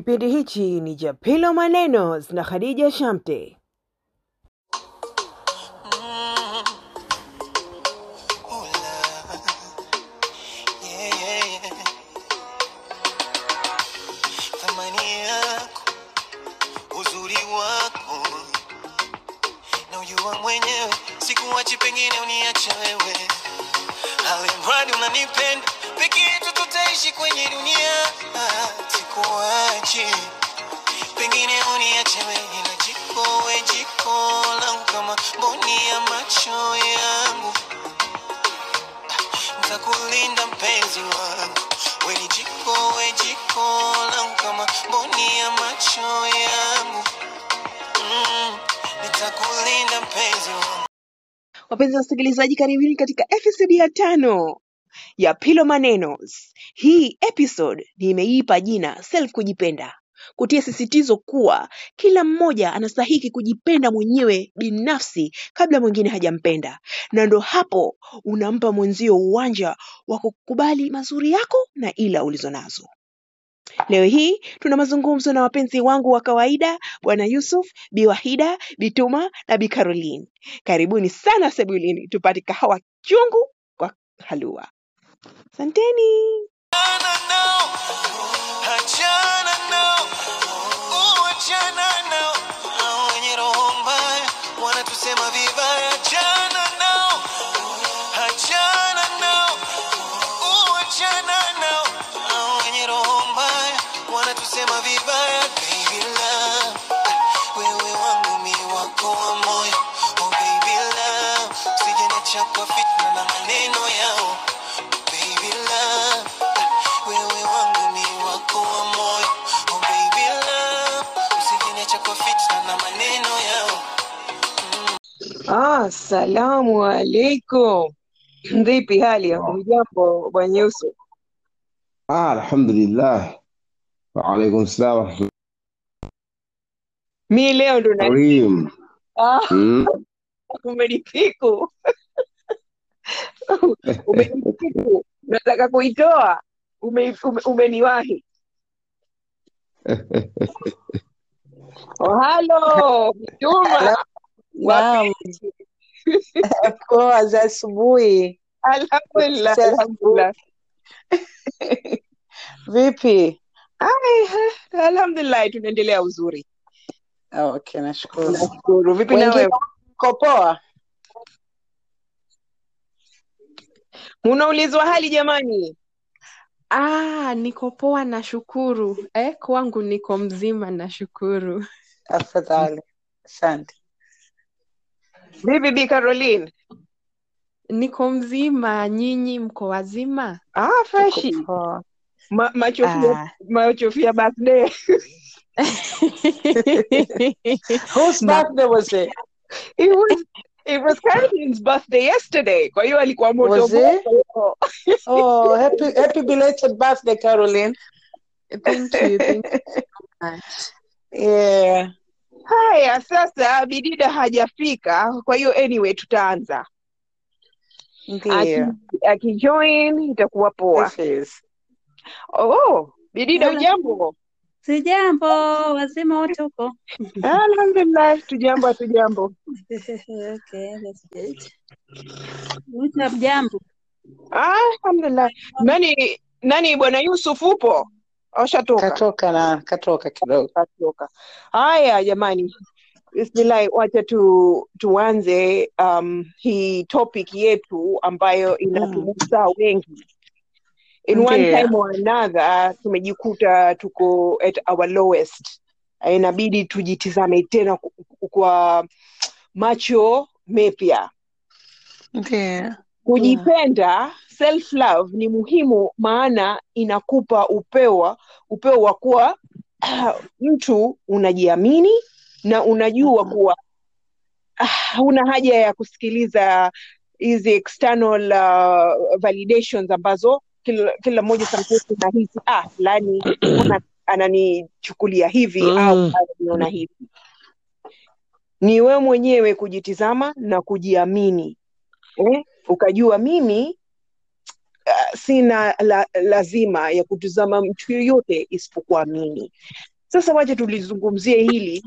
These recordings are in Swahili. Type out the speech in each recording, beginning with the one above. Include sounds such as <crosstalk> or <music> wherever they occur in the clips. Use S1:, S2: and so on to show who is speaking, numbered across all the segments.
S1: Kipindi hichi ni Japilo Manenos na Khadija Shamte. Wapenzi wasikilizaji, karibuni katika episodi ya tano ya Pilo Manenos. Hii episode nimeipa jina self kujipenda, kutia sisitizo kuwa kila mmoja anastahiki kujipenda mwenyewe binafsi kabla mwingine hajampenda, na ndo hapo unampa mwenzio uwanja wa kukubali mazuri yako na ila ulizonazo. Leo hii tuna mazungumzo na wapenzi wangu wa kawaida, Bwana Yusuf, Bi Wahida, Bi Tuma na Bi Caroline. Karibuni sana sebuleni tupate kahawa chungu kwa halua. Asanteni.
S2: Usije kwa fitna na maneno yao. Baby love, wewe wangu ni wako wa moyo. Oh baby love, usijiniacha kwa fitna na maneno yao.
S1: Assalamu alaikum. <clears throat> Vipi hali ya Hujambo Bwana Yusuf?
S3: Ah, alhamdulillah. Waalaikum salam
S1: Mi leo ndo na
S3: karim.
S1: ah,
S3: Mm. <laughs>
S1: umenipiku <laughs> <laughs> umenipiku, nataka kuitoa? Ume, ume, umeniwahi. <laughs> Oh, halo Juma,
S4: poa za asubuhi.
S1: alhamdulillah, <laughs>
S4: Vipi?
S1: Alhamdulillah, tunaendelea uzuri,
S4: Okay, nashukuru.
S1: nashukuru. Vipi nawe
S4: Wengine
S1: wewe?
S4: uko poa?
S1: Munaulizwa hali jamani?
S5: Ah, niko poa nashukuru. Eh, kwangu niko mzima nashukuru.
S4: Tafadhali, asante.
S1: Vipi Bi Caroline?
S5: Niko mzima, nyinyi mko wazima?
S1: Ah, freshi. Ma, machofia
S5: Ah.
S1: machofia birthday. <laughs>
S4: Whose birthday was it?
S1: It was <laughs> it was Caroline's birthday yesterday. Kwa hiyo alikuwa moto moto. <laughs>
S4: Oh, happy happy belated birthday, Caroline.
S5: thank you, thank you so much.
S4: Yeah.
S1: Haya, sasa Bidida hajafika, kwa hiyo anyway tutaanza.
S4: Ndio.
S1: Akijoin itakuwa poa. Oh, Bidida ujambo?
S6: Sijambo, wazima wote huko?
S1: Alhamdulillah, tujambo hatujambo. <laughs>
S6: Okay, that's good. Wote hamjambo?
S1: Ah, Alhamdulillah. Nani nani bwana Yusuf upo? Ashatoka.
S4: Katoka na katoka kidogo.
S1: Katoka. Haya jamani. Bismillah, wacha tu tuanze um, hii topic yetu ambayo
S4: Mm.
S1: inatugusa wengi. In one time or another tumejikuta tuko at our lowest. Eh, Inabidi tujitizame tena kwa macho mepya.
S4: Ndio. Yeah.
S1: Kujipenda, self love ni muhimu, maana inakupa upewa upeo wa kuwa mtu unajiamini na unajua
S4: Mhm.
S1: kuwa ah, huna haja ya kusikiliza hizi external uh, validations ambazo kila, kila mmoja sometimes unahisi ah, fulani ananichukulia hivi au
S4: aniona
S1: ananiona hivi. Ni wewe mwenyewe kujitizama na kujiamini eh? Ukajua mimi uh, sina la, lazima ya kutizama mtu yoyote isipokuwa mimi. Sasa wacha tulizungumzie hili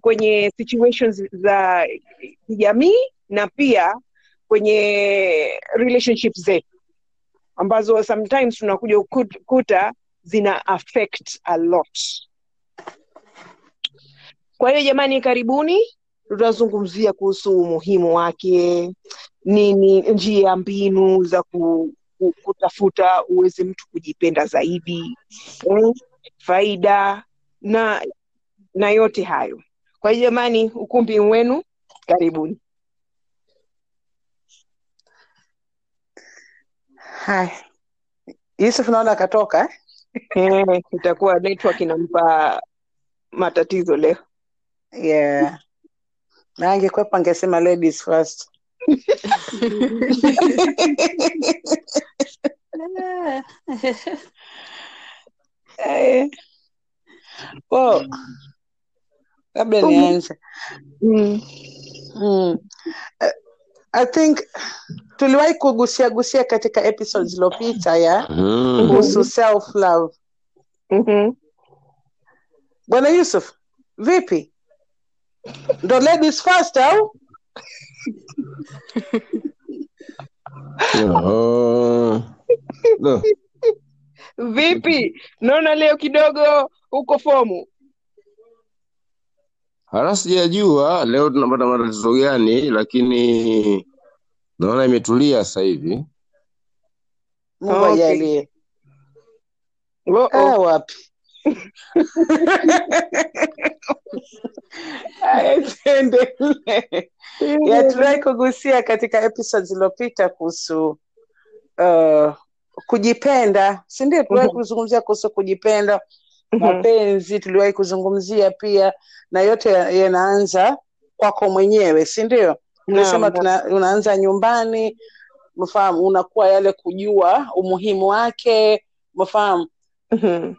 S1: kwenye situations za kijamii na pia kwenye relationships zetu ambazo sometimes tunakuja kut- kuta zina affect a lot. Kwa hiyo jamani, karibuni, tutazungumzia kuhusu umuhimu wake, nini njia, mbinu za ku, ku, kutafuta uweze mtu kujipenda zaidi, eh, faida na na yote hayo. Kwa hiyo jamani, ukumbi wenu, karibuni.
S4: Haya, Yusuf naona akatoka eh?
S1: Eh, itakuwa network inampa matatizo leo.
S4: Yeah. Na angekwepa angesema ladies first. Eh, labda
S1: Mhm.
S4: nianze.
S1: Mm.
S4: Mm. I think tuliwahi kugusia gusia katika episode zilopita ya mm-hmm. self love.
S1: Mhm.
S4: Bwana Yusuf, vipi? Ndo ladies first au? <laughs>
S3: Oho. Lo,
S1: Vipi? Naona leo kidogo huko fomu.
S3: Hata sijajua leo tunapata matatizo gani, lakini naona imetulia sasa hivi.
S4: Mungu ajalie.
S1: Oh,
S4: Ah,
S1: oh.
S4: wapi? Tuendelee. ya tuliwahi kugusia katika episode zilizopita kuhusu uh, kujipenda si ndio tuliwahi
S1: Mhm.
S4: kuzungumzia kuhusu kujipenda Mapenzi tuliwahi kuzungumzia pia na yote yanaanza kwako mwenyewe si ndio? Tulisema unaanza nyumbani mfahamu unakuwa yale kujua umuhimu wake mfahamu?
S1: Mhm.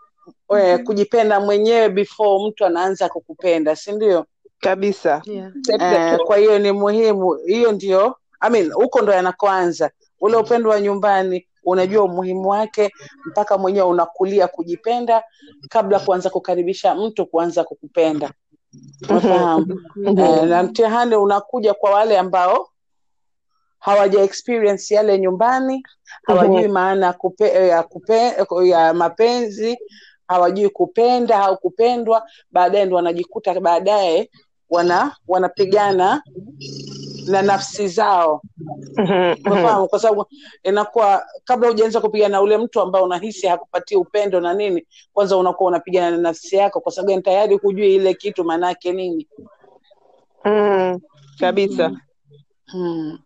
S4: eh, kujipenda mwenyewe before mtu anaanza kukupenda si ndio?
S1: Kabisa.
S5: Yeah.
S4: Eh, kwa hiyo ni muhimu hiyo ndio I mean, huko ndo yanakoanza. Ule upendo wa nyumbani unajua umuhimu wake mpaka mwenyewe unakulia kujipenda kabla kuanza kukaribisha mtu kuanza kukupenda. Unafahamu?
S1: Mhm.
S4: eh, na mtihani unakuja kwa wale ambao hawaja experience yale nyumbani hawajui maana ya kupe, ya, kupe, ya mapenzi hawajui kupenda au kupendwa baadaye ndo wanajikuta baadaye wana wanapigana na nafsi zao
S1: Mhm. Mhm.
S4: kwa sababu inakuwa kabla hujaanza kupigana na ule mtu ambao unahisi hakupatia upendo na nini kwanza unakuwa unapigana na nafsi yako kwa sababu gani tayari hujui ile kitu maana yake nini
S1: Mm, kabisa.
S4: mm.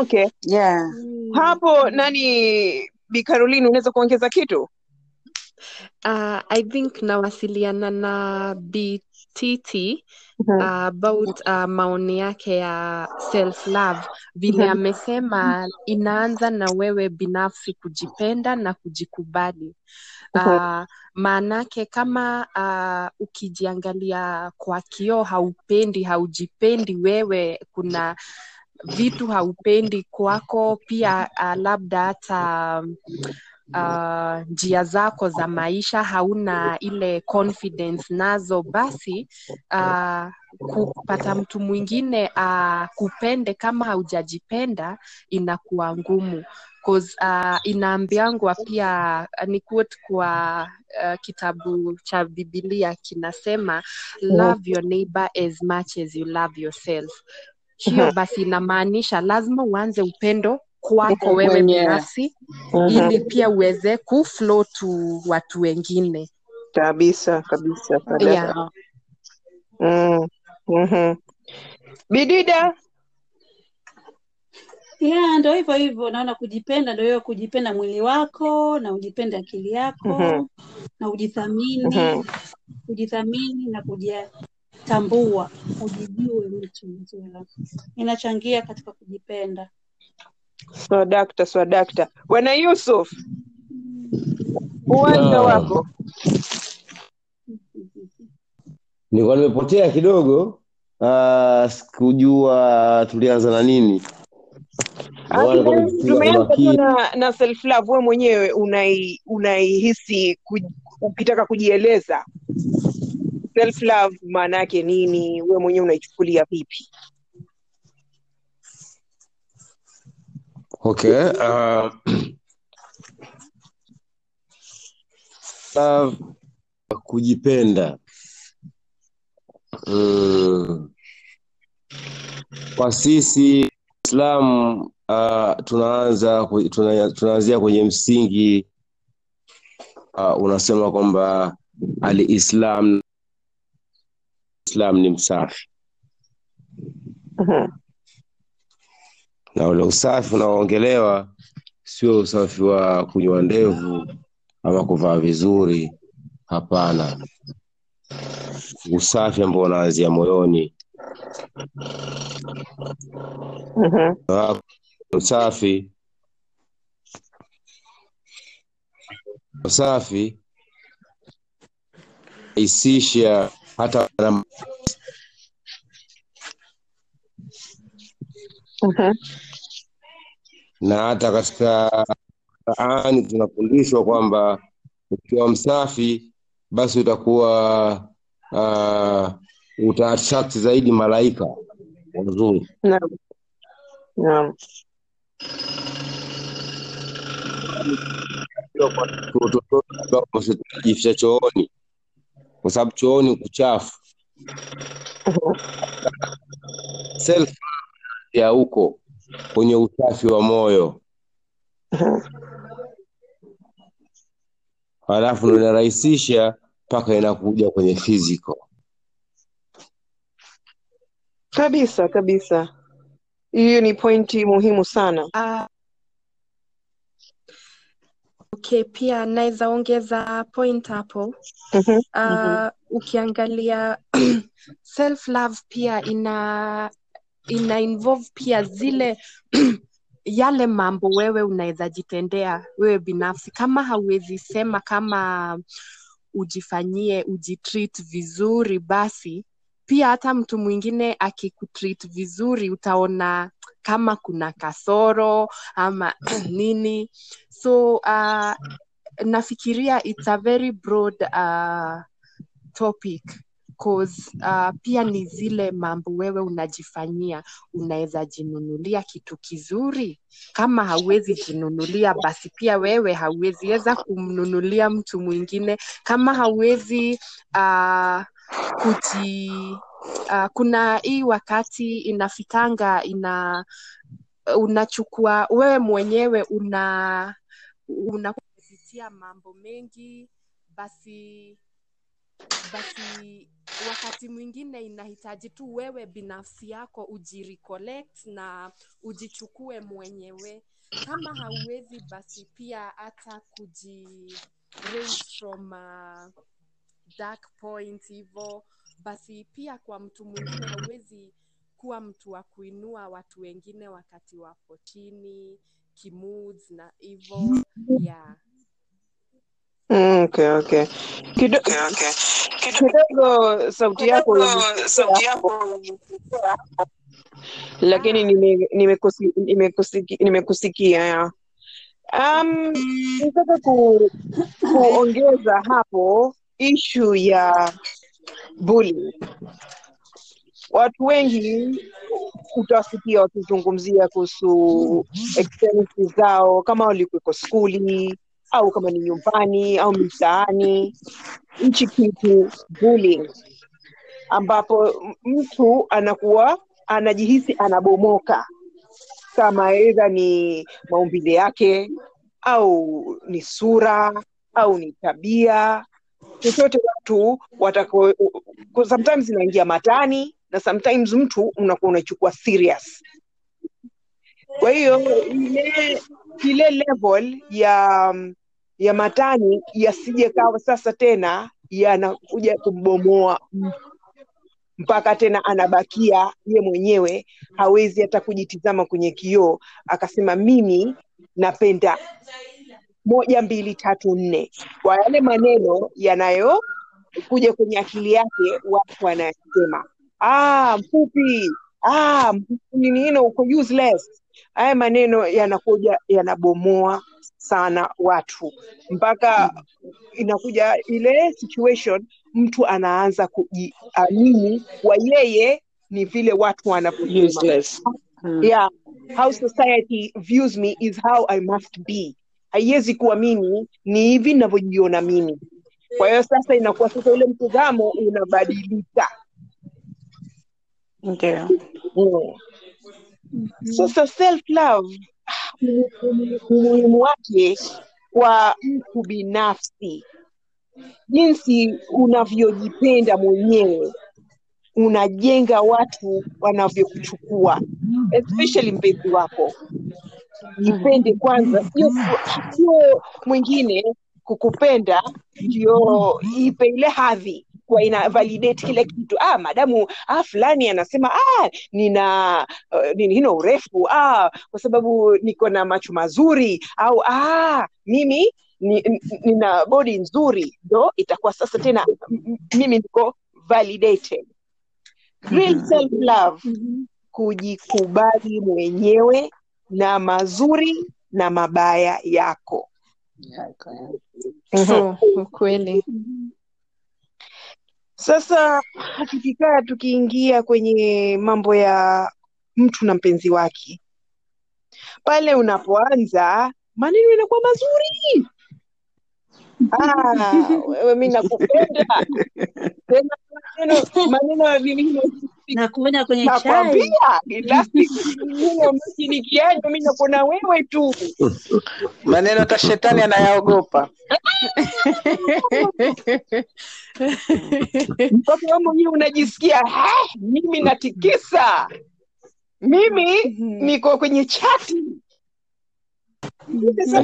S1: Okay.
S4: yeah.
S1: Hapo nani Bi Caroline unaweza kuongeza kitu?
S5: Uh, I think nawasiliana na
S1: Mhm.
S5: uh, about uh, maoni yake ya self love vile
S1: Mhm.
S5: amesema inaanza na wewe binafsi kujipenda na kujikubali
S1: Mhm.
S5: uh, maanake kama uh, ukijiangalia kwa kioo haupendi haujipendi wewe kuna vitu haupendi kwako pia uh, labda hata uh, njia zako za maisha hauna ile confidence nazo basi uh, kupata mtu mwingine uh, kupende kama haujajipenda inakuwa ngumu. 'Cause, uh, inaambiangwa pia ni quote kwa uh, kitabu cha bibilia kinasema love your neighbor as much as you love yourself. Hiyo <laughs> basi inamaanisha lazima uanze upendo kwako wewe binafsi
S1: mm-hmm.
S5: ili pia uweze kuflow tu watu wengine
S1: Kabisa, kabisa. Sadaka.
S5: yeah.
S1: mm-hmm. Bidida.
S6: yeah, ndo hivyo hivyo naona kujipenda ndo hiyo kujipenda mwili wako na ujipende akili yako
S1: Mhm.
S6: na ujithamini
S1: Mhm.
S6: kujithamini na kujitambua ujijue mtu mzima inachangia katika kujipenda
S1: Swadakta, swadakta. Bwana Yusuf, uwanja
S3: Ah.
S1: wako.
S3: Nilikuwa nimepotea kidogo, uh, sikujua tulianza na nini.
S1: Ah, tumeanza tu na, na self love. Wewe mwenyewe unai unaihisi kuj- ukitaka kujieleza self love maana yake nini? Wewe mwenyewe unaichukulia vipi?
S3: Okay. Uh, <clears throat> kujipenda. Mm, kwa sisi Islam uh, tunaanza tuna, tunaanzia kwenye msingi uh, unasema kwamba alislam Islam ni msafi
S1: Mhm.
S3: Na ule usafi unaoongelewa sio usafi wa kunywa ndevu ama kuvaa vizuri. Hapana, usafi ambao unaanzia moyoni.
S1: Mhm.
S3: Na Usafi usafi isisha hata
S1: Mhm.
S3: Na hata katika Qur'ani tunafundishwa kwamba ukiwa msafi basi utakuwa uh, utaattract zaidi malaika wazuri.
S1: Naam. Naam.
S3: Jificha chooni kwa sababu chooni ni kuchafu. <laughs> Self ya huko kwenye usafi wa moyo, halafu ndo inarahisisha mpaka inakuja kwenye fiziko
S1: Kabisa kabisa, hiyo ni pointi muhimu sana.
S5: uh, okay, pia naweza ongeza point hapo. uh, ukiangalia <clears throat> self love pia ina ina involve pia zile <clears throat> yale mambo wewe unaweza jitendea wewe binafsi, kama hauwezi sema kama ujifanyie ujitreat vizuri, basi pia hata mtu mwingine akikutreat vizuri utaona kama kuna kasoro ama <clears throat> nini. So uh, nafikiria it's a very broad uh, topic cause uh, pia ni zile mambo wewe unajifanyia. Unaweza jinunulia kitu kizuri, kama hauwezi jinunulia, basi pia wewe hauwezi weza kumnunulia mtu mwingine. Kama hauwezi uh, kuji uh, kuna hii wakati inafikanga ina unachukua wewe mwenyewe una unapitia mambo mengi basi basi wakati mwingine inahitaji tu wewe binafsi yako ujirecollect na ujichukue mwenyewe. Kama hauwezi basi pia hata kuji from a dark point hivo. Basi pia kwa mtu mwingine hauwezi kuwa mtu wa kuinua watu wengine wakati wapo chini kimoods na hivo. Yeah
S1: Okay, okay. Kido,
S2: Okay, okay. Kido-
S1: kidogo sauti yako
S2: sauti yako
S1: lakini nime- nimekusiki- nimekusikia. Um, nataka ku, kuongeza hapo ishu ya bullying. Watu wengi utawasikia wakizungumzia kuhusu experiences zao kama walikuweko skuli au kama ni nyumbani au mitaani nchi kitu bullying. Ambapo mtu anakuwa anajihisi anabomoka. Kama aidha ni maumbile yake au ni sura au ni tabia. Chochote watu watako inaingia matani na sometimes mtu unakuwa unachukua serious. Kwa hiyo ile level ya ya matani yasije kawa sasa tena yanakuja kumbomoa mpaka tena anabakia ye mwenyewe hawezi hata kujitizama kwenye kioo. Akasema mimi napenda moja mbili tatu nne. Kwa yale maneno yanayokuja kwenye akili yake watu wanayasema ah mfupi ah uko useless. Haya maneno yanakuja yanabomoa sana watu. Mpaka inakuja ile situation mtu anaanza kujiamini kwa yeye ni vile watu wanavyosema.
S4: Useless. Mm.
S1: yeah how society views me is how i must be. Haiwezi kuwa mimi ni hivi ninavyojiona mimi. Kwa hiyo sasa inakuwa sasa ule mtazamo unabadilika.
S4: Ndio.
S1: Mm. sasa self love umuhimu wake kwa mtu binafsi. Jinsi unavyojipenda mwenyewe unajenga watu wanavyokuchukua especially mpenzi wako. Jipende kwanza sio sio mwingine kukupenda ndio ipe ile hadhi kwa ina validate kile kitu. Ah madamu ah fulani anasema ah nina uh, nini hino urefu ah kwa sababu niko na macho mazuri au ah mimi ni, nina body nzuri ndo itakuwa sasa tena mimi niko validated. Real self love kujikubali mwenyewe na mazuri na mabaya yako.
S5: True, ukweli.
S1: Sasa tukikaa tukiingia kwenye mambo ya mtu na mpenzi wake, pale unapoanza maneno inakuwa mazuri. Ah, wewe mi nakupenda. <laughs> Tena, maneno ya mimi
S6: na kuonya kwenye chai.
S1: Nakwambia umekinikiaje, mi nakuna wewe tu.
S4: Maneno hata shetani anayaogopa.
S1: Mpaka wewe mwenyewe unajisikia "Ha, mimi natikisa, mimi niko kwenye chati. Tena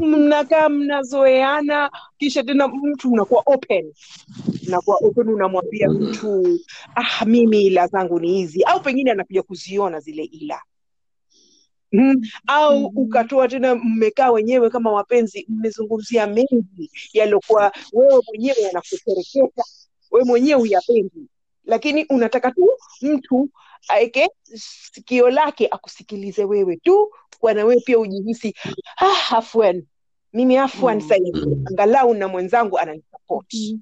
S1: mnakaa mnazoeana, kisha tena mtu unakuwa open, unakuwa open, unamwambia mtu ah, mimi ila zangu ni hizi, au pengine anakuja kuziona zile ila Mm. au ukatoa tena, mmekaa wenyewe kama wapenzi, mmezungumzia mengi yaliokuwa wewe mwenyewe yanakupereketa, wewe mwenyewe huyapendi, lakini unataka tu mtu aeke sikio lake akusikilize wewe tu, kwa na wewe pia ujihisi ah, afwan, mimi afwan
S4: Mm.
S1: sahizi, angalau na mwenzangu ananisapoti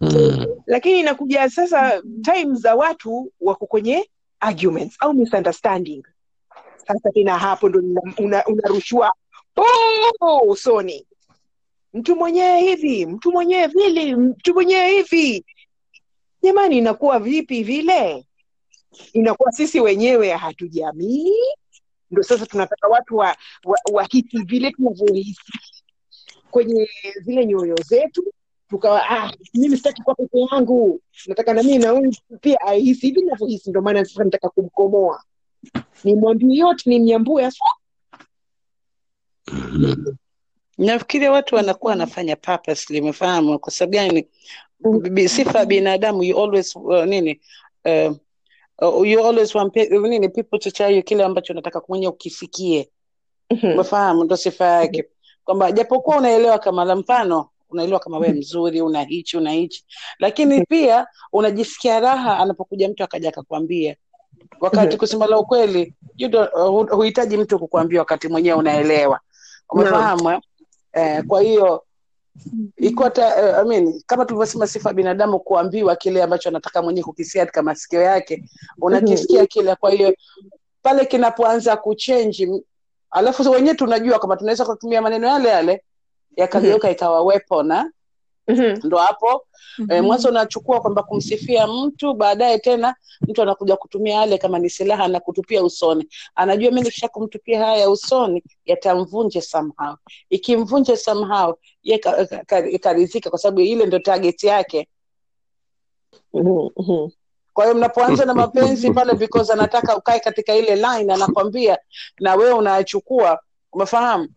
S3: Mm.
S1: lakini inakuja sasa time za watu wako kwenye arguments au misunderstanding. Sasa tena hapo ndo una- una- usoni mtu mwenyewe hivi mtu mwenyewe vile mtu mwenyewe hivi. Jamani inakuwa vipi vile inakuwa sisi wenyewe hatujamii. Ndo sasa tunataka watu wa, wa, wahisi vile tunavyohisi kwenye zile nyoyo zetu tukawa ah, mimi sitaki kuwa peke yangu. Nataka na mimi na huyu pia ahisi hivi navyohisi ndo maana sasa nataka kumkomoa. Nimwambie yote nimnyambue aswa
S4: nafikiria watu wanakuwa wanafanya purposely umefahamu? Kwa sababu gani? Sifa ya binadamu you always uh, nini? Uh, uh, you always want nini people to tell you kile ambacho unataka mwenyewe ukisikie umefahamu? Ndo sifa yake kwamba japokuwa unaelewa kama la mfano unaelewa kama wewe mzuri una hichi una hichi. Lakini pia unajisikia raha anapokuja mtu akaja akakwambia. Wakati kusema la ukweli uh, huhitaji mtu kukwambia wakati mwenyewe unaelewa. Umefahamu no. eh, kwa hiyo ikiwa ta, uh, I mean, kama tulivyosema sifa binadamu kuambiwa kile ambacho anataka mwenyewe kukisia katika masikio yake unakisikia kile kwa hiyo pale kinapoanza kuchenji alafu wenyewe tunajua kwamba tunaweza kutumia maneno yale yale yakageuka ikawa weapon na ndo hapo. Eh, mwanzo unachukua kwamba kumsifia mtu baadaye tena mtu anakuja kutumia yale kama ni silaha na kutupia usoni. Anajua mi nikisha kumtupia haya usoni yatamvunje somehow. Ikimvunje somehow ye ka- ka- ka- kwa sababu ile ndo target yake. Kwa hiyo mnapoanza na mapenzi <laughs> pale because anataka ukae katika ile line anakwambia na wewe unayachukua umefahamu?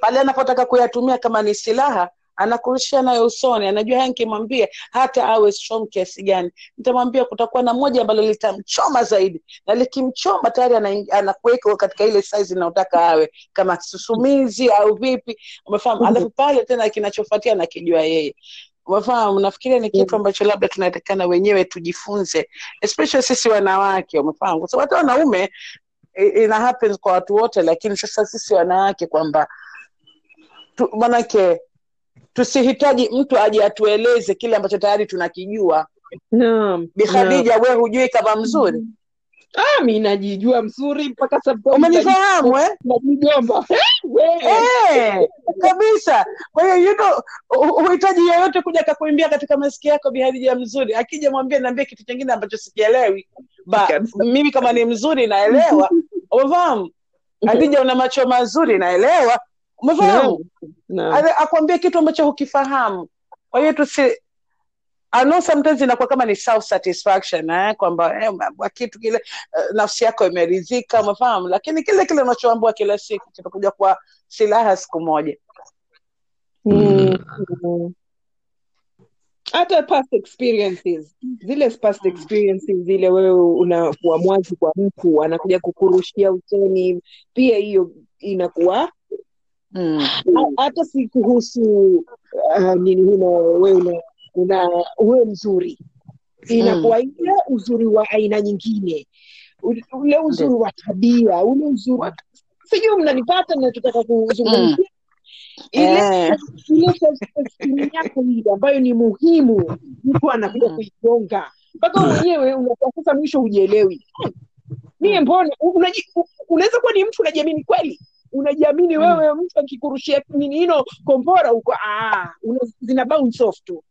S4: Pale anapotaka kuyatumia kama ni silaha anakurushia nayo usoni anajua haya nikimwambia hata awe strong kiasi gani. Nitamwambia kutakuwa na moja ambalo litamchoma zaidi na likimchoma tayari ana- anakuweka katika ile size inayotaka awe kama susumizi au vipi umefahamu? Alafu pale tena kinachofuatia nakijua yeye. Umefahamu? Nafikiria ni kitu ambacho labda tunatakana wenyewe tujifunze especially sisi wanawake umefahamu? Kwa sababu hata wanaume ina happens kwa watu wote lakini sasa sisi wanawake kwamba manake tusihitaji mtu aje atueleze kile ambacho tayari tunakijua.
S1: Naam.
S4: bi khadija we hujui kama mzuri?
S1: Ah, mi najijua mzuri mpaka
S4: umenifahamu eh?
S1: najigomba. <laughs> Wewe.
S4: Eh, kabisa. Kwa hiyo you know, uhitaji huhitaji yeyote kuja kakuimbia katika masikio yako bihadija mzuri? Akija mwambie niambie kitu chingine ambacho sikielewi. Ba mimi kama ni mzuri naelewa. <laughs> Umefahamu hadija una macho mazuri naelewa umefahamu akwambie kitu ambacho hukifahamu kwa hiyo tusi I know sometimes inakuwa kama ni self satisfaction eh, kwamba eh, kitu kile uh, nafsi yako imeridhika umefahamu lakini kile kile unachoambiwa kila siku kitakuja kwa silaha siku moja
S1: Mm. Mm. hata past experiences zile past experiences zile wewe unakuwa mwazi kwa mtu anakuja kukurushia usoni pia hiyo inakuwa
S4: mm.
S1: hata si kuhusu uh, nini hino wewe una, wewe mzuri. Inakuwa ile uzuri wa aina nyingine. Ule uzuri wa tabia ule uzuri sijui mnanipata nachotaka kuzungumzia? Ile
S4: Eh.
S1: ile yako ile ambayo ni muhimu mtu anakuja
S4: Mm.
S1: kuigonga. Mpaka wenyewe mwenyewe unakuwa sasa mwisho hujielewi. Mie mbona unaweza kuwa ni mtu unajiamini kweli unajiamini
S4: Mm.
S1: wewe mtu akikurushia nini hino kombora uko ah, zina bounce off tu.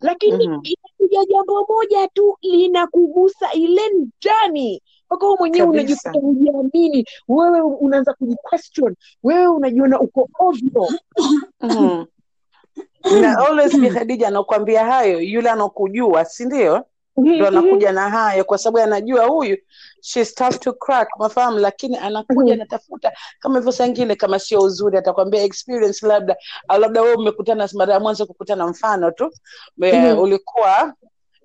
S1: Lakini
S4: Mhm.
S1: inakuja jambo moja tu linakugusa ile ndani. Mpaka wewe mwenyewe unajikuta hujiamini wewe unaanza kujiquestion. Wewe unajiona uko ovyo.
S4: Mhm. <clears throat> na always bi khadija anakuambia hayo yule anakujua si ndio ndo anakuja na hayo kwa sababu anajua huyu she's tough to crack mafahamu lakini anakuja
S1: Mhm.
S4: anatafuta kama hivyo sangine kama sio uzuri atakwambia experience labda labda wewe umekutana mara ya mwanzo kukutana mfano tu
S1: Mhm.
S4: ulikuwa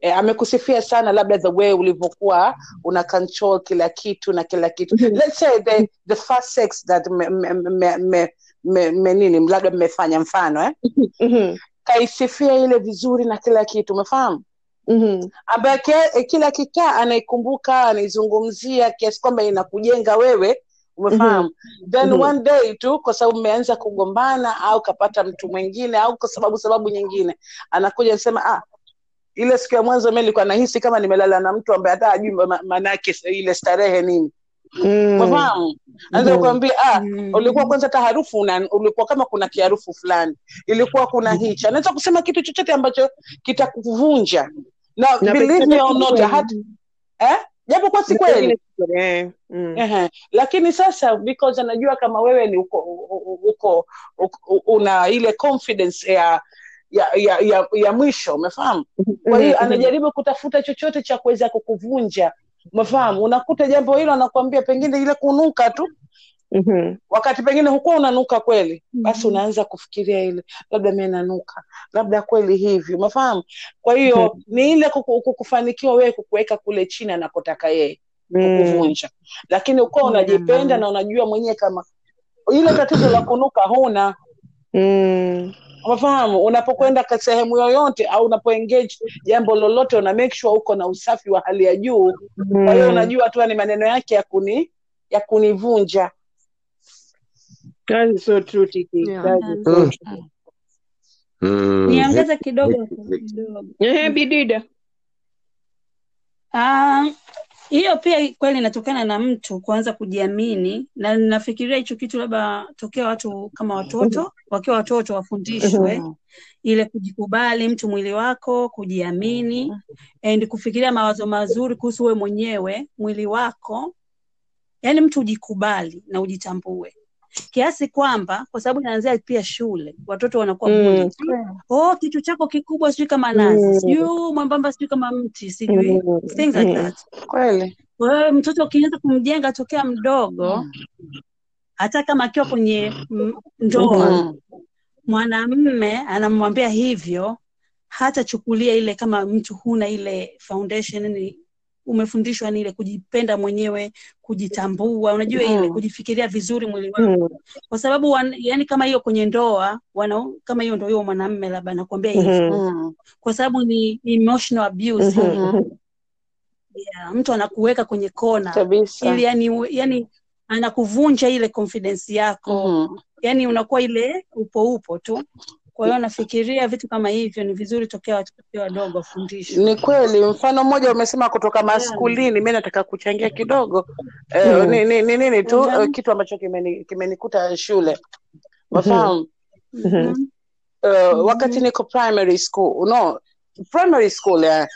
S4: e, amekusifia sana labda the way ulivyokuwa una control kila kitu na kila kitu
S1: Mhm.
S4: let's say the, the first sex that me, me, me, me, me, me nini labda mmefanya mfano eh?
S1: Mhm.
S4: kaisifia ile vizuri na kila kitu umefahamu
S1: Mhm.
S4: ambaye kila kikaa anaikumbuka anaizungumzia kiasi kwamba inakujenga wewe umefahamu then
S1: Mhm.
S4: one day tu kwa sababu mmeanza kugombana au kapata mtu mwingine au kwa sababu sababu nyingine anakuja nasema ah ile siku ya mwanzo mi nilikuwa nahisi kama nimelala na mtu ambaye hata ajui ma- maana yake ile starehe nini
S1: Mm.
S4: anza
S1: Mhm.
S4: kuambia ah
S6: Mm.
S4: ulikuwa kwanza hata harufu una, ulikuwa kama kuna kiharufu fulani ilikuwa kuna hicha anaweza kusema kitu chochote ambacho kitakuvunja na
S1: Na
S4: believe me or not
S1: I
S4: had eh? Japo kwa si kweli.
S1: eh. Mm.
S4: Lakini sasa because anajua kama wewe ni uko, uko, uko una ile confidence ya ya ya, ya, ya mwisho umefahamu? Kwa hiyo
S1: Mhm.
S4: anajaribu kutafuta chochote cha kuweza kukuvunja. Umefahamu? Unakuta jambo hilo anakuambia pengine ile kunuka tu
S1: Mhm.
S4: wakati pengine hukuwa unanuka kweli basi unaanza kufikiria ile labda mi nanuka labda kweli hivi umefahamu? Kwa hiyo ni ile kuku- kukufanikiwa wewe kukuweka kule chini anakotaka yeye
S1: Mm.
S4: kukuvunja. Lakini ukuwa unajipenda na unajua mwenyewe kama ile tatizo la kunuka huna.
S1: Mm.
S4: umefahamu? Unapokwenda sehemu yoyote au unapoengage jambo lolote una make sure uko na usafi wa hali ya juu. Kwa hiyo
S1: Mm.
S4: unajua tu ni maneno yake ya kuni ya kunivunja
S1: That is so true, Tiki.
S5: Yeah.
S1: That is so
S3: Mm.
S1: true.
S3: Mm.
S6: niongeze kidogo kidogo
S1: Ehe, Bidida.
S6: Ah, hiyo pia kweli inatokana na mtu kuanza kujiamini, na nafikiria hicho kitu labda tokea watu kama watoto, wakiwa watoto wafundishwe ile kujikubali, mtu mwili wako, kujiamini and kufikiria mawazo mazuri kuhusu wewe mwenyewe, mwili wako, yaani mtu ujikubali na ujitambue kiasi kwamba, kwa sababu inaanzia pia shule, watoto wanakuwa
S1: Mm.
S6: Oh, kichwa chako kikubwa sijui kama nazi,
S1: Mm.
S6: sijui mwembamba sijui kama mti, sijui
S1: Mm.
S6: things like
S1: Mm.
S6: that.
S4: kweli
S6: mtoto ukianza kumjenga tokea mdogo, hata kama akiwa kwenye mm, ndoa,
S4: mm.
S6: mwanamme anamwambia hivyo, hatachukulia ile kama mtu huna ile foundation, yani umefundishwa ni ile kujipenda mwenyewe kujitambua unajua ile
S4: Mm.
S6: kujifikiria vizuri mwili wako. Kwa sababu wan, yani kama hiyo kwenye ndoa wana, kama hiyo ndo hiyo mwanamme labda nakwambia hivyo
S4: Mm.
S6: kwa sababu ni emotional abuse.
S4: Mhm.
S6: yeah, mtu anakuweka kwenye kona ili yani, yani anakuvunja ile confidence yako.
S4: Mhm.
S6: yani unakuwa ile upo upo tu kwa hiyo nafikiria vitu kama hivyo ni vizuri tokea watoto wadogo wafundishwe.
S4: Ni kweli mfano mmoja umesema kutoka maskulini mi nataka kuchangia kidogo. Eh, ni, ni, ni nini tu? Eh, kitu ambacho kimeni- kimenikuta shule. Wafahamu
S6: hmm.
S4: uh, wakati niko primary school no primary school eh,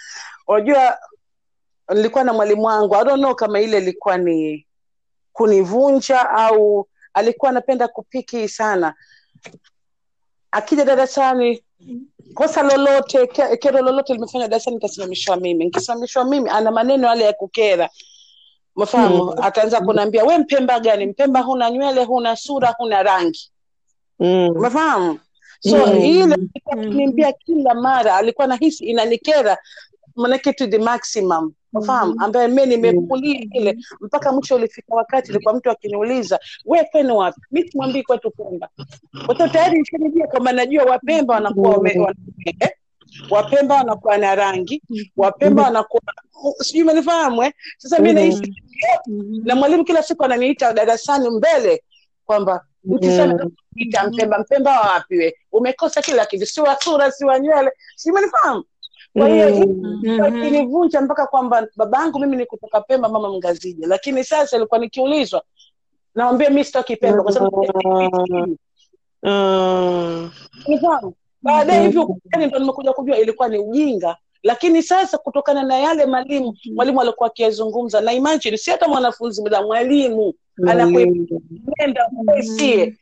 S4: unajua nilikuwa na mwalimu wangu. I don't know kama ile ilikuwa ni kunivunja au alikuwa anapenda kupiki sana akija darasani kosa lolote kero lolote limefanya darasani nitasimamishwa mimi. Nkisimamishwa mimi ana maneno yale ya kukera. Mfahamu? Ataanza kunaambia we mpemba gani? Mpemba huna nywele huna sura huna rangi. Umefahamu so
S1: Mm.
S4: ile akiniambia kila mara alikuwa nahisi inanikera manake to the maximum. Unafahamu? Ambaye mi nimekulia ile mpaka mwisho ulifika wakati ilikuwa mtu akiniuliza we kwenu wapi? Mi simwambii kwetu pemba. Kwa tayari nishanijia kwamba najua wapemba wanakuwa wame- eh, wapemba wanakuwa na rangi. Wapemba wanakuwa sijui umenifahamu eh? sasa mi nahisi
S6: Mhm.
S4: na mwalimu kila siku ananiita darasani mbele kwamba ukisema mpemba mpemba wa wapi we? Umekosa kila kitu. Si wa sura si wa nywele si umenifahamu kwa hiyo hii
S6: Mhm.
S4: mpaka kwamba babangu mimi ni kutoka pemba mama mngazija lakini sasa ilikuwa nikiulizwa nawambia mi sitoki pemba kwa sababu baadaye hivyo ndo nimekuja kujua ilikuwa ni ujinga. Lakini sasa kutokana na yale malimu mwalimu alikuwa akiyazungumza na imagine si hata mwanafunzi mda mwalimu anakwenda sie.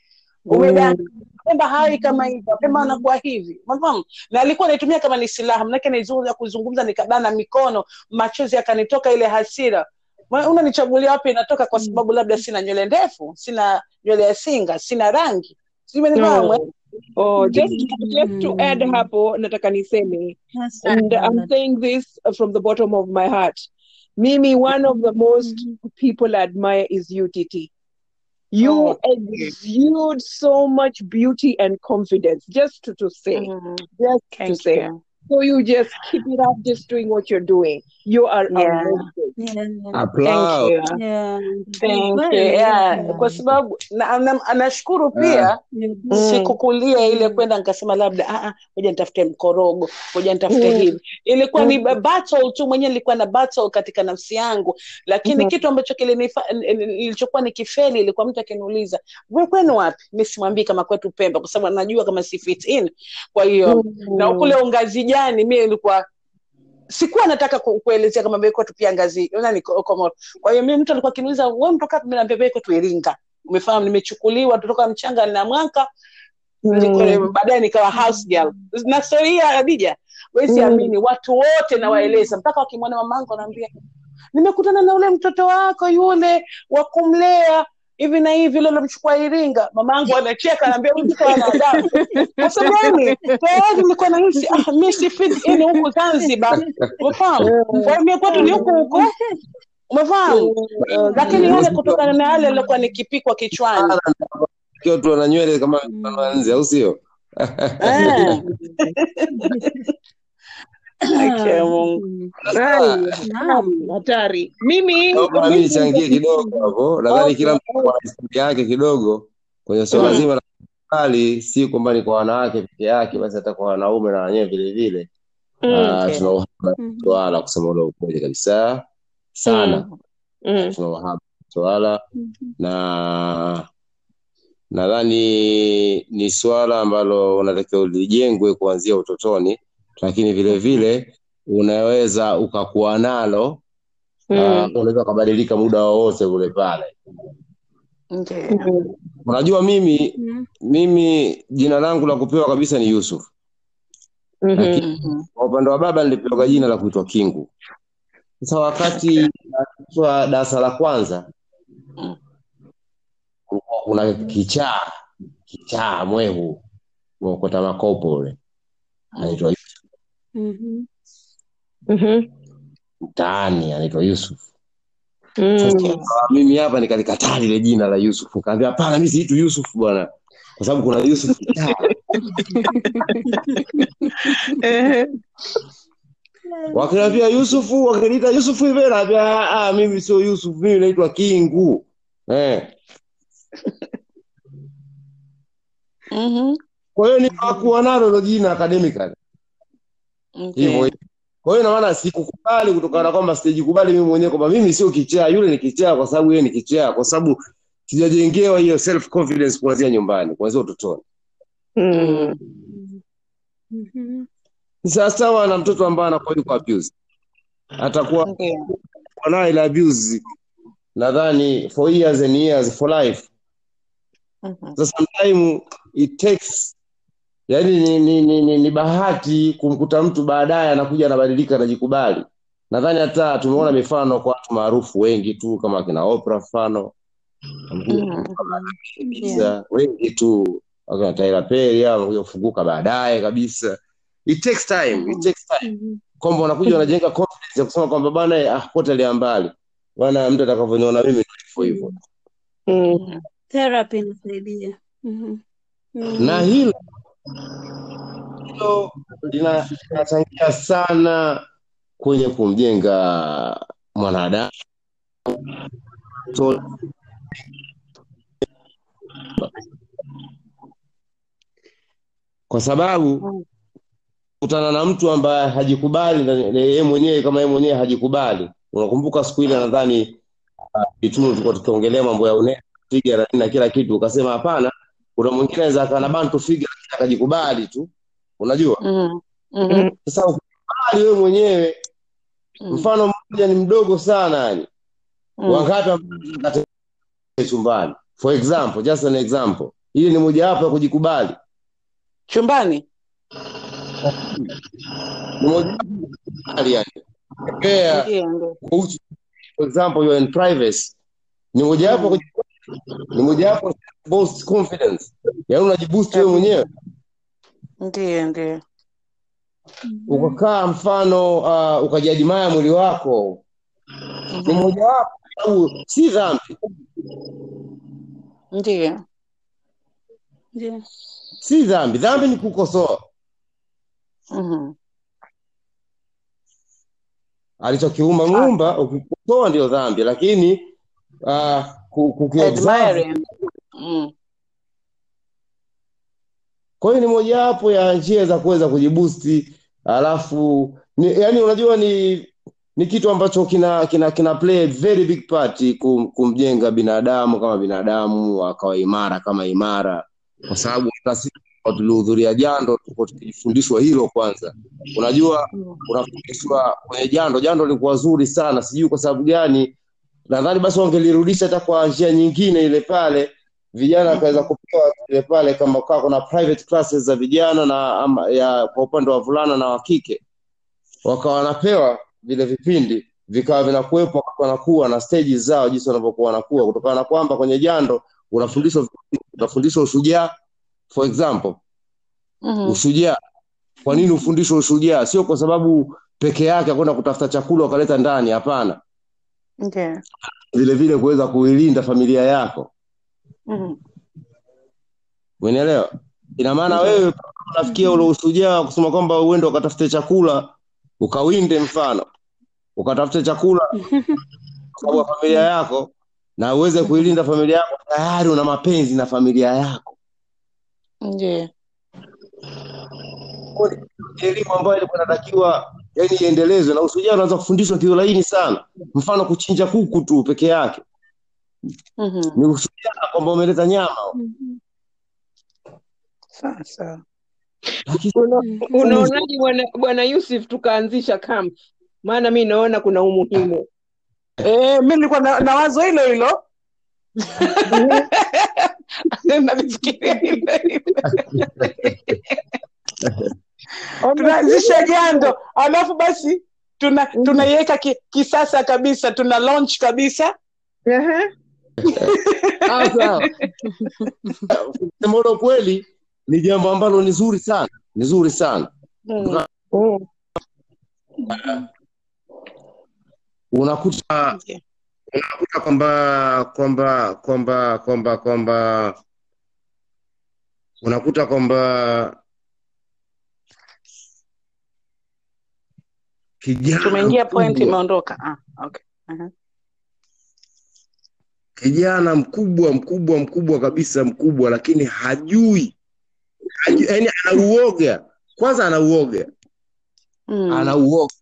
S4: Umedanga pemba hai kama hivyo. Pemba anakuwa hivi. Unafahamu na alikuwa anaitumia kama ni silaha. Manake naizungumza kuzungumza nikabana mikono machozi yakanitoka ile hasira. Unanichagulia wapi inatoka kwa sababu labda sina nywele ndefu sina nywele ya singa sina rangi. Simenifahamu eh?
S1: Oh, just, just to add hapo nataka niseme.
S6: Yes,
S1: and I'm saying this from the bottom of my heart. Mimi, one of the most people I admire is UTT. You
S4: Oh,
S1: exude so much beauty and confidence, just to, to say,
S4: Mhm.
S1: just to
S4: Thank
S1: say. So you just keep it up, just doing what you're doing. You are
S4: Yeah.
S1: amazing.
S6: Yeah,
S4: Thank you.
S6: yeah.
S4: Thank you. Yeah.
S6: yeah.
S4: Kwa sababu na, na, anashukuru pia sikukulia ile kwenda nikasema labda "Ah, ah, nitafute mkorogo moja nitafute
S1: Mm.
S4: hivi ilikuwa ni battle tu mwenyewe nilikuwa na battle katika nafsi yangu lakini
S1: Mhm.
S4: kitu ambacho kilichokuwa ni kifeli nikifeli ilikuwa mtu akiniuliza we kwenu wapi mi simwambii kama kwetu pemba kwa sababu anajua kama si fit in kwa hiyo na kule ungazi jani mi ilikuwa sikuwa nataka kuelezea kama bei kwetu pia ngazi nani komoro kwa hiyo mi mtu alikuwa akiniuliza we mtoka mnaambia Mimi naambia iringa. Umefahamu nimechukuliwa kutoka mchanga na mwaka. Mm. baadaye nikawa house girl. Na stori hii ya Khadija wezi amini watu wote nawaeleza. Mpaka wakimwona mamangu anaambia nimekutana na ule mtoto wako yule wa kumlea hivi na hivi lolo mchukua Iringa mamangu anacheka anaambia huyu mtoto ana adabu. Kwa sababu gani tayari nilikuwa nahisi ah mimi si fit in huku Zanzibar. Umefahamu kwa hiyo mimi kwetu ni huku huku umefahamu? Lakini yale kutokana na yale aliokuwa nikipikwa kichwani.
S3: Kiwa tu ana nywele kama mfano au sio? <laughs> <clears throat>
S1: hatari. Mimi
S3: nichangie kidogo hapo. Nadhani kila mtu ana historia yake kidogo kwenye swala
S4: Mm.
S3: zima la kali si kwamba ni kwa wanawake peke yake, basi hata kwa wanaume na wenyewe vile vile. Ah, tuna uhaba swala kusema ule ukweli kabisa sana. Tuna uhaba swala na nadhani ni swala ambalo unatakiwa lijengwe kuanzia utotoni, lakini vile vile unaweza ukakuwa nalo na unaweza ukabadilika muda wowote ule pale.
S4: okay.
S3: Unajua mimi
S6: Mm.
S3: mimi jina langu la kupewa kabisa ni Yusuf, lakini
S4: Mhm.
S3: kwa upande wa baba nilipewa jina la kuitwa Kingu. Sasa wakati naitwa darasa la kwanza kulikuwa kuna kichaa kichaa mwehu mwokota makopo ule anaitwa Yusuf.
S6: Mhm.
S1: Mhm.
S3: mtaani anaitwa Yusuf.
S1: Mm.
S3: Ah, Mimi hapa nikalikataa lile jina la Yusuf, nikaambia hapana, mi siitu Yusuf bwana, kwa sababu kuna Yusuf. <laughs> Wakiniambia Yusufu, wakiniita Yusufu hivi, naambia ah, ah, mimi sio Yusuf, mimi naitwa Kingu eh.
S4: Mhm.
S3: Kwa hiyo nikakuwa nalo lo jina academically hivyo
S4: Okay.
S3: Kwa hiyo ina maana sikukubali kutokana na kwamba sijikubali mimi mwenyewe kwamba mimi sio kichaa, yule ni kichaa kwa sababu yeye ni kichaa, kwa sababu sijajengewa hiyo self confidence kuanzia nyumbani, kuanzia utotoni.
S1: Mm.
S5: Mhm.
S3: Sawasawa na mtoto ambaye anakuwa yuko abuse, atakuwa
S4: okay.
S3: naye ile abuse nadhani for years and years for life.
S4: Mhm.
S3: So sometimes it takes yani ni, ni, ni, ni, ni bahati kumkuta mtu baadaye anakuja anabadilika anajikubali. Nadhani hata tumeona mifano kwa watu maarufu wengi tu kama akina opra mfano
S4: Mhm. Yeah.
S3: wengi tu hao wamekuja kufunguka baadaye kabisa. It takes time, it takes time. Kwamba wanakuja wanajenga confidence ya kusema kwamba bana, ah, potelea mbali bana mtu atakavyoniona mimi ndivyo hivyo.
S1: Mm.
S6: Therapy inasaidia.
S5: Mhm.
S3: na
S5: Mhm.
S3: hilo hilo lina- linachangia sana kwenye kumjenga mwanadamu. Kwa sababu kutana na mtu ambaye hajikubali yeye mwenyewe kama yeye mwenyewe hajikubali unakumbuka siku ile nadhani uh, tulikuwa tukiongelea mambo ya unea figa na kila kitu ukasema hapana kuna mwingine anaweza akana bantu figa lakini akajikubali tu. Unajua?
S4: Mhm. Mhm.
S3: sasa ukikubali wewe mwenyewe.
S4: Mm.
S3: mfano mmoja ni mdogo sana yani.
S4: Mm.
S3: wangapi ambao chumbani? For example just an example. Hili ni mojawapo ya kujikubali.
S4: Chumbani.
S3: ni mojawapo ya kujikubali ni mojawapo boost confidence. Yaani unajiboost wewe mwenyewe.
S4: Ndiyo, ndiyo.
S3: ukakaa mfano uh, ukajiadimaya mwili wako. Ni
S4: Mhm.
S3: mojawapo au si dhambi?
S4: Ndiyo,
S6: ndiyo,
S3: si dhambi. Dhambi ni kukosoa.
S4: Mhm.
S3: alichokiumba muumba ukikosoa ndio dhambi. Lakini uh,
S4: Admiring. Mm.
S3: kwa hiyo ni mojawapo ya njia za kuweza kujibusti alafu ni, yani unajua ni ni kitu ambacho kina kina kina play very big part kum, kumjenga binadamu kama binadamu akawa imara kama imara. Kwa sababu hata sisi tulihudhuria jando tuko tukijifundishwa hilo kwanza. Unajua unafundishwa kwenye jando jando lilikuwa zuri sana. Sijui kwa sababu gani nadhani basi wangelirudisha hata kwa njia nyingine ile pale vijana akaweza kupewa ile pale kama kaa kuna private classes za vijana na ama, ya kwa upande wa vulana na wa kike. Wakawa wanapewa vile vipindi vikawa vinakuwepo wanakuwa na stages zao jinsi wanavyokuwa wanakuwa kutokana na kwamba kwenye jando unafundishwa unafundishwa ushujaa. For example
S4: Mhm.
S3: ushujaa. Kwa nini ufundishwe ushujaa? Sio kwa sababu peke yake kwenda kutafuta chakula wakaleta ndani hapana
S4: Ndio.
S3: vile vile kuweza kuilinda familia yako
S4: Mhm.
S3: Umenielewa? Ina maana
S4: Ndio.
S3: wewe unafikia ule ushujaa kusema kwamba uende ukatafute chakula ukawinde, mfano ukatafute chakula kwa familia yako, na uweze kuilinda familia yako, tayari una mapenzi na familia yako. Ni elimu ambayo ilikuwa inatakiwa yani iendelezwe, na ushujaa unaanza kufundishwa kiulaini sana. Mfano kuchinja kuku tu peke yake
S4: Mhm.
S3: ni ushujaa kwamba umeleta nyama,
S5: Mhm. Mhm.
S1: Unaonaje bwana bwana Yusuf tukaanzisha camp? Maana mi naona kuna umuhimu.
S4: Eh, mi nilikuwa na, na wazo hilo hilo. <laughs> <laughs> Nafikiria hilo hilo. <laughs> Tunaanzisha jando, alafu basi tuna tunaiweka ki, kisasa kabisa, tuna launch kabisa.
S1: Ehe. <laughs>
S3: Sawa. Kusema ni jambo ambalo ni zuri sana, ni zuri sana.
S4: Mm.
S1: Mm.
S3: unakuta unakuta kwamba kwamba kwamba kwamba kwamba unakuta kwamba kijana
S4: tumeingia point
S3: mkubwa
S4: imeondoka. Ah, okay. uh
S3: kijana mkubwa mkubwa mkubwa kabisa mkubwa lakini hajui, yaani anauoga. Kwanza anauoga.
S4: Mm.
S3: anauoga.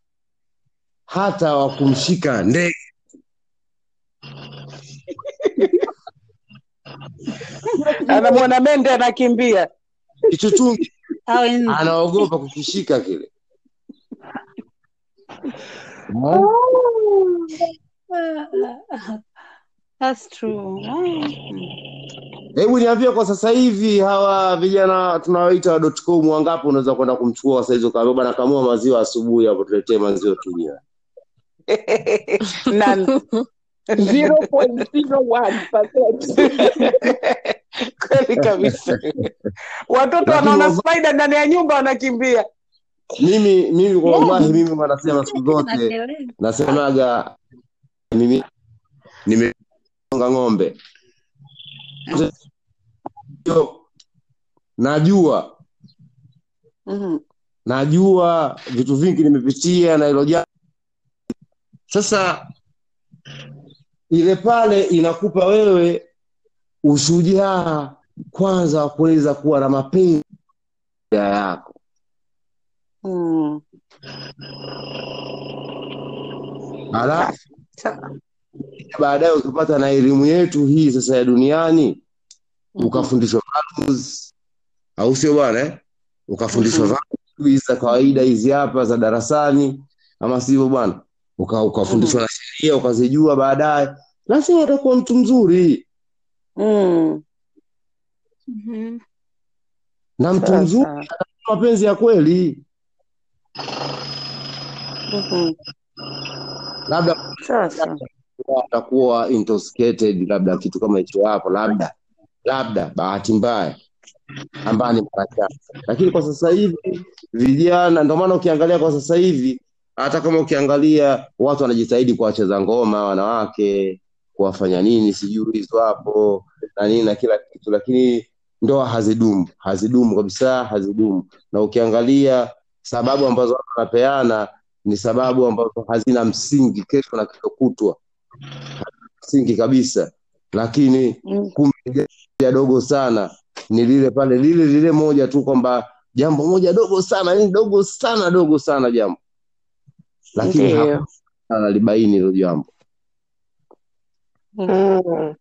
S3: Hata wa kumshika ndege.
S4: Anamwona mende anakimbia.
S3: Kichuchungi. Anaogopa kukishika kile? <laughs>
S6: That's true.
S3: Hebu niambie kwa sasa hivi hawa vijana tunawaita wa dotcom wangapi unaweza kwenda kumchukua saizi ukaambia bwana kamua maziwa asubuhi hapo tuletee maziwa tunywe <laughs>
S4: None.
S1: 0.01%. <laughs>
S4: kweli kabisa watoto wanaona spider ndani ya nyumba wanakimbia
S3: mimi mimi kwa
S6: Yeah,
S3: wallahi mimi wanasema siku zote nasemaga mimi nimeonga ng'ombe. Yo, najua.
S4: Mhm.
S3: najua vitu vingi nimepitia na hilo jambo sasa ile pale inakupa wewe ushujaa kwanza wa kuweza kuwa na mapenzi yako
S4: Mm.
S3: halafu baadaye ukipata na elimu yetu hii sasa ya duniani
S4: Mhm.
S3: ukafundishwa values au sio bwana eh? ukafundishwa
S4: Mhm.
S3: values za kawaida hizi hapa za darasani ama sivyo bwana Uka, ukafundishwa na sheria ukazijua baadaye lazima utakuwa mtu mzuri
S4: Mm.
S6: Mhm.
S3: na mtu mzuri mapenzi ya kweli
S4: Mhm.
S3: labda atakuwa intoxicated labda kitu kama hicho hapo labda labda bahati mbaya ambayo ni mara chache lakini kwa sasa hivi vijana ndio maana ukiangalia kwa sasa hivi hata kama ukiangalia watu wanajitahidi kuwacheza ngoma wanawake kuwafanya nini sijui hizo hapo na nini na kila kitu lakini ndoa hazidumu hazidumu kabisa hazidumu. Na ukiangalia sababu ambazo watu wanapeana ni sababu ambazo hazina msingi kesho na kesho kutwa. Msingi kabisa. Lakini
S4: Mm.
S3: kumbe dogo sana ni lile pale lile lile moja tu kwamba jambo moja dogo sana yani dogo sana dogo sana jambo. Lakini analibaini hilo jambo.
S1: Mm.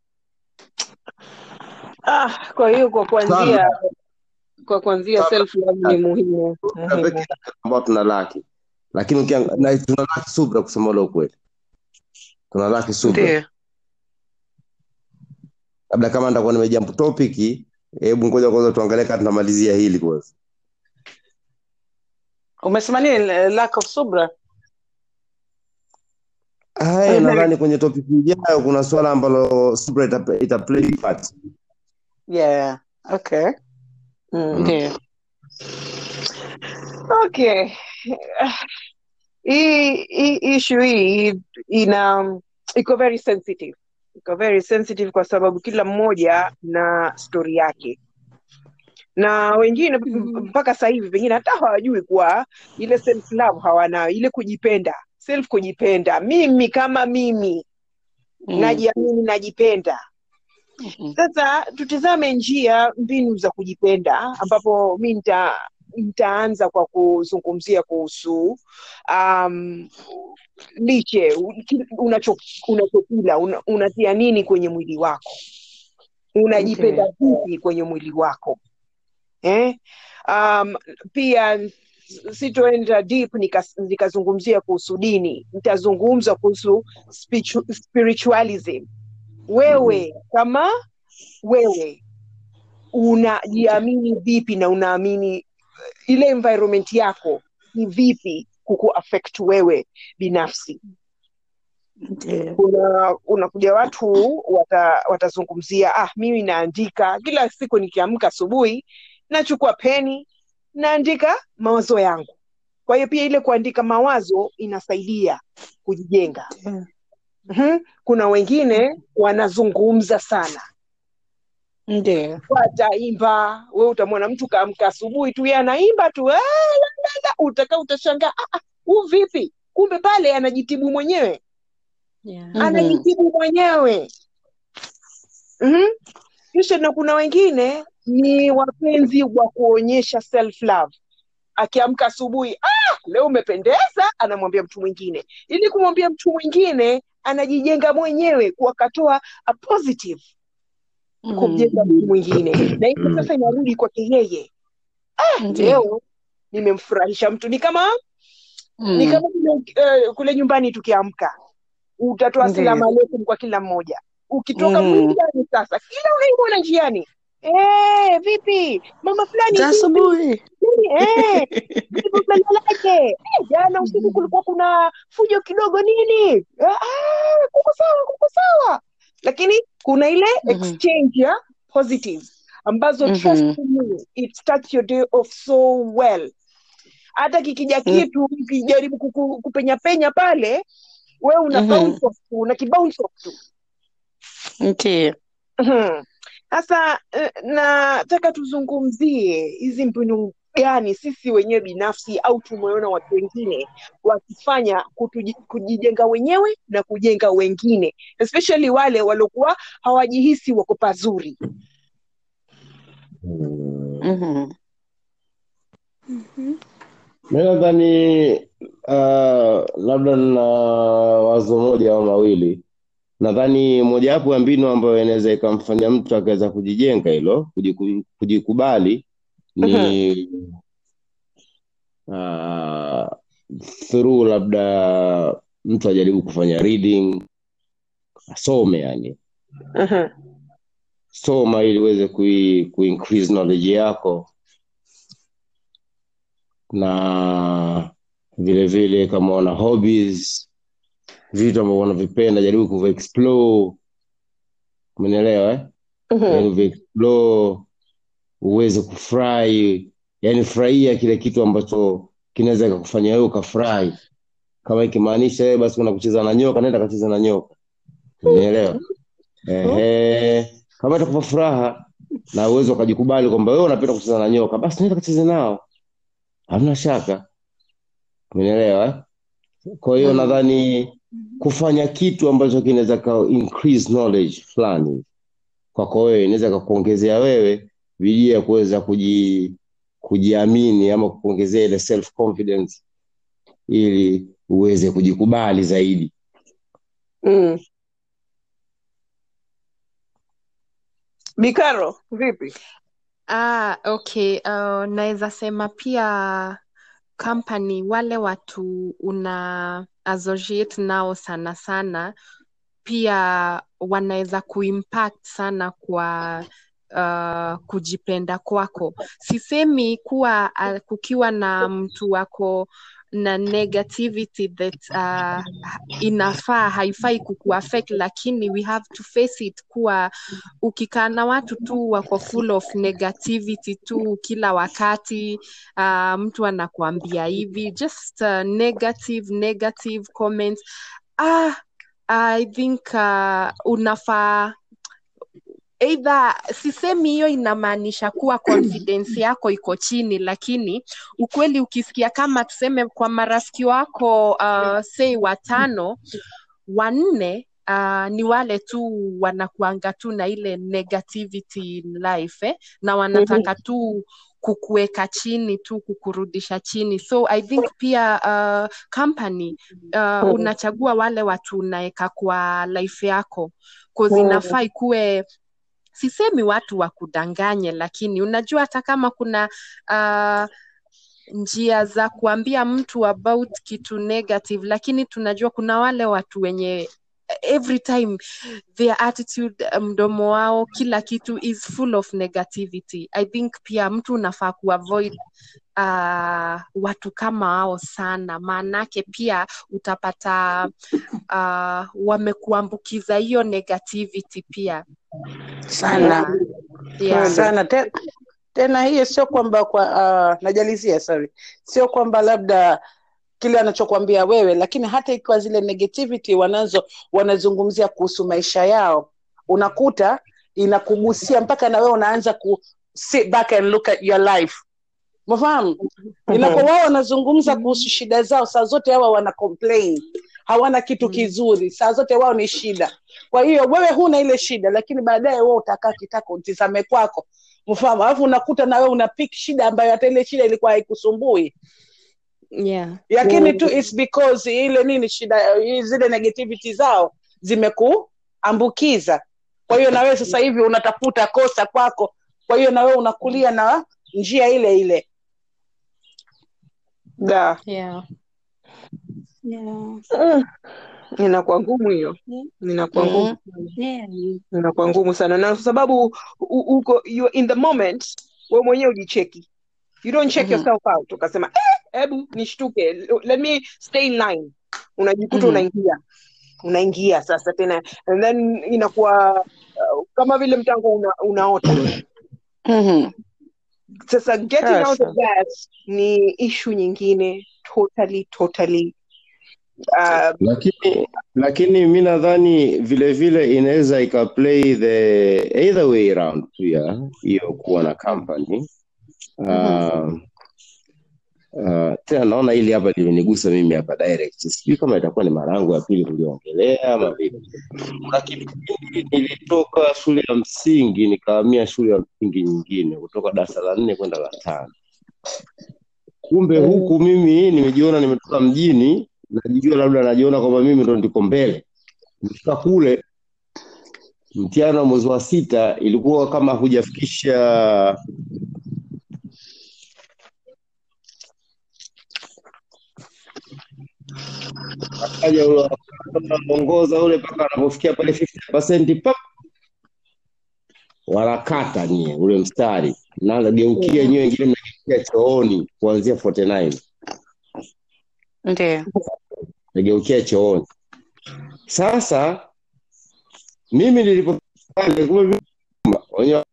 S1: Ah, kwa hiyo kwa kuanzia kwa kuanzia
S3: sana
S1: self love ni muhimu
S3: ambao tuna laki lakini tuna laki subra kusema ule ukweli tuna laki subra labda kama nitakuwa nimejampu topic hebu ngoja kwanza tuangalie kaa tunamalizia hili kwanza
S4: Umesema nini? Lack of subra.
S3: haya nadhani kwenye topic ijayo kuna swala ambalo subra ita, ita play part
S4: Yeah. Okay.
S1: Mm.
S4: Ndio.
S1: Okay. Hii hii issue hii ina iko very sensitive. Iko very sensitive kwa sababu kila mmoja na stori yake. Na wengine
S6: Mhm.
S1: mpaka sasa hivi pengine hata hawajui kuwa ile self love hawanayo, ile kujipenda, self kujipenda. Mimi kama mimi
S4: Mm.
S1: najiamini, najipenda.
S4: Mhm.
S1: Sasa tutizame njia, mbinu za kujipenda, ambapo mi nita nitaanza kwa kuzungumzia kuhusu um, lishe unachokula una, unatia nini kwenye mwili wako, unajipenda vipi kwenye mwili wako eh? Um, pia sitoenda deep nikazungumzia nika kuhusu dini, nitazungumza kuhusu spiritualism. Wewe kama wewe unajiamini vipi na unaamini ile environment yako ni vipi kuku affect wewe binafsi
S4: Ndio.
S1: Una, unakuja watu wata, watazungumzia ah mimi naandika kila siku nikiamka asubuhi nachukua peni naandika mawazo yangu kwa hiyo pia ile kuandika mawazo inasaidia kujijenga
S4: Ndio.
S1: Mhm. kuna wengine wanazungumza sana
S4: Ndio.
S1: wataimba we utamwona mtu kaamka asubuhi tu ye anaimba tu "Ah, la, la, la." utaka utashangaa "Ah, ah, huu vipi kumbe pale anajitibu mwenyewe
S5: Yeah.
S4: Mhm.
S1: anajitibu mwenyewe Mhm. kisha na kuna wengine ni wapenzi wa kuonyesha self love akiamka asubuhi ah, leo umependeza anamwambia mtu mwingine ili kumwambia mtu mwingine anajijenga mwenyewe kuwakatoa a positive
S4: mm.
S1: kumjenga mtu mwingine na hivyo sasa inarudi kwake yeye
S4: Ndio.
S1: leo nimemfurahisha mtu ni kama ni
S4: Mhm.
S1: kama kule, uh, kule nyumbani tukiamka utatoa salamu aleikum kwa kila mmoja ukitoka
S4: mm.
S1: mwingine sasa kila unaimwona njiani Eh, vipi mama fulani
S4: Za asubuhi.
S1: Eh, <laughs> vipi mmelalaje? Eh, jana usiku kulikuwa kuna fujo kidogo nini Ah, kuko sawa kuko sawa lakini kuna ile
S4: Mhm.
S1: exchange ya positive ambazo
S4: Mhm.
S1: trust me it starts your day off so well hata kikija
S4: Mm.
S1: kitu ukijaribu kuku- kupenya penya pale we una
S4: Mhm.
S1: bounce off tu una kibounce off tu
S4: Ndio.
S1: Mhm. Sasa eh, nataka tuzungumzie hizi mbinu gani sisi wenyewe binafsi au tumeona watu wengine wakifanya kutuji, kujijenga wenyewe na kujenga wengine especially wale waliokuwa hawajihisi wako pazuri.
S3: Mm.
S4: Mhm.
S3: Mi nadhani uh, labda na wazo moja au mawili. Nadhani mojawapo ya mbinu ambayo inaweza ikamfanya mtu akaweza kujijenga hilo kujikubali ni uh, through labda mtu ajaribu kufanya reading, asome yani,
S1: Mhm.
S3: soma ili uweze kui, kuincrease knowledge yako. Na vile vile kama una hobbies vitu ambavyo unavipenda jaribu umenielewa eh? yani
S1: Mhm.
S3: uviexplore uweze kufurahi yani furahia kile kitu ambacho kinaweza kakufanya wewe ukafurahi kama ikimaanisha wewe basi kuna kucheza na nyoka naenda kacheza na nyoka. Umenielewa ehe. Kama itakupa furaha na uwezo ukajikubali kwamba wewe unapenda kucheza na nyoka basi naenda kacheze nao. Hamna shaka. Umenielewa eh? kwa hiyo
S4: Mhm.
S3: nadhani kufanya kitu ambacho kinaweza ka increase knowledge fulani kwako wewe inaweza kakuongezea wewe bidii ya kuweza kuji, kujiamini ama kukuongezea ile self confidence ili uweze kujikubali zaidi
S1: Mm. Bikaro, vipi?
S5: Ah, okay. Uh, naweza sema pia company wale watu una associate nao sana sana pia wanaweza kuimpact sana kwa uh, kujipenda kwako. Sisemi kuwa uh, kukiwa na mtu wako na negativity that uh, inafaa haifai kukuaffect, lakini we have to face it kuwa ukikaa na watu tu wako full of negativity tu kila wakati uh, mtu anakuambia hivi just uh, negative negative comments. Ah, I think uh, unafaa either sisemi hiyo inamaanisha kuwa confidence yako iko chini lakini ukweli ukisikia kama tuseme kwa marafiki wako uh, sei watano wanne uh, ni wale tu wanakuanga tu na ile negativity in life eh? na wanataka tu kukuweka chini tu kukurudisha chini. So i think pia uh, company uh, unachagua wale watu unaweka kwa life yako. Cause inafaa ikuwe sisemi watu wakudanganye lakini unajua hata kama kuna uh, njia za kuambia mtu about kitu negative lakini tunajua kuna wale watu wenye every time their attitude mdomo wao kila kitu is full of negativity. I think pia mtu unafaa kuavoid uh, watu kama hao sana. Maanake pia utapata uh, wamekuambukiza hiyo negativity pia.
S4: Sana.
S5: Yeah.
S4: sana. Tena hiyo sio kwamba kwa uh, najalizia sorry. Sio kwamba labda kile anachokwambia wewe lakini hata ikiwa zile negativity wanazo wanazungumzia kuhusu maisha yao unakuta inakugusia mpaka na wewe unaanza ku sit back and look at your life. Mafahamu inapo wao wanazungumza kuhusu shida zao saa zote hawa wana complain. Hawana kitu kizuri saa zote wao ni shida. Kwa hiyo wewe huna ile shida lakini baadaye wewe utakaa kitako utizame kwako. Mfahamu? Alafu unakuta na wewe una pik shida ambayo hata ile shida ilikuwa haikusumbui
S5: yeah.
S4: Lakini tu it's because ile nini shida zile negativity zao zimekuambukiza. Kwa hiyo na wewe sasa hivi unatafuta kosa kwako. Kwa hiyo na wewe unakulia na njia ile ile. Da.
S5: Yeah.
S6: Yeah.
S1: inakuwa ngumu hiyo. Inakuwa ngumu.
S6: Yeah.
S1: inakuwa ngumu sana. Na kwa sababu uko you in the moment we mwenyewe ujicheki you don't check
S4: Mhm.
S1: yourself out ukasema eh, hebu nishtuke. Let me stay in line. Unajikuta
S4: Mhm.
S1: unaingia. Unaingia sasa tena. And then inakuwa uh, kama vile mtango una, unaota. <clears throat>
S4: Mhm.
S1: sasa getting out of that ni ishu nyingine totally totally. Uh,
S3: lakini lakini mi nadhani vile vile inaweza ikaplay the either way around pia hiyo kuwa na company. Uh, uh, tena naona hili hapa limenigusa mimi hapa direct. Sijui kama itakuwa ni mara yangu ya pili kuliongelea ama vipi. Kuna kipindi nilitoka shule ya msingi nikahamia shule ya msingi nyingine kutoka darasa la nne kwenda la tano. Kumbe huku mimi nimejiona nimetoka mjini najijua labda najiona kwamba mimi ndo ndiko mbele. Nimefika kule mtihani wa mwezi wa sita ilikuwa kama hujafikisha akaja ule anaongoza ule mpaka anapofikia pale 50% pap wanakata nyie ule mstari. Nageukia nyie wengine mnageukia chooni kuanzia 49
S4: ndio.
S3: Nageukia chooni. Sasa mimi nilipo pale kumbe mimi- wenye-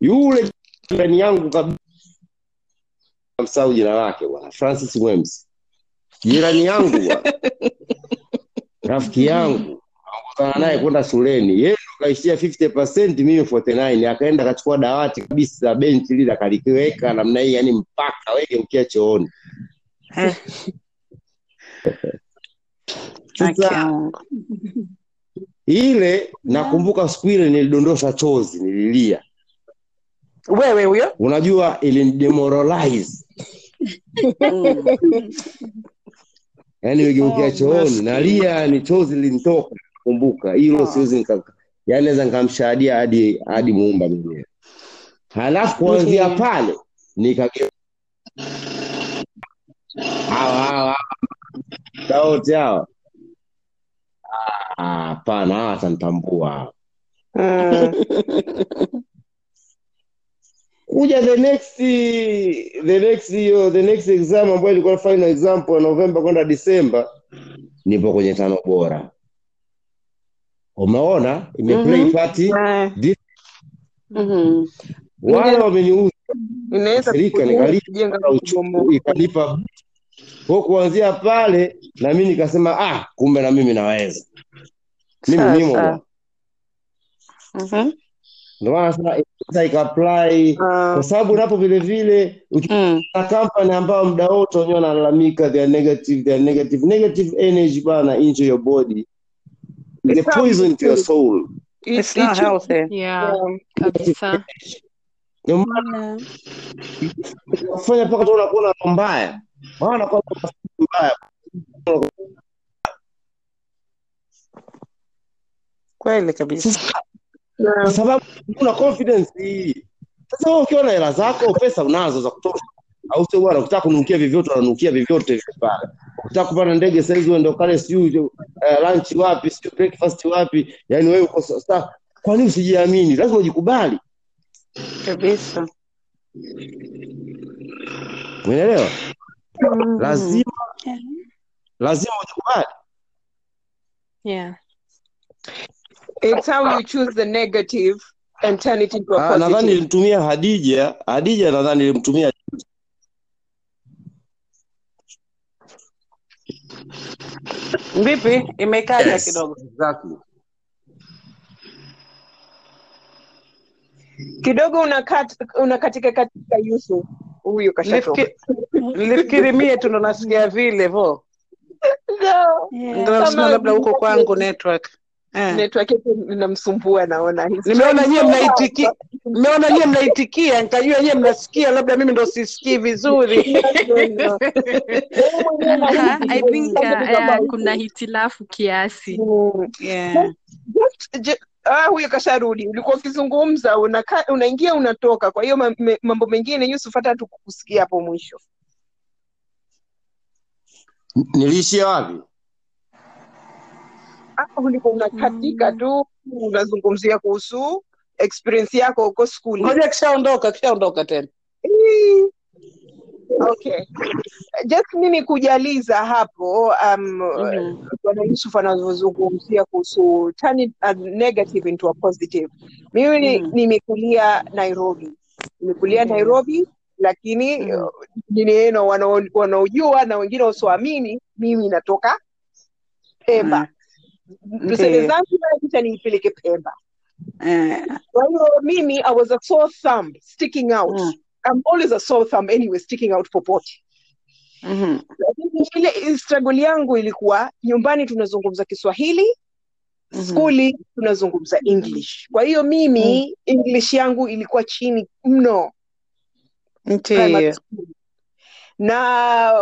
S3: yule jirani yangu kabisa msahau jina lake bwana francis wems jirani yangu <laughs> rafiki yangu. Akutana naye kwenda shuleni. Yeye kaishia 50% mimi 49 akaenda akachukua dawati kabisa benchi lile akalikiweka namna hii yani mpaka wegeukia chooni.
S4: Eh. <laughs>
S3: Sasa ile nakumbuka siku ile nilidondosha chozi nililia.
S4: Wewe huyo?
S3: Unajua ilinidemoralize <laughs>
S4: Mm.
S3: Yaani nimegeukia
S4: Oh,
S3: chooni. nalia ni chozi linitoka kumbuka hilo
S4: Oh.
S3: siwezi nika yaani naweza nikamshahadia hadi hadi muumba mwenyewe. Halafu kuanzia
S4: okay.
S3: pale nikageuka hawa hawa wote hawa. Ah, hapana hawa watanitambua hawa.
S1: Mm, <laughs>
S3: kuja the next the next hiyo the next exam ambayo ilikuwa final exam ya Novemba kwenda Disemba nipo kwenye tano bora. Umeona? Imeplay
S4: Mhm.
S3: party.
S1: Eh,
S4: mm-hmm.
S3: wale wameniuza. ikanipa. Kwa kuanzia pale na mi nikasema ah kumbe na mimi naweza. Mimi nimo
S4: sawa.
S3: Ndio maana sasa inaweza ika-apply
S1: Ah,
S3: kwa sababu napo vile vile
S4: Mm.
S3: kampani ambayo muda wote wenyewe wanalalamika they are negative they are negative. Negative energy bana into your body. A poison to your soul.
S1: It-
S4: It's not healthy.
S5: yeah.
S1: Yeah.
S5: kabisa.
S3: Ndio maana kufanya mpaka tu unakuwa na mbaya. Maana kwa mbaya.
S4: Kweli kabisa.
S3: Kwa sababu una confidence hii. Sasa wewe ukiwa na hela zako pesa unazo za kutosha au sio bwana? Ukitaka kunukia vyovyote unanukia vyovyote pale. Ukitaka kupanda ndege sasa hizi uende ukale sijui uh, lunch wapi sijui breakfast wapi. Yani wewe uko sasa kwa nini usijiamini? Lazima ujikubali.
S4: Kabisa.
S3: umeelewa?
S4: Mhm.
S3: lazima lazima ujikubali.
S5: Yeah
S1: It's how you choose the negative and turn it into a
S3: positive. nadhani nilimtumia Hadija. Hadija nadhani nilimtumia
S4: Vipi? Imekata
S3: yes.
S4: kidogo.
S3: Exactly.
S1: Kidogo unakat, unakatika katika Yusuf. Huyu kashatoka.
S4: Nilifikiri mie tu ndo nasikia vile vo. <laughs>
S1: No.
S6: Yeah.
S4: Ndio nasema labda huko kwangu network. Eh.
S1: network yetu inamsumbua naona.
S4: Nimeona nyie mnaitikia, nimeona nyie mnaitikia, nikajua nyie mnasikia, labda mimi ndo sisikii vizuri. <laughs> <laughs>
S5: I think uh, uh, kuna hitilafu kiasi.
S1: Mm.
S4: Yeah.
S1: Ah, huyo kasharudi. Ulikuwa ukizungumza unaka, unaingia unatoka. Kwa hiyo mambo mengine Yusuf hata hatukukusikia hapo mwisho.
S3: Niliishia wapi?
S1: Ah, ulikuwa unakatika
S5: Mm.
S1: tu unazungumzia kuhusu experience yako huko skuli.
S4: Ngoja kishaondoka, kishaondoka tena.
S1: Okay. Just mimi kujaliza hapo um,
S4: Mhm.
S1: bwana Yusuf anavyozungumzia kuhusu turning a negative into a positive. Mimi
S4: Mhm.
S1: nimekulia Nairobi, nimekulia
S4: Ndiyo.
S1: Nairobi, lakini mm-hmm. ni neno wanaojua na wengine wasioamini, mimi natoka Pemba. Tuseme Niipeleke Pemba.
S4: Eh.
S1: Kwa hiyo mimi I was a sore thumb sticking out.
S4: Mm.
S1: I'm always a sore thumb anyway sticking out popote.
S4: Mhm.
S1: Lakini ile struggle yangu ilikuwa nyumbani tunazungumza Kiswahili,
S4: Mhm.
S1: skuli tunazungumza English. Kwa hiyo mimi English yangu ilikuwa chini mno Na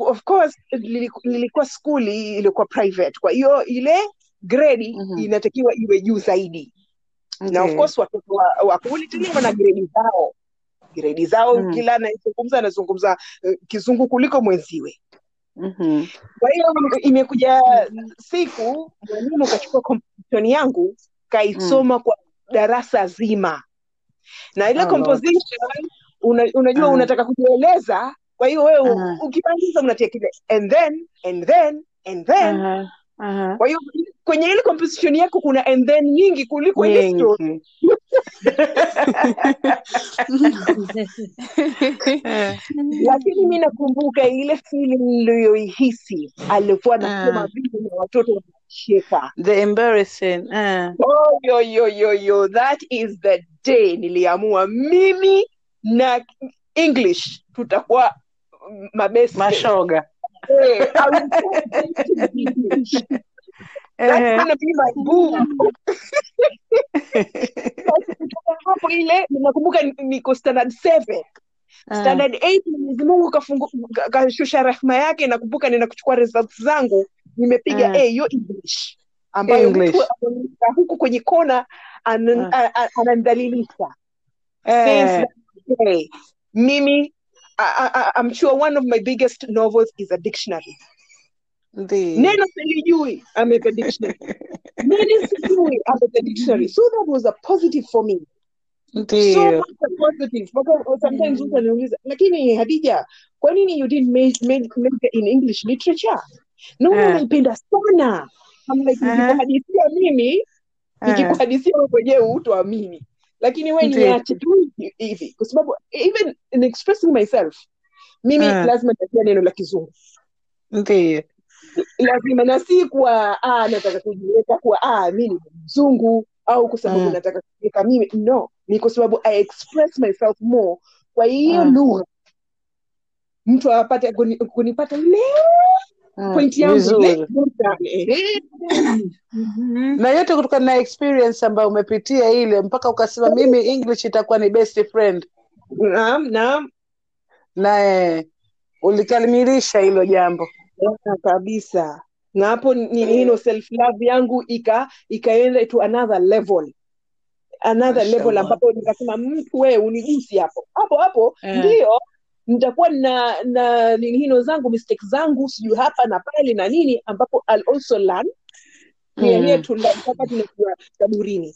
S1: of course lilikuwa skuli ilikuwa private. Kwa hiyo ile gredi
S4: mm-hmm.
S1: inatakiwa iwe juu zaidi. Na of course watoto wa, wa kule wana grade zao. gredi zao
S4: Mhm.
S1: kila anayezungumza anazungumza uh, kizungu kuliko mwenziwe.
S4: Mhm.
S1: Kwa hiyo imekuja siku mwalimu kachukua composition yangu kaisoma kwa darasa zima, na ile
S4: Oh,
S1: composition una, unajua
S4: Ah.
S1: unataka kujieleza. Kwa hiyo wewe
S4: Ah.
S1: ukimaliza unatia kile and then and then and then.
S4: Aha. Aha.
S1: Kwa hiyo kwenye ile composition yako kuna and then nyingi kuliko ile <laughs> story. Lakini mi nakumbuka ile feeling niliyoihisi alikuwa anasoma
S4: Ah.
S1: vile na watoto wanacheka.
S4: The embarrassing.
S1: Oh, yo, yo, yo, yo. That is the day niliamua mimi na English tutakuwa mabeste.
S4: Mashoga.
S1: Eh, I will teach <laughs> English. That's
S4: Eh.
S1: gonna be my boo. <laughs> Hapo ile nakumbuka ni- niko standard 7
S4: Ah.
S1: standard eight Mwenyezi Mungu kashusha rehma yake nakumbuka nina kuchukua results zangu nimepiga
S4: Ah.
S1: A hiyo English ambayo mtu huku kwenye kona anan- a- a- ananidhalilisha
S4: Eh.
S1: mimi I, I, I'm sure one of my biggest novels is a dictionary.
S4: Ndiyo.
S1: neno silijui ameweka dictionary. <laughs> Neno sijui ameweka dictionary. So that was a positive for me. So
S4: Ndiyo.
S1: much a positive. Mpaka sometimes mtu ananiuliza lakini hadija kwa nini you didn't major in english literature? Naona
S4: Eh.
S1: sana. I'm like, nikikuhadithia mimi
S4: Eh.
S1: nikikuhadithia wewe mwenyewe hutoamini lakini we niache tu hivi- kwa sababu even in expressing myself mimi
S4: uh.
S1: lazima nitatia neno la kizungu
S4: ndio
S1: lazima na si kuwa ah, nataka kujiweka kuwa ah, mi ni mzungu au kwa sababu
S4: uh.
S1: nataka kujiweka mimi no ni kwa sababu i express myself more kwa hiyo
S4: uh.
S1: lugha mtu apate kuni, kunipata ile
S4: Mm.
S1: yangu ile
S4: Vizuri.
S1: Ehe.
S4: na yote kutokana na experience ambayo umepitia ile mpaka ukasema mimi english itakuwa ni best friend
S1: naam naam
S4: naye eh, ulikamilisha hilo jambo
S1: kabisa na hapo ni hino self love yangu ika ikaenda to another level another level ambapo nikasema mtu wewe unigusi hapo hapo hapo
S4: yeah.
S1: ndio nitakuwa na na nini hino zangu mistake zangu sijui hapa na pale na nini ambapo I'll also learn. We are here
S4: Mm.
S1: to learn mpaka tunakuwa kaburini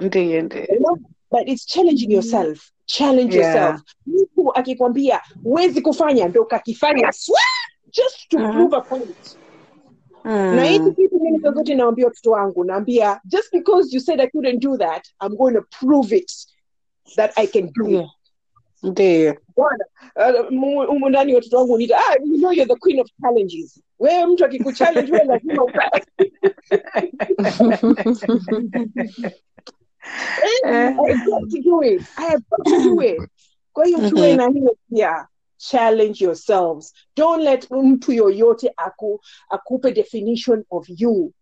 S4: ndiyo ndiyo.
S1: You know? but it's challenging yourself. Challenge
S4: Yeah.
S1: yourself. Mtu akikwambia huwezi kufanya ndo kakifanya. Just to prove a point. Na
S4: Mm.
S1: kitu mimi zozote naambia watoto wangu naambia just because you said i couldn't do that i'm going to prove it that i can do it
S4: Ndio.
S1: Bwana uh, ndani watoto wangu nita ah, you know you're the queen of challenges wewe mtu akikuchallenge wewe lazima
S4: Eh.
S1: I have got to do it. I have got to do it. Kwa hiyo tuwe
S4: Mhm.
S1: na hiyo pia. Challenge yourselves. Don't let mtu yoyote aku, akupe definition of you.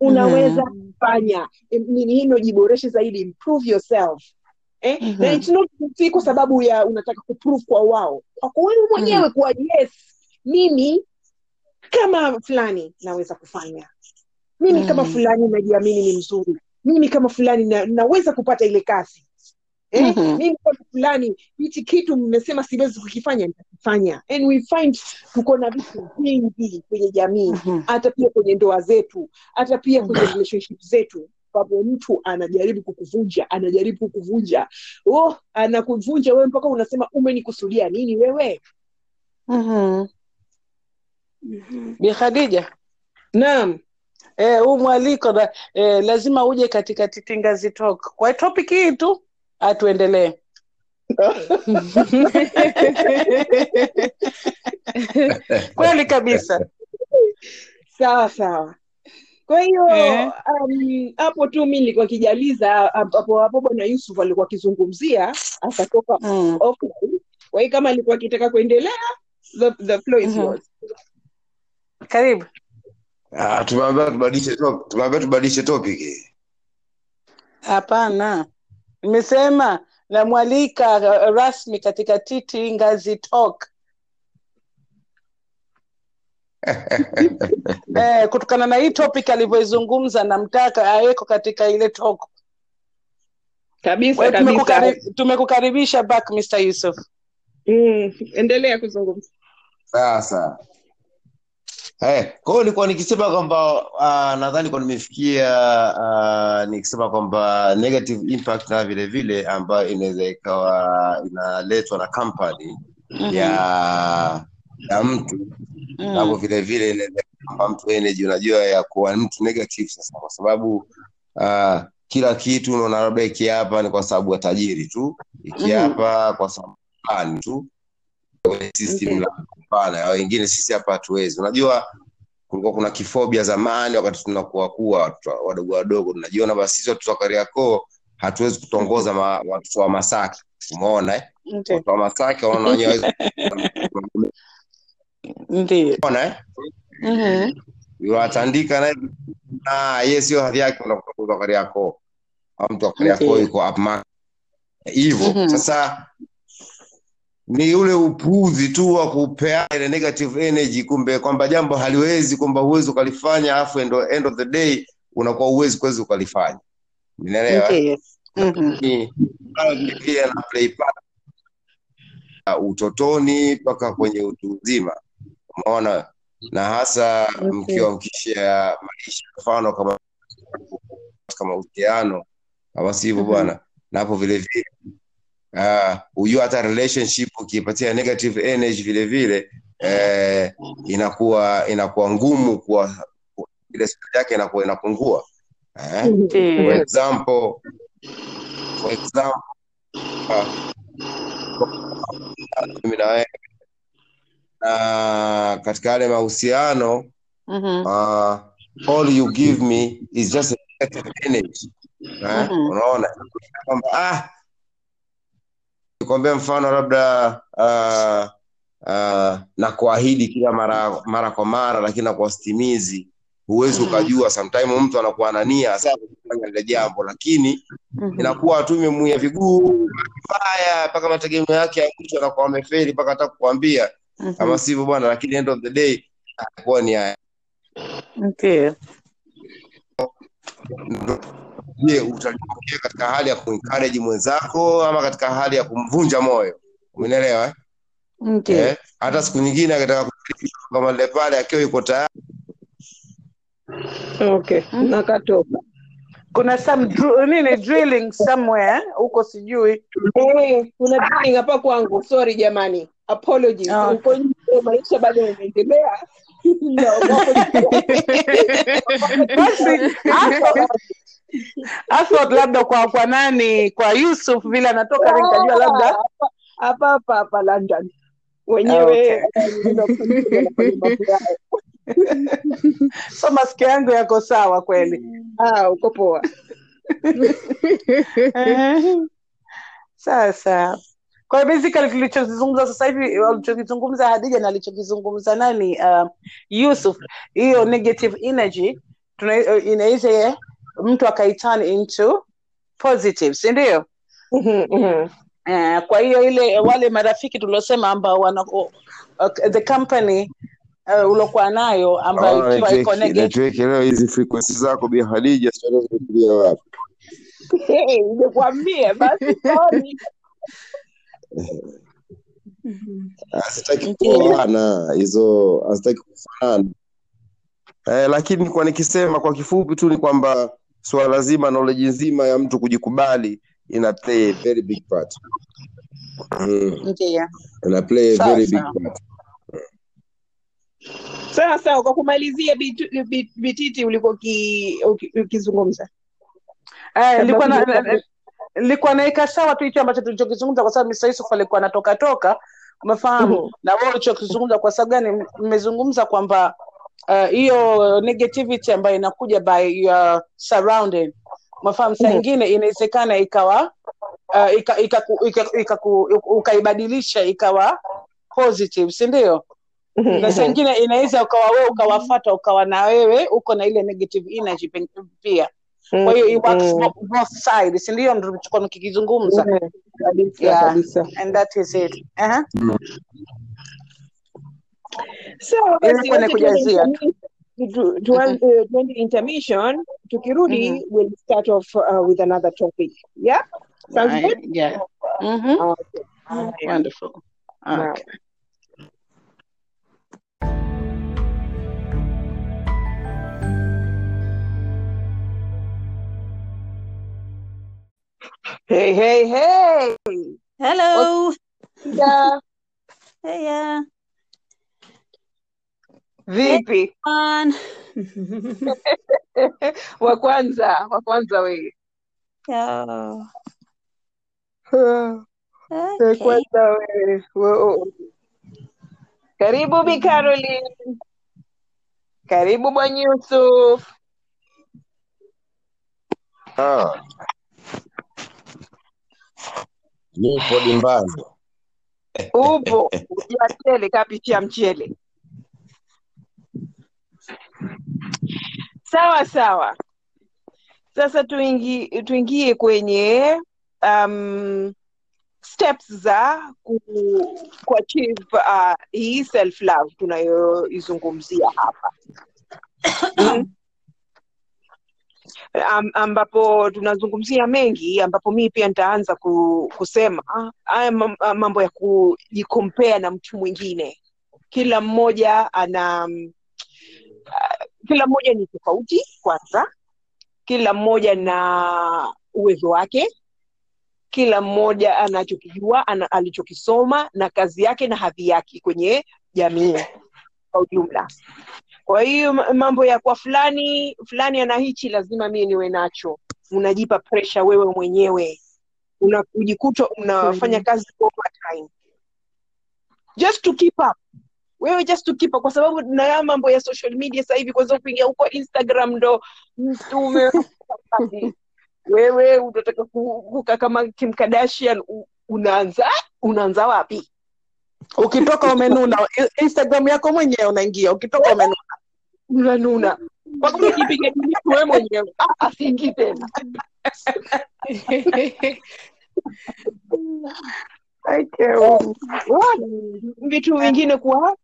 S1: Unaweza kufanya nini hino jiboreshe zaidi, improve yourself. Eh?
S4: Mhm.
S1: Na it's not si kwa sababu ya unataka kuprove kwa wao, kwako wewe mwenyewe kuwa yes, mimi kama fulani naweza kufanya mimi kama
S4: Mhm.
S1: fulani najiamini ni mzuri mimi kama fulani na, naweza kupata ile kazi eh?
S4: Mhm.
S1: mimi kama fulani hichi kitu mmesema siwezi kukifanya nitakifanya and we find tuko na vitu vingi kwenye jamii
S4: Mhm.
S1: hata pia kwenye ndoa zetu hata pia kwenye relationship zetu ambapo mtu anajaribu kukuvunja anajaribu kukuvunja oh anakuvunja wewe mpaka unasema umenikusudia nini wewe
S4: Mhm. Bi Khadija,
S1: naam
S4: eh, huu mwaliko na, eh, lazima uje katika Titingazi Talk. Kwa topic hii tu atuendelee. <laughs> Kweli kabisa.
S1: sawa sawa kwa hiyo
S4: Eh.
S1: um, hapo tu mi nilikuwa kijaliza hapo hapo bwana yusuf alikuwa akizungumzia akatoka
S4: Mm.
S1: offline kwa hiyo kama alikuwa akitaka kuendelea the, the flow is
S4: Mhm.
S1: yours
S4: Karibu.
S3: Ah, tubadilishe top- tubadilishe topic
S4: Hapana, nimesema namwalika uh, rasmi katika Titi Ngazi Talk <laughs> eh, kutokana na hii topic alivyoizungumza, namtaka aweko katika ile talk.
S1: Kabisa
S4: hiyo tumekukari- tumekukaribisha back Mr. Yusuf.
S1: mm, endelea kuzungumza
S3: sasa Hey, kwa hiyo nilikuwa nikisema kwamba uh, nadhani kwa nimefikia uh, nikisema kwamba negative impact na vile vile ambayo inaweza ikawa inaletwa na company
S4: Mhm.
S3: ya ya mtu hapo
S4: Mm.
S3: vile vile inaweza kumpa mtu energy unajua ya kuwa mtu negative sasa kwa sababu uh, kila kitu unaona labda ikiapa ni kwa sababu ya tajiri tu ikiapa kwa sababu fulani tu kwenye system
S4: okay.
S3: la wengine sisi hapa hatuwezi unajua kulikuwa kuna kifobia zamani wakati tunakuwa kuwa wadogo wadogo tunajiona basi sisi watoto wa Kariakoo hatuwezi kutongoza ma, watoto wa Masaki umeona eh?
S4: okay.
S3: watoto wa Masaki wanaona wenyewe <laughs> hawezi- ona eh?
S4: Mhm.
S3: yuatandika naye na yeye sio hadhi yake kwenda kari yako au mtu wa
S4: yako
S3: yuko up hivyo
S4: mm-hmm.
S3: sasa ni ule upuzi tu wa kupea ile negative energy kumbe kwamba jambo haliwezi kwamba huwezi ukalifanya alafu end, end of the day unakuwa uwezi kuwezi ukalifanya
S4: ninaelewa. Mhm.
S3: Ni- hayo vile vile na play part utotoni mpaka kwenye utu uzima umeona na hasa mkiwa mkishia maisha mfano kama katika mahusiano kama si hivyo
S4: Mhm.
S3: bwana na hapo vile vile uh, hata relationship ukiipatia negative energy vile vile eh, inakuwa inakuwa ngumu kuwa ile spidi yake inakuwa inapungua eh? for example for example uh, mimi na wewe na katika yale mahusiano
S4: Mhm.
S3: uh, all you give me is just a minute eh?
S4: Mhm.
S3: unaona kwamba ah nikwambia mfano labda uh, uh, na kuahidi kila mara mara kwa mara lakini nakuwa stimizi huwezi
S4: Mhm.
S3: ukajua sometime mtu anakuwa anania kufanya lile jambo lakini inakuwa tu imemuia viguu mbaya mpaka mategemeo yake ya mwisho anakuwa amefeli mpaka hata kukwambia
S4: Mhm.
S3: kama sivyo bwana lakini end of the day atakuwa ni haya je utalipokea katika hali ya kuencourage mwenzako ama katika hali ya kumvunja moyo umeelewa eh?
S4: Ndiyo.
S3: eh? hata siku nyingine akitaka kama lile pale akiwa yuko tayari
S1: okay nakatoka
S4: Kuna some dr nini drilling somewhere huko sijui.
S1: hey, kuna drilling hapa kwangu sorry jamani apologies.
S4: Oh.
S1: uko nje maisha bado yanaendelea. <laughs>
S4: Thought <laughs> <laughs> labda kwa kwa nani? Kwa Yusuf vile anatoka nikajua labda.
S1: Hapa hapa hapa London.
S4: Ah,
S1: wenyewe
S4: okay.
S1: eh,
S4: so masikio yangu yako sawa kweli?
S1: Ah, uko poa.
S4: Eh, sasa kwa hiyo basically tulichozungumza sasa hivi walichokizungumza Hadija na alichokizungumza nani uh, Yusuf hiyo negative energy inaweza mtu akaiturn into positive si ndio
S1: Mhm, mhm.
S4: Eh, kwa hiyo ile wale marafiki tuliosema ambao wana uh, the company uh, uliokuwa nayo ambayo
S3: Naona
S4: ikiwa iko negative
S3: leo hizi frequency zako Bi Hadija sio wapi? <laughs>
S1: Hey, basi sorry.
S3: Hazitaki kuoana hizo, hazitaki kufanana. Eh, lakini kwa nikisema kwa kifupi tu ni kwamba suala zima noleji nzima ya mtu kujikubali ina play a very big part. Mm, ina play a
S4: Sawa,
S3: very big part.
S1: Sawa sawa, kwa kumalizia Bitu- bit, Bititi ulikuwa uki- uki- ukizungumza
S4: uki
S1: kabla
S4: nilikuwa naika sawa tu hicho ambacho tulichokizungumza kwa sababu. Yusuf alikuwa anatoka toka umefahamu
S1: Mhm.
S4: na wao ulichokizungumza kwa sababu gani mmezungumza kwamba uh, hiyo negativity ambayo inakuja by your surrounding umefahamu saa
S1: Mhm.
S4: ingine inawezekana ikawa uh, ika, ika, ika, ika, ukaibadilisha ikawa positive si ndio
S1: Mhm,
S4: na saa
S1: mhm.
S4: ingine inaweza ukawa wewe ukawafata ukawa na wewe uko na ile negative energy pia kwa hiyo it works
S1: Mhm.
S4: bo- both sides si ndio ndio tulichokuwa nikikizungumza
S1: Mhm. kabisa
S4: yeah.
S1: kabisa.
S4: And that is it. Uh-huh.
S1: sawa basi
S4: ilikuwa ni
S1: wacha tuende
S4: kujazia tu
S1: intermi- tu- tuan- eh, tuende intermission. Tukirudi
S4: Mhm.
S1: we'll start off uh, with another topic. Yeah? Sounds
S4: I-
S1: good?
S4: Yeah. Mhm.
S1: okay. Haya
S4: wonderful.
S1: Naam.
S4: okay
S1: hey hey hey
S6: Hello.
S1: Yeah. <laughs>
S6: Hey, yeah.
S1: vipi <laughs> wa kwanza wa kwanza wewe
S6: yeah. <sighs> Okay.
S1: kwanza wewe karibu bi Caroline karibu bwana Yusuf
S3: Ah, nipo dimbani.
S1: upo ujua mchele kapitia mchele sawa sawa sasa tuingi, tuingie kwenye um, steps za ku, kuachieve uh, hii self love tunayoizungumzia hapa. <coughs> Am, ambapo tunazungumzia mengi ambapo mii pia nitaanza ku, kusema haya mambo ya kujikompea na mtu mwingine. Kila mmoja ana kila mmoja ni tofauti kwanza. Kila mmoja na uwezo wake. Kila mmoja anachokijua ana, alichokisoma na kazi yake na hadhi yake kwenye jamii kwa ujumla kwa hiyo mambo ya kwa fulani fulani ana hichi lazima mie niwe nacho. Unajipa pressure wewe mwenyewe. Unajikuta unafanya kazi overtime. Just to keep up. Wewe just to keep up kwa sababu na ya mambo ya social media sasa hivi kwanza kuingia huko instagram ndo mtume wewe unataka ku- kama Kim Kardashian unaanza unaanza wapi?
S4: Ukitoka umenuna instagram yako mwenyewe unaingia ukitoka umenuna
S1: unanuna mpaka unajipiga jinifu wewe mwenyewe. <laughs> Ah, tena. Vitu vingine kuwa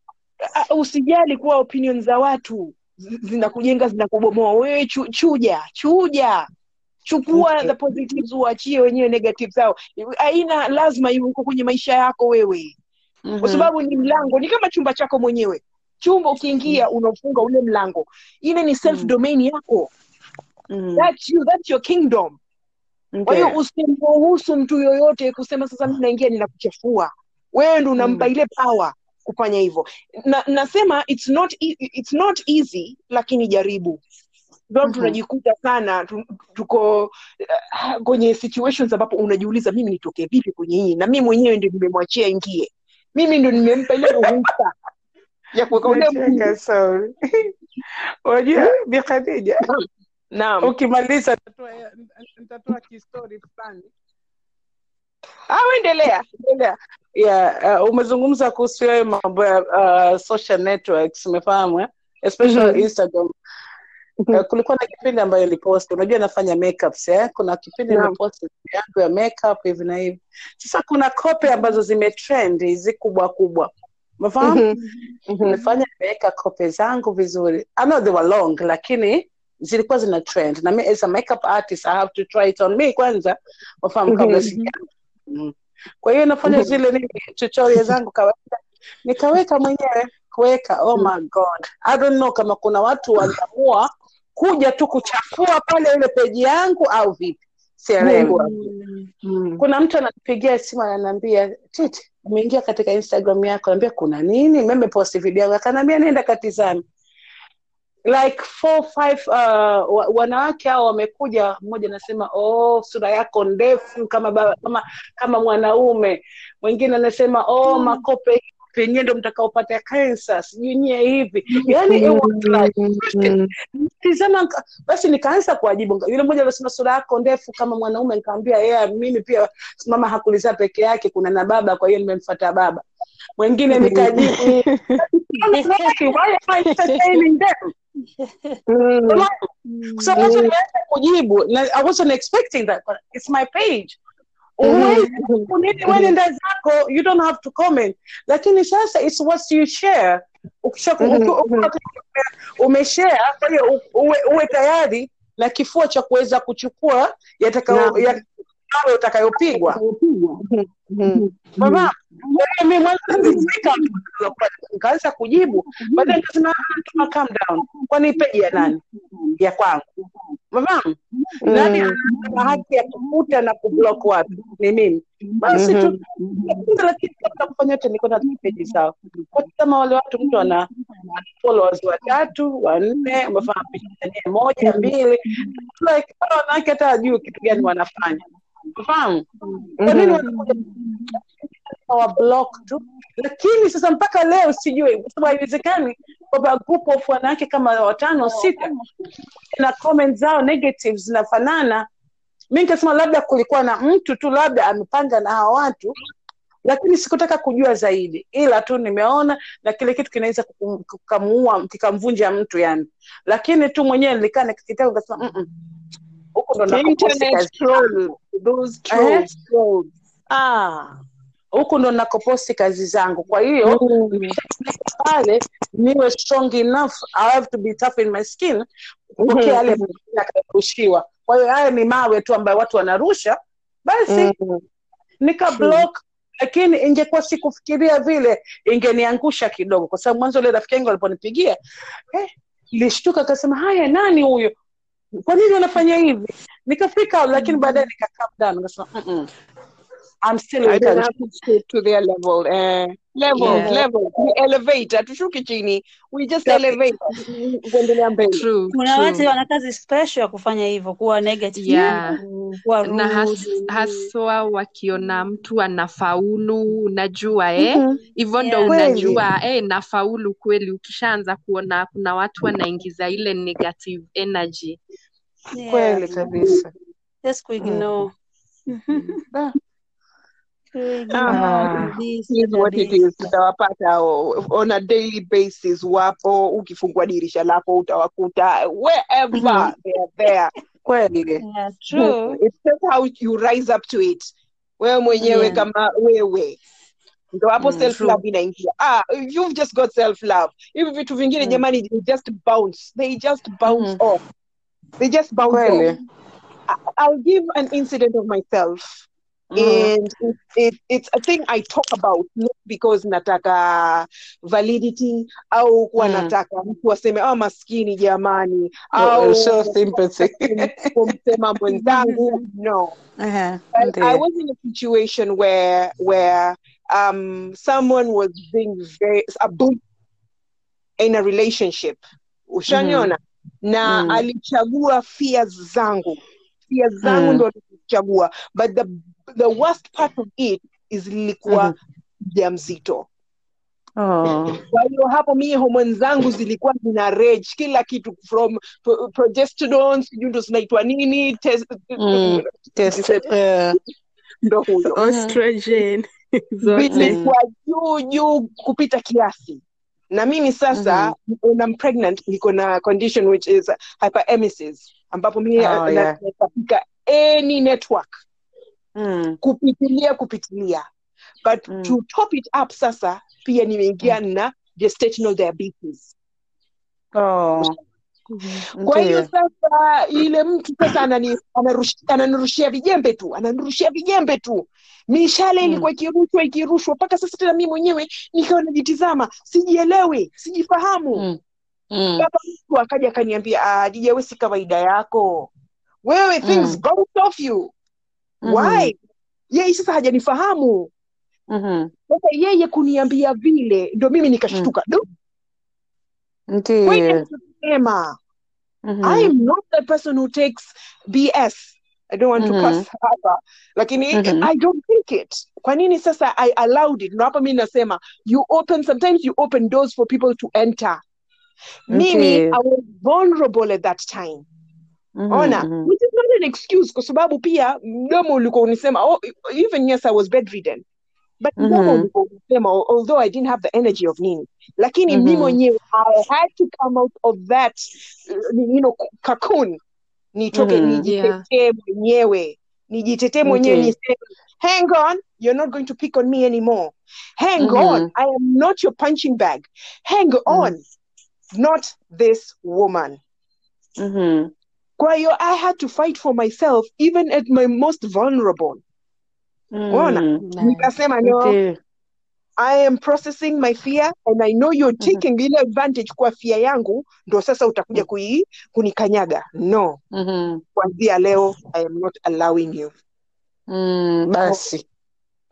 S1: ah, usijali kuwa opinion za watu. Zi- zinakujenga zinakubomoa. Wewe chu, chuja chuja. Chukua
S4: Okay.
S1: the positives uachie wenyewe negative zao. Aina lazima yuko kwenye maisha yako wewe. Kwa
S4: Mhm.
S1: sababu ni mlango ni kama chumba chako mwenyewe chumba ukiingia unafunga ule mlango. Ile ni self domain yako.
S4: Mm.
S1: that's you that's your kingdom. Kwa hiyo
S4: Okay.
S1: usimruhusu mtu yoyote kusema sasa mi naingia ninakuchafua. Wewe ndo unampa
S4: Mm.
S1: ile power kufanya hivyo. Na, nasema it's not, e- it's not easy lakini jaribu.
S4: Mhm.
S1: tunajikuta sana tu- tuko uh, kwenye situations ambapo unajiuliza mimi nitokee vipi kwenye hii? Na mi mwenyewe ndio nimemwachia ingie. Mimi ndo nimempa ile ruhusa ya kuweka mguu <laughs>
S4: Unajua <laughs> Bi Khadija,
S1: naam
S4: ukimaliza nitatoa kistori fulani.
S1: ah, endelea endelea
S4: Yeah, uh, umezungumza kuhusu hayo mambo ya uh, social networks umefahamu eh? especially
S1: Mhm.
S4: Instagram. Uh, kulikuwa na kipindi ambayo iliposti, unajua nafanya makeups eh? Kuna kipindi yangu ya makeup hivi na hivi. Sasa kuna kope ambazo zimetrend hizi kubwa kubwa, umefahamu?
S1: Mm-hmm.
S4: nimefanya nimeweka kope zangu vizuri I know they were long lakini zilikuwa zina trend na mimi as a makeup artist I have to try it on me kwanza wafahamu kabla
S1: Mhm.
S4: sija mm. kwa hiyo nafanya
S1: Mhm.
S4: zile nini tutorial zangu kawaida nikaweka mwenyewe kuweka oh my god I don't know kama kuna watu waliamua kuja tu kuchafua pale ile peji yangu au vipi sielewi
S1: mm. Mm.
S4: kuna mtu ananipigia simu ananiambia titi umeingia katika instagram yako naambia kuna nini? Memeposti video yangu. Akanaambia nenda katizame. Like four five uh, wanawake hao wamekuja mmoja anasema oh sura yako ndefu kama baba, kama kama mwanaume. Mwingine anasema oh makope penyewe ndo mtakaopata kansa sijui nyie hivi. Yani it was like tizama basi nikaanza kuwajibu yule mmoja anasema sura yako ndefu kama mwanaume nikamwambia yeah, mimi pia mama hakulizaa peke yake kuna na baba kwa hiyo nimemfata baba. Mwingine nikajibu <laughs> why am I entertaining them
S1: Mm.
S4: kwa sababu nimeanza kujibu I wasn't expecting that it's my page Huwezi wewe nenda zako you don't have to comment. Lakini sasa it's what you share.
S1: Mhm,
S4: uki-
S1: mhm.
S4: umeshare kwa hiyo uwe, tayari na kifua cha kuweza kuchukua yatakayo
S1: Naam.
S4: utakayopigwa. Nikaanza kujibu baadaye nikasema "Ah, tuma calm down. Kwani peji ya nani? Ya kwangu. Mama nani ana haki ya kufuta na kublock watu ni mimi. Basi tu lakini kabla kufanya yote niko na peji zao. Kama wale watu mtu ana followers watatu wanne umefahamu moja mbili like wanawake hata hajui kitu gani wanafanya umefahamu kwa nini wanakuja tu? Lakini sasa mpaka leo sijui kwa sababu haiwezekani kwamba group of wanawake kama watano sita na comment zao negatives zinafanana. Mi nikasema labda kulikuwa na mtu tu labda amepanga na hawa watu lakini sikutaka kujua zaidi. Ila tu nimeona na kile kitu kinaweza kikamuua kikamvunja mtu yani. Lakini tu mwenyewe nilikaa nikakitaka nikasema "Mm-mm, huku ndo
S1: Internet
S4: kazi
S1: troll, those
S4: Eh?
S1: trolls, trolls.
S4: Ah, huku ndo nakoposti kazi zangu. Kwa hiyo pale niwe strong enough I have to be tough in my skin kupokea yale akarushiwa kwa hiyo haya ni mawe tu ambayo watu wanarusha. Basi
S1: Mhm.
S4: nika block lakini ingekuwa sikufikiria vile ingeniangusha kidogo. Kwa sababu mwanzo ule rafiki yangu aliponipigia eh, lishtuka akasema haya nani huyo kwa nini wanafanya hivi nikafika lakini baadaye nika calm down nikasema "Mm-mm. I'm still in
S1: I don't have to stoop to their level. Levels,
S4: Yeah.
S1: levels. We elevate. Hatushuki chini. We just elevate. Kuendelea mbele.
S5: True,
S6: kuna watu wana kazi special ya kufanya hivyo kuwa negative
S5: Yeah.
S6: kuwa
S5: na has, haswa wakiona mtu anafaulu unajua eh hivyo ndo
S6: Yeah.
S5: unajua eh nafaulu kweli ukishaanza kuona kuna watu wanaingiza ile negative energy
S6: Yeah.
S4: kweli kabisa
S6: Just kuignore.
S4: Ah.
S6: Kuignore
S1: Ah,
S6: kabisa
S1: Here's what it
S6: kabisa.
S1: is. Utawapata on a daily basis wapo ukifungua dirisha lako utawakuta wherever
S6: Mhm.
S1: they're there
S4: kweli
S6: Yeah, true.
S1: it's just how you rise up to it wewe mwenyewe
S6: Yeah.
S1: kama wewe ndo hapo
S4: Mm,
S1: self love inaingia ah you've just got self love hivi vitu vingine
S4: Mm.
S1: jamani they just bounce they just bounce
S4: Mhm.
S1: off they just bounce off. I- I'll give an incident of myself.
S4: Mm.
S1: and it, it, it's a thing I talk about not because nataka validity au kuwa
S4: Mm.
S1: nataka mtu aseme ah maskini jamani
S4: Oh,
S1: au
S4: show sympathy. <laughs>
S1: kumsema mwenzangu. No.
S4: Ehe,
S1: I, I was in a situation where where um, someone was being very a bully in a relationship. Ushaniona na
S4: Mm.
S1: alichagua fears zangu fears zangu
S4: Mm.
S1: ndo alichagua but the, the worst part of it is lilikuwa
S4: mm.
S1: mzito
S4: Oh.
S1: kwa hiyo hapo mie homoni zangu zilikuwa zina rage kila kitu from pro- progesterone sijui ndo zinaitwa nini tes-
S4: Mm. Test. Uh,
S1: ndo huyo vilikuwa <laughs> juu juu kupita kiasi na mimi sasa when I'm pregnant niko na condition which is hyperemesis ambapo mimi
S4: Oh, yeah.
S1: natapika any network
S4: mm.
S1: kupitilia kupitilia but
S4: Mm.
S1: to top it up sasa pia nimeingia na gestational diabetes
S4: Oh.
S1: Kwa hiyo sasa ile mtu sasa anani- ananirushia vijembe tu ananirushia vijembe tu mishale
S4: Mm.
S1: ilikuwa ikirushwa ikirushwa mpaka sasa tena mi mwenyewe nikawa najitizama sijielewi sijifahamu
S4: Mm. Mm.
S1: baba mtu akaja akaniambia "Ah, dija we si kawaida yako wewe things
S4: Mm.
S1: go off you why yeye sasa hajanifahamu
S4: Mhm.
S1: sasa yeye kuniambia vile ndo mimi nikashtuka mm. Kusema
S4: Mhm.
S1: I am not the person who takes BS. I don't want
S4: Mhm.
S1: to pass hapa. Lakini
S4: Mhm.
S1: I don't think it. Kwa nini sasa I allowed it? Ndo hapa mi nasema you open sometimes you open doors for people to enter. Mimi I was vulnerable at that time.
S4: Mhm,
S1: Ona,
S4: mhm.
S1: which is not an excuse kwa sababu pia mdomo ulikuwa unisema oh, even yes I was bedridden. But mdomo
S4: Mhm.
S1: ulikuwa unisema although I didn't have the energy of nini. Lakini mi
S4: Mhm.
S1: mwenyewe I had to come out of that you know cocoon nitoke
S4: Mhm.
S1: nijitetee mwenyewe nijitetee mwenyewe
S4: Okay.
S1: niseme hang on you're not going to pick on me anymore hang
S4: Mhm.
S1: on i am not your punching bag hang on not this woman
S4: Mhm.
S1: kwa hiyo i had to fight for myself even at my most vulnerable Unaona?
S4: mm,
S1: nikasema no
S4: okay.
S1: i am processing my fear and i know you're taking mm-hmm. ile advantage kwa fear yangu ndo sasa utakuja kui, kunikanyaga no
S4: Mhm.
S1: kuanzia leo i am not allowing you
S4: Mm, basi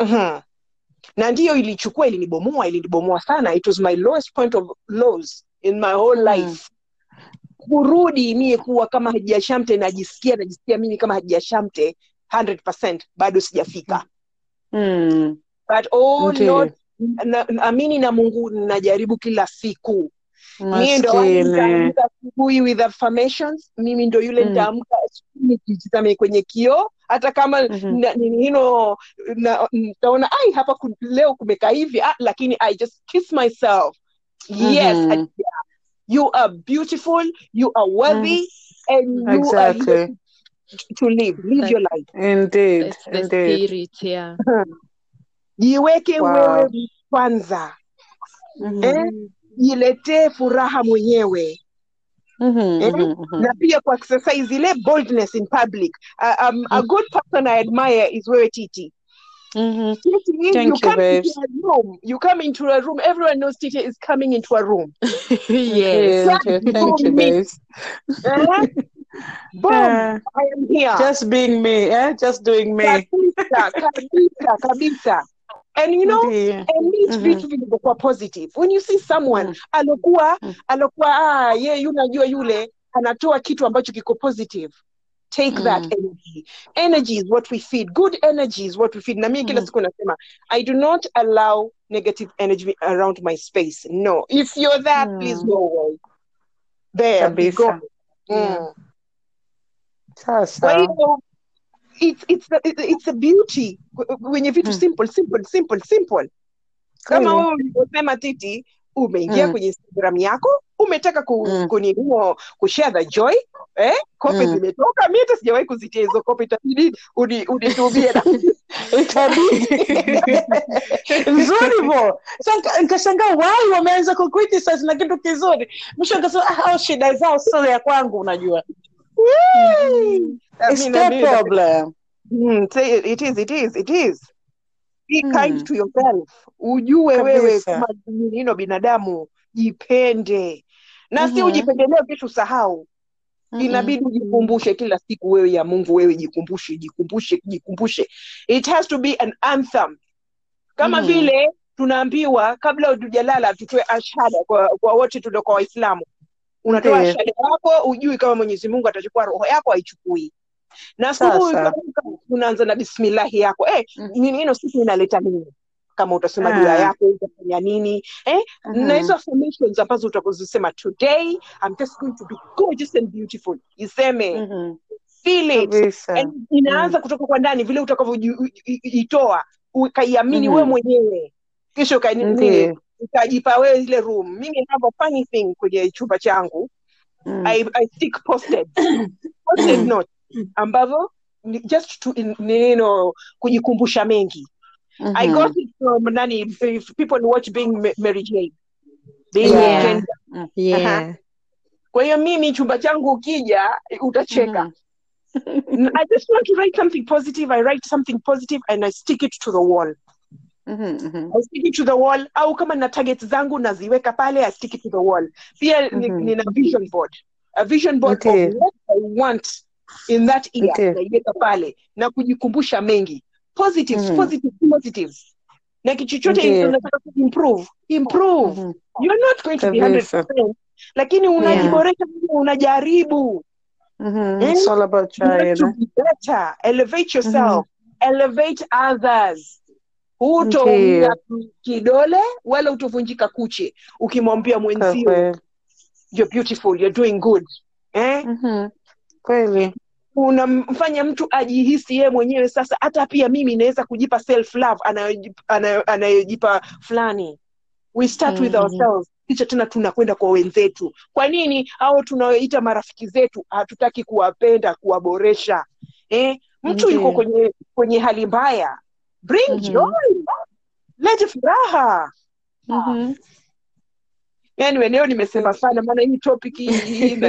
S1: Mhm. na ndiyo ilichukua ilinibomoa ilinibomoa sana it was my lowest point of lows in my whole life kurudi mie kuwa kama Hadija Shamte najisikia najisikia mimi kama Hadija Shamte 100% bado sijafika
S4: Mm.
S1: but oh
S4: okay.
S1: Lord na, amini na Mungu najaribu kila siku mie ndo asubuhi with affirmations mimi ndo yule
S4: Mm.
S1: nitaamka asubuhi nikitizame kwenye kioo hata kama
S4: Mhm.
S1: na- nitaona ai hapa ku, leo kumekaa hivi ah, lakini i just kiss myself yes
S4: I,
S1: yeah. you are beautiful you are worthy and you
S4: Exactly.
S1: here to live live your life
S4: Indeed.
S5: That's the
S4: Indeed.
S5: spirit, yeah. <laughs>
S1: jiweke
S4: Wow.
S1: wewe kwanza
S4: Mhm.
S1: eh? jiletee furaha mwenyewe
S4: Mhm,
S1: eh?
S4: mhm, mhm.
S1: na pia kwa exercise ile boldness in public uh, um, a good person i admire is wewe titi
S4: Mhm.
S1: Titi,
S4: Thank
S1: you
S4: you,
S1: come
S4: babes.
S1: into a room you come into a room everyone knows titi is coming into a room <laughs>
S5: yes.
S4: Okay, okay. Thank you,
S1: Me.
S4: babes.
S1: eh? <laughs> Boom,
S4: Yeah.
S1: i am here
S4: Just being me, eh? Just doing me.
S1: kabisa kabisa kabisa and you know and these vitu vilivyokuwa positive when you see someone
S4: Mm.
S1: alokuwa
S4: Mm.
S1: alokuwa ah, ye yu najua yule anatoa kitu ambacho kiko positive take that
S4: Mm.
S1: energy energy is what we feed good energy is what we feed na mimi kila
S4: Mm.
S1: siku nasema i do not allow negative energy around my space no if you're that
S4: Mm.
S1: please go away there be
S4: Kabisa.
S1: gone mm. Kwa hiyo it's, it's, a, it's a beauty wenye vitu
S4: Mm.
S1: simple simple simple simple kama wewe ulivyosema titi umeingia
S4: Mm.
S1: kwenye instagram yako umetaka ku,
S4: Mm.
S1: kunini kushare the joy eh? kope
S4: Mm.
S1: zimetoka mi hata sijawahi kuzitia hizo kope itabidi unitumie.
S4: Nzuri vo. Sasa nika- wai wameanza ku criticize na kitu kizuri. Mwisho nkasema ah, shida zao sio ya kwangu unajua.
S1: Na
S4: It's
S1: mi- na
S4: their problem.
S1: Mm, say it, is it is it is be
S4: Mm.
S1: kind to yourself ujue wewe kama nino binadamu jipende na si
S4: Mhm.
S1: ujipendelee vitu sahau
S4: mm-hmm.
S1: inabidi ujikumbushe kila siku wewe ya mungu wewe jikumbushe jikumbushe jikumbushe it has to be an anthem kama
S4: Mhm.
S1: vile tunaambiwa kabla hujalala tutoe ashhada kwa, kwa wote tuliokuwa waislamu unatoa
S4: yeah.
S1: shale yako ujui kama mwenyezi mungu atachukua roho yako aichukui na asubuhi unaanza na bismillahi yako eh, mm-hmm. hino siku inaleta nini kama utasema dua yeah. yako utafanya nini eh?
S4: Mhm.
S1: na hizo affirmations ambazo utakuzisema today I'm just going to be gorgeous and beautiful iseme
S4: Mhm.
S1: feel it
S4: Kabisa.
S1: and inaanza kutoka kwa ndani vile utakavyoitoa ukaiamini
S4: Mhm.
S1: we mwenyewe kisha uka- ukajipa wewe ile room mimi have a funny thing kwenye chumba changu
S4: Mm.
S1: I, I stick posted <coughs> posted note ambavyo just to in- neno kujikumbusha mengi I
S4: Mhm.
S1: got it from nani if people watch being Ma- Mary Jane being
S4: Yeah.
S1: Jane.
S4: Mm.
S5: yeah
S1: kwa hiyo mimi chumba changu ukija utacheka
S4: Mhm. <laughs>
S1: I just want to write something positive I write something positive and I stick it to the wall
S4: Mhm. Mhm.
S1: I stick it to the wall au kama na target zangu naziweka pale I stick it to the wall pia
S4: mm-hmm.
S1: nina vision board a vision board
S4: Okay.
S1: of what I want in that year
S4: Okay.
S1: naiweka pale na kujikumbusha mengi positives mm-hmm. positives na kichochote
S4: okay.
S1: Unataka kuimprove improve
S4: Mhm.
S1: you're not going to be 100% lakini unajiboresha yeah. unajaribu mm-hmm.
S4: It's all about
S1: have to be better elevate yourself elevate others hutoumia kidole wala utovunjika kuche ukimwambia mwenzio you're beautiful you're doing good eh?
S4: Mhm. Kweli.
S1: unamfanya mtu ajihisi yeye mwenyewe sasa hata pia mimi naweza kujipa self love anayojipa fulani we start with
S4: Mhm.
S1: ourselves kisha tena tunakwenda kwa wenzetu kwa nini au tunaoita marafiki zetu hatutaki kuwapenda kuwaboresha eh? mtu yuko
S4: Ndiyo.
S1: kwenye kwenye hali mbaya bring
S4: Mhm.
S1: joy lete furaha anyway leo nimesema sana maana hii topic hii.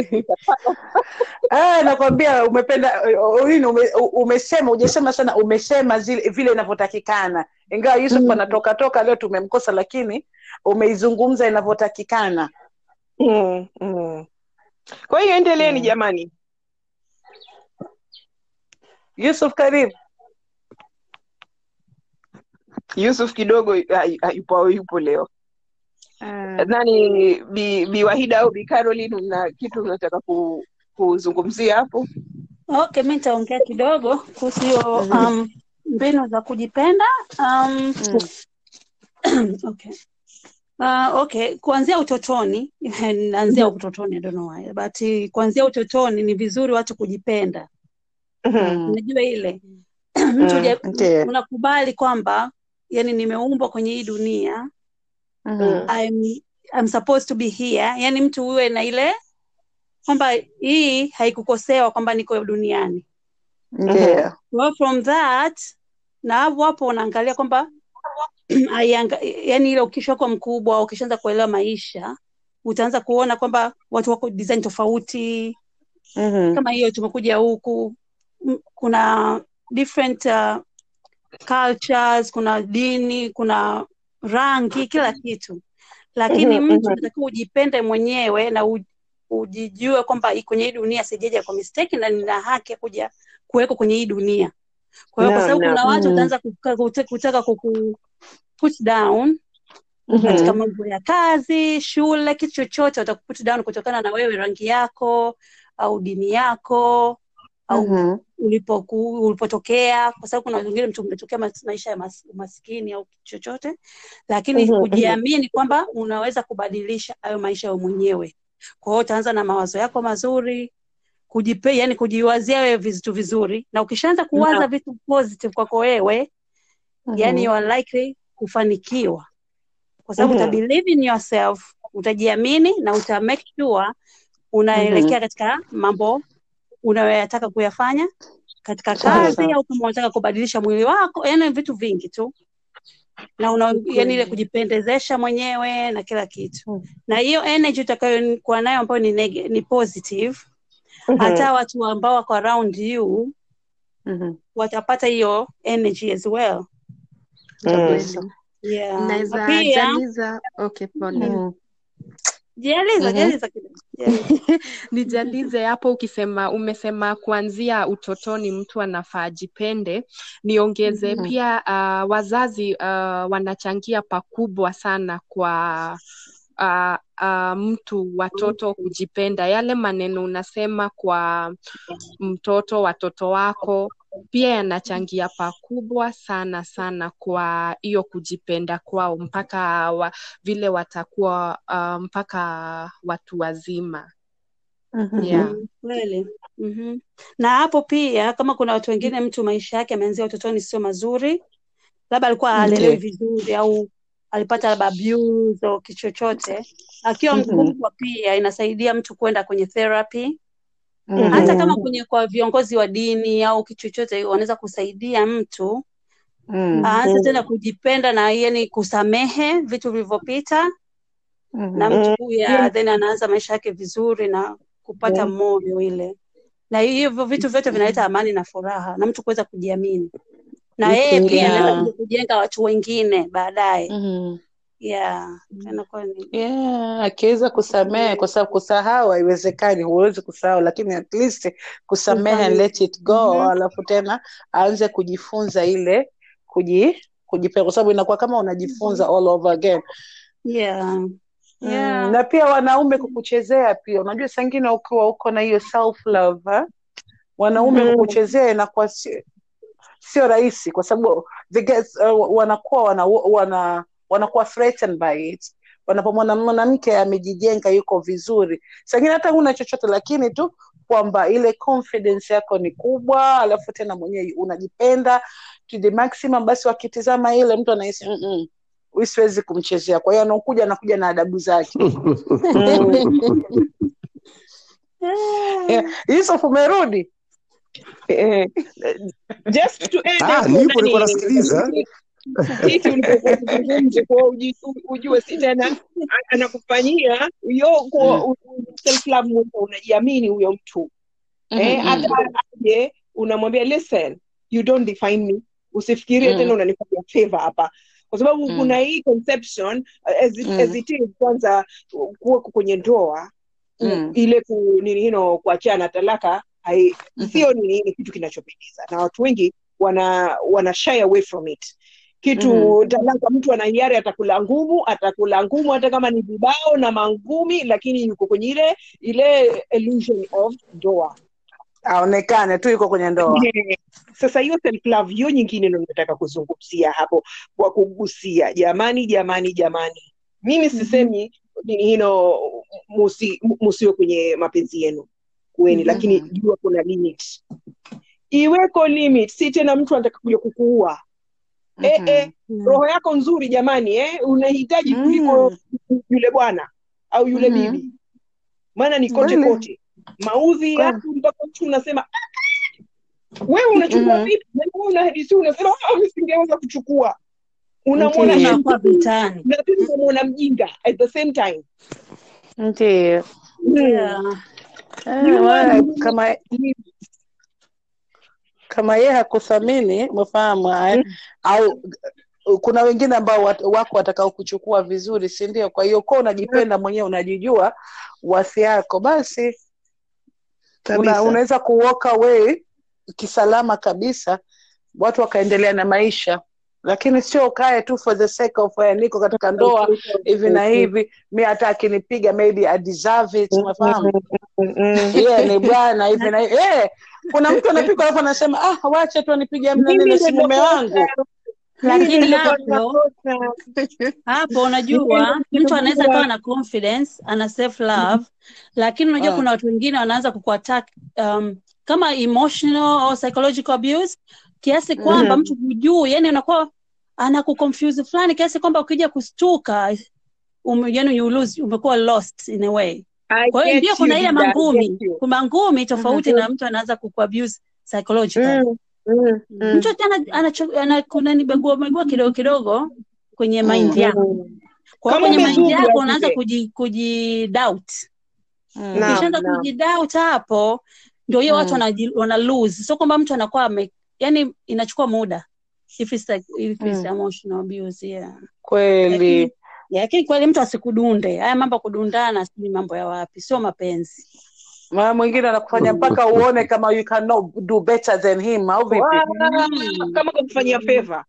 S4: Ah, <laughs> nakwambia umependa uh, ume, umesema ujasema sana umesema zile vile inavyotakikana ingawa Yusuf
S1: Mm.
S4: anatoka toka leo tumemkosa lakini umeizungumza inavyotakikana
S1: mm, mm. kwa hiyo endeleeni
S4: Mm.
S1: jamani
S4: Yusuf karibu
S1: yusuf kidogo hay- hayupo yupo leo nani bi, bi wahida au bi caroline na kitu unataka ku, kuzungumzia hapo
S6: Okay, mi nitaongea kidogo kuhusu hiyo um, mbinu za kujipenda um,
S4: Mm. <clears throat>
S6: okay. Uh, okay, kuanzia utotoni <laughs> naanzia utotoni I don't know why, but kuanzia utotoni ni vizuri watu kujipenda.
S4: Mm.
S6: Unajua ile <clears throat> mtu huja-
S4: Ndiyo.
S6: unakubali kwamba yani nimeumbwa kwenye hii dunia
S4: Mhm.
S6: I'm, I'm supposed to be here, yani mtu uwe na ile kwamba hii haikukosewa kwamba niko duniani.
S4: Ndiyo.
S6: Well, from that na hapo hapo unaangalia kwamba <clears throat> yani ile ukishakuwa mkubwa ukishaanza kuelewa maisha utaanza kuona kwamba watu wako design tofauti
S4: Mhm.
S6: kama hiyo tumekuja huku kuna different uh, cultures kuna dini kuna rangi kila kitu. Lakini
S1: Mhm,
S6: mtu
S1: mhm.
S6: unatakiwa ujipende mwenyewe na ujijue kwamba kwenye hii dunia sijaja kwa mistake na nina haki ya kuja kuwekwa kwenye hii dunia. Kwa hiyo kwa sababu no,
S1: kuna
S6: watu wataanza kutaka kuku put down
S4: Mhm.
S6: katika mambo ya kazi shule kitu chochote watakuput down kutokana na wewe rangi yako au dini yako au
S4: Mhm.
S6: ulipoku, ulipotokea kwa sababu kuna wengine mtu umetokea maisha ya mas, umaskini au chochote lakini
S1: Mhm,
S6: kujiamini kwamba unaweza kubadilisha hayo maisha wewe mwenyewe kwa hiyo utaanza na mawazo yako mazuri kujipe yani kujiwazia wewe vitu vizuri na ukishaanza kuwaza
S1: Naam.
S6: vitu positive kwako wewe yani
S4: Mhm.
S6: you are likely kufanikiwa kwa sababu
S1: Mhm.
S6: believe in yourself utajiamini na uta make sure unaelekea katika mambo unayoyataka kuyafanya katika kazi au kama unataka kubadilisha mwili wako yani vitu vingi tu na una, yani ile kujipendezesha mwenyewe na kila kitu
S4: Mm.
S6: na hiyo energy utakayokuwa nayo ambayo ni, neg- ni positive
S1: Mhm.
S6: hata watu ambao wako around you
S4: Mhm.
S6: watapata hiyo energy as well
S4: Kabisa.
S6: yeah. Naiza, pia
S5: jaliza okay pole
S4: Mhm.
S6: Jializa
S4: Mhm.
S6: kidogo <laughs>
S5: nijalize hapo ukisema umesema kuanzia utotoni mtu anafaa ajipende niongeze
S4: Mhm.
S5: pia uh, wazazi uh, wanachangia pakubwa sana kwa uh, uh, mtu watoto kujipenda. Yale maneno unasema kwa mtoto watoto wako pia yanachangia pakubwa sana sana kwa hiyo kujipenda kwao mpaka wa, vile watakuwa uh, mpaka watu wazima. Yeah.
S6: Mm, kweli. Mm na hapo pia kama kuna watu wengine mtu maisha yake ameanzia utotoni sio mazuri. Labda alikuwa
S4: alelewi
S6: vizuri au alipata labda abuse au kitu chochote akiwa
S4: Mhm.
S6: mkubwa pia inasaidia mtu kwenda kwenye therapy
S4: Mhm.
S6: hata kama kwenye kwa viongozi wa dini au kichochote chochote wanaweza kusaidia mtu
S4: Mm.
S6: aanze tena kujipenda na yani kusamehe vitu vilivyopita na
S4: Mhm.
S6: mtu kuya then anaanza maisha yake vizuri na kupata
S1: Mm.
S6: moyo ile na hivyo vitu vyote vinaleta amani na furaha na mtu kuweza kujiamini na yeye pia
S4: Yeah.
S6: anaweza kujenga watu wengine baadaye
S4: Mhm.
S6: yeah
S4: Yeah, akiweza kusamehe kwa sababu kusahau haiwezekani, huwezi kusahau, lakini at least kusamehe and let it go,
S6: Mhm.
S4: alafu tena aanze kujifunza ile kuji kujipea kwa sababu inakuwa kama unajifunza all over again.
S6: yeah
S4: Mm, na pia wanaume kukuchezea pia, unajua sangine ukiwa uko na hiyo self love ha? wanaume
S1: Mm.
S4: kukuchezea inakuwa sio rahisi, kwa sababu get, uh, wanakuwa wana, wana wanakuwa threatened by it wanapomwona mwanamke amejijenga yuko vizuri, sangine hata huna chochote, lakini tu kwamba ile confidence yako ni kubwa, alafu tena mwenyewe unajipenda to the maximum, basi wakitizama ile mtu anahisi huyu siwezi kumchezea. Kwa hiyo anakuja anakuja na adabu zake. Yeah. <laughs> <laughs> Yusuf, umerudi?
S1: Eh, just to end
S3: Ah, nipo nilikuwa nasikiliza.
S1: hiki ulipokuwa kuzungumza kwa ujue si tena anakufanyia yo kwa self love mwenyewe unajiamini huyo mtu eh,
S4: Mhm,
S1: hata aje unamwambia listen you don't define me usifikirie
S4: Mm.
S1: tena unanifanyia favor hapa kwa sababu
S4: Mm.
S1: kuna hii conception uh, as it,
S4: Mm.
S1: as it is kwanza kuwa kwenye ndoa
S4: Mm.
S1: ile ku, nini hino kuachana talaka hai,
S4: Mhm.
S1: sio nini ni kitu kinachopendeza. Na watu wengi wana wana shy away from it. Kitu talaka mtu ana hiari atakula ngumu atakula ngumu hata kama ni vibao na mangumi lakini yuko kwenye ile ile illusion of ndoa.
S4: Aonekane tu yuko kwenye ndoa. <laughs>
S1: sasa hiyo self love hiyo nyingine ndo nataka kuzungumzia hapo kwa kugusia. Jamani jamani jamani. Mimi sisemi nini hino musi, musiwe kwenye mapenzi yenu kuweni
S4: Mhm.
S1: lakini jua kuna limit iweko limit si tena mtu anataka kuja kukuua eh, mm-hmm. roho yako nzuri jamani eh, unahitaji kuliko yule bwana au yule
S4: Mhm.
S1: bibi maana ni kote
S4: Kweli.
S1: kote maudhi yako mpaka mtu unasema "Ah, wewe unachukua
S4: Mhm.
S1: vipi wewe unahadisi unasema "Ah, singeweza kuchukua unamwona mjinga at the same time
S4: Ndiyo.
S6: yeah.
S4: Eh, kama kama yeye hakuthamini umefahamu eh? au kuna wengine ambao wako watakao kuchukua vizuri si ndio? Kwa hiyo kuwa unajipenda mwenyewe unajijua wasi yako basi una, unaweza kuwalk away kisalama kabisa watu wakaendelea na maisha lakini sio ukae tu for the sake of uh, niko katika ndoa hivi na hivi mi hata akinipiga maybe I deserve it umefahamu? Yeah, ni bwana hivi na hivi. Eh, kuna mtu anapigwa alafu anasema ah wache tu anipige amna
S1: Mimi
S4: nene
S1: ndo
S4: si mume wangu?
S6: lakini hapo hapo unajua mtu anaweza kawa na confidence ana self love lakini unajua
S4: uh.
S6: kuna watu wengine wanaanza kukuattack um, kama emotional au psychological abuse kiasi kwamba
S1: Mhm.
S6: mtu hujui yani anakuwa anakuconfuse fulani kiasi kwamba ukija kustuka um, yani you lose umekuwa lost in a way kwa hiyo ndio kuna ile mangumi
S1: mangumi
S6: tofauti mm -hmm. na mtu anaanza kukuabuse psychologically
S1: Mm, mm, mm.
S6: mtu tena ana, ana, kuna nibagua kidogo kidogo kwenye mind
S4: Mm.
S6: yako kwa hiyo kwenye mind yako unaanza kuji, kuji doubt
S4: Mm.
S6: Ukishaanza kuji doubt hapo ndio hiyo watu
S4: Mm.
S6: wanaji- wana lose sio kwamba mtu anakuwa yani inachukua muda if it's like, if it's
S4: Mm.
S6: emotional abuse yeah
S4: kweli
S6: lakini kweli mtu asikudunde. Haya mambo ya kudundana sijui mambo ya wapi, sio mapenzi.
S4: mara mwingine anakufanya mpaka uone kama you cannot do better than him au vipi
S1: Wa-
S6: Mm.
S1: kama kumfanyia favor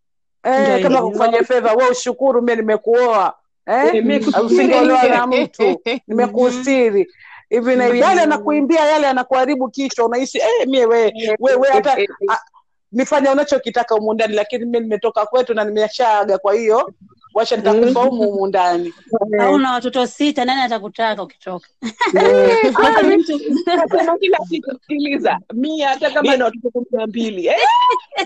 S4: eh, kama
S6: hivyo.
S4: kufanya fedha we ushukuru mie nimekuoa eh?
S1: Eh, mimi
S4: usingeolewa na mtu nimekustiri hivi na yale anakuimbia yale anakuharibu kichwa unaishi eh, mie we, we, we hata a, nifanya unachokitaka humu ndani lakini mi nimetoka kwetu na nimeshaaga kwa hiyo wacha nitakufa humu humu ndani. <laughs>
S6: Hauna watoto sita, nani atakutaka ukitoka?
S1: Eh, <laughs> ah, kila siku sikiliza mi hata kama na watoto kumi na mbili eh,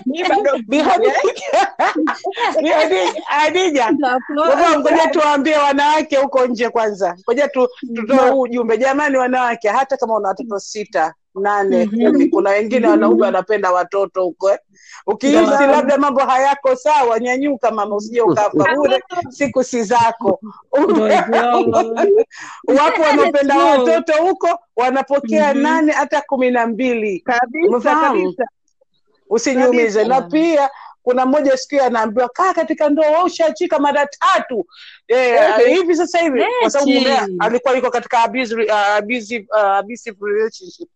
S1: <laughs>
S4: Hadija Baba, ngoja tuwaambie wanawake huko nje kwanza, ngoja tu, tutoe huu ujumbe. Jamani, wanawake, hata kama una watoto sita nane mm-hmm. kuna wengine wanaume wanapenda watoto huko eh. Ukihisi labda mambo hayako sawa, nyanyuka mama, usije ukafa <laughs> bure, siku si zako. <laughs> Wapo wanaopenda watoto huko wanapokea
S6: Mhm.
S4: nane hata kumi na mbili
S1: usinyumize
S4: usijiumize. Na pia kuna mmoja siku anaambiwa kaa katika ndoa, wewe ushaachika mara tatu eh,
S1: Ehe.
S4: hivi sasa hivi, kwa sababu alikuwa yuko katika abusive, uh, abusive, uh, abusive relationship.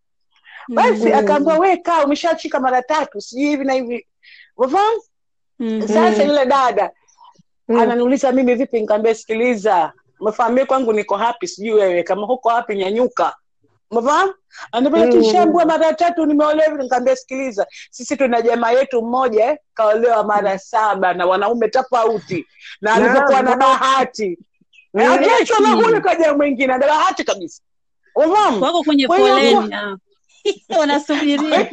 S4: Basi
S6: Mhm.
S4: akaambiwa we kaa, umeshachika mara tatu, sijui hivi na hivi. Umefahamu?
S6: Mhm.
S4: Sasa yule dada
S1: Mm.
S4: ananiuliza mimi vipi, nikaambia sikiliza, umefahamu kwangu niko hapi sijui wewe kama huko hapi nyanyuka. Umefahamu?
S1: Mm.
S4: mara tatu nimeolewa nikaambia sikiliza, sisi tuna jamaa yetu mmoja kaolewa mara saba na wanaume tofauti, na alivyokuwa na bahati
S1: Mm.
S4: Akiachwa na kaja mwingine na bahati kabisa. Umefahamu?
S6: wako kwenye hapo. <laughs> wanasubiria.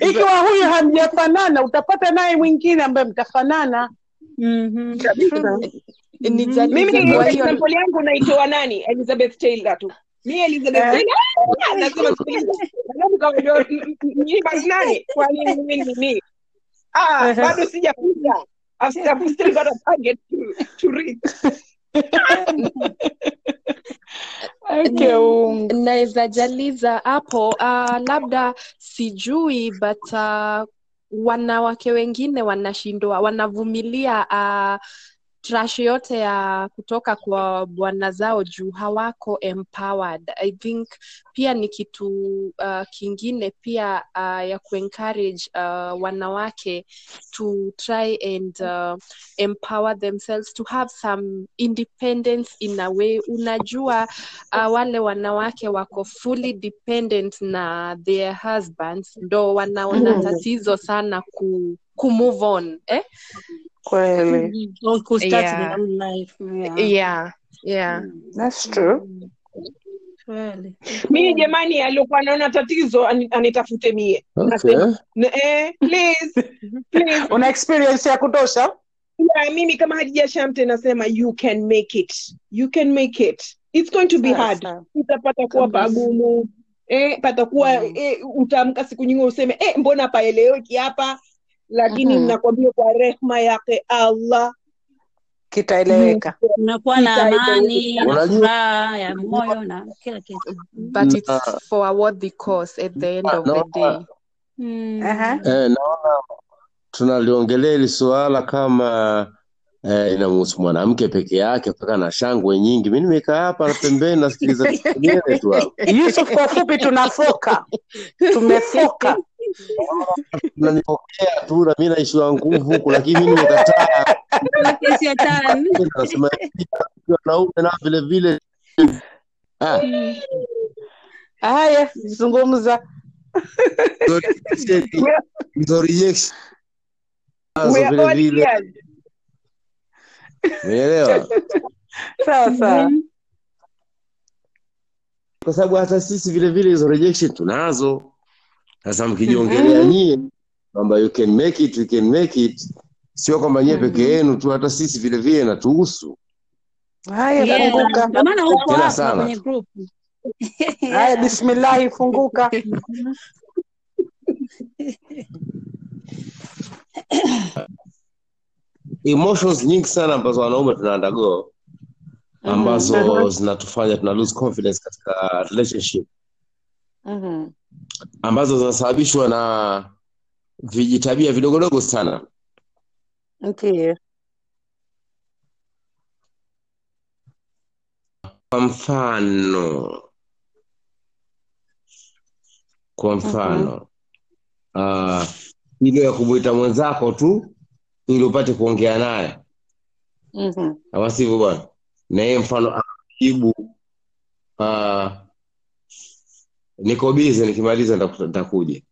S4: Ikiwa huyu hamjafanana, utapata naye mwingine ambaye mtafanana.
S6: Mhm.
S1: mimi example yangu naitoa nani? Elizabeth taylor tu. Mi elizabeth nasema nani? Kwa nini mimi ah <laughs> bado sijafika I've still got a target to, to reach
S4: Okay,
S5: naweza jaliza hapo uh, labda sijui but uh, wanawake wengine wanashindwa wanavumilia uh, trash yote ya kutoka kwa bwana zao juu hawako empowered. I think pia ni kitu uh, kingine pia uh, ya kuencourage uh, wanawake to try and uh, empower themselves to have some independence in a way. Unajua uh, wale wanawake wako fully dependent na their husbands. Ndo wanaona
S4: Mm.
S5: tatizo sana ku, ku move on eh?
S4: kweli.
S6: don't go start
S5: Yeah.
S6: own life. Yeah.
S5: yeah yeah
S4: That's true.
S6: Kweli.
S1: mimi jamani aliokuwa anaona tatizo anitafute mie
S3: Okay.
S1: eh, please please <laughs>
S4: Una experience ya kutosha?
S1: yeah, mimi kama hadija shamte nasema you can make it you can make it it's going to be hard utapata kuwa pagumu eh, patakuwa
S4: Mm.
S1: eh, utamka siku nyingine useme eh, mbona paeleweki hapa lakini
S4: Mhm.
S1: nakwambia kwa rehma yake allah
S4: Kitaeleweka.
S6: unakuwa na amani na furaha ya moyo na kila kitu
S5: but it's for a worthy cause at the end of the day
S6: Mm.
S3: Eh, naona tunaliongelea hili suala kama eh, inamhusu mwanamke peke yake mpaka na shangwe nyingi. Mi nimekaa hapa na pembeni nasikiliza <laughs> tu.
S4: Yusuf, kwa fupi, tunafoka, <laughs> tumefoka.
S3: Unanipokea tu na mi naishiwa nguvu huku, lakini mi nimekataa. Nasema wanaume nao vile vile ah,
S4: Haya, zungumza.
S1: are
S3: vile vile, umeelewa?
S4: Sawa sawa.
S6: Mhm.
S3: Kwa sababu hata sisi vile vile hizo rejection tunazo. Sasa mkijiongelea nyie kwamba you can make it, you can make it, sio kwamba nyie peke yenu tu, hata sisi vile vile natuhusu.
S4: Haya,
S6: Yeah.
S4: funguka.
S6: Ndio maana uko hapa kwenye group. <laughs>
S4: Haya, bismillahi, funguka. <laughs>
S3: Emotions nyingi sana ambazo wanaume tuna undergo ambazo zinatufanya tuna lose confidence katika relationship
S4: Mhm.
S3: Ambazo zinasababishwa na vijitabia vidogodogo sana.
S4: Ndiyo.
S3: kwa mfano kwa mfano uh, ile ya kumwita mwenzako tu ili upate kuongea naye
S4: Mhm.
S3: ama sivyo bwana na yeye mfano akijibu uh, niko bize nikimaliza ntakuja nitakuja.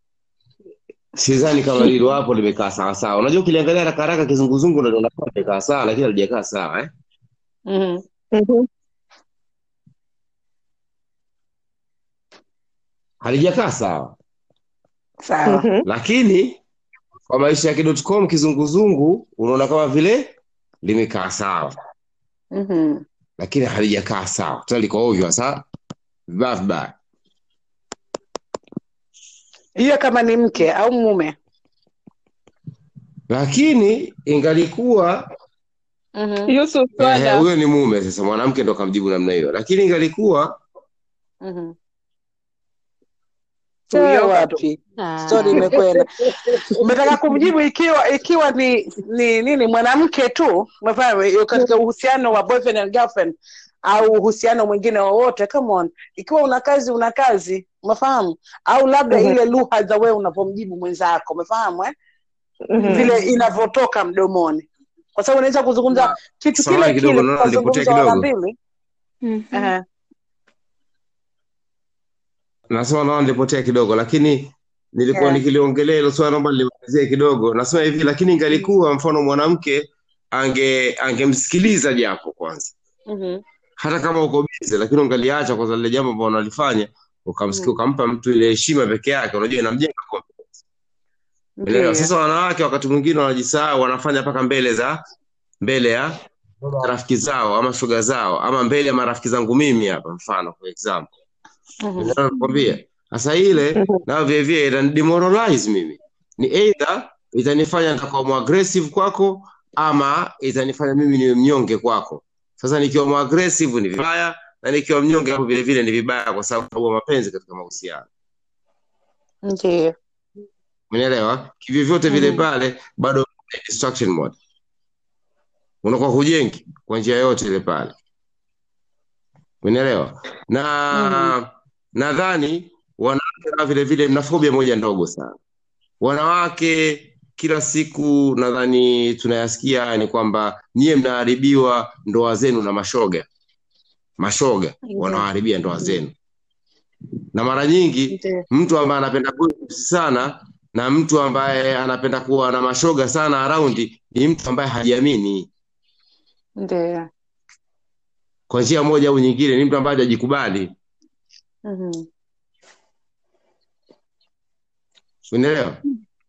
S3: Sidhani kama <laughs> lilo hapo limekaa sawa sawa. Unajua ukiliangalia haraka haraka kizunguzungu limekaa sawa lakini halijakaa sawa eh?
S4: Mhm.
S3: halijakaa sawa.
S4: Sawa.
S3: lakini kwa maisha ya kidotcom kizunguzungu unaona kama vile limekaa sawa.
S4: Mhm.
S3: lakini halijakaa sawa. Tena liko ovyo sa vibaya vibaya
S4: Hiyo kama ni mke au mume.
S3: lakini ingalikuwa
S4: Mhm.
S1: Yusuf swala
S3: huyo ni mume sasa mwanamke ndo kamjibu namna hiyo lakini ingalikuwa
S4: Mhm.
S1: Huyo
S4: wapi?
S5: Ah.
S4: Imekwenda. Umetaka kumjibu ikiwa ikiwa ni ni nini mwanamke tu, umefahamu katika uhusiano wa boyfriend and girlfriend au uhusiano mwingine wowote, come on. Ikiwa una kazi una kazi, umefahamu? Au labda
S1: Mhm.
S4: ile lugha za wewe unavyomjibu mwenzako, umefahamu eh?
S1: Mhm.
S4: Vile inavyotoka mdomoni. Kwa sababu unaweza kuzungumza kitu
S3: samahani
S4: kile kile
S3: naona nilipotea
S4: tukazungumza mara
S3: kidogo.
S4: mbili.
S5: Mhm.
S3: Nasema naona nilipotea kidogo lakini nilikuwa
S4: Yeah.
S3: nikiliongelea hilo swala naomba nilimalizia kidogo nasema hivi lakini ingalikuwa mfano mwanamke ange angemsikiliza japo kwanza
S4: Mhm.
S3: Hata kama uko bize lakini ungaliacha kwanza lile jambo ambalo unalifanya ukamsikia
S4: Mhm.
S3: ukampa mtu ile heshima peke yake unajua inamjenga confidence. Sasa wanawake wakati mwingine wanajisahau wanafanya mpaka mbele za mbele ya rafiki zao ama shoga zao ama mbele ya marafiki zangu mimi hapa mfano for example.
S4: Mhm.
S3: Nakwambia. Sasa ile nayo vilevile itanidemoralize mimi. Ni either itanifanya nitakuwa mwaggressive kwako ama itanifanya mimi niwe mnyonge kwako sasa nikiwa mwaggressive ni vibaya na nikiwa mnyonge hapo vile vile ni vibaya kwa sababu ya mapenzi katika mahusiano.
S4: Ndio,
S3: umeelewa kivyovyote vile
S4: Mhm.
S3: pale bado destruction mode. Unakuwa hujengi kwa njia yote ile pale. Umeelewa na nadhani wanawake vile vile mna fobia moja ndogo sana. Wanawake kila siku nadhani tunayasikia ni kwamba nyie mnaharibiwa ndoa zenu na mashoga. Mashoga wanaoharibia ndoa zenu. Na mara nyingi mtu ambaye anapenda gossip sana na mtu ambaye anapenda kuwa na mashoga sana araundi ni mtu ambaye hajiamini. Kwa njia moja au nyingine ni mtu ambaye hajajikubali
S4: Mhm.
S3: unaelewa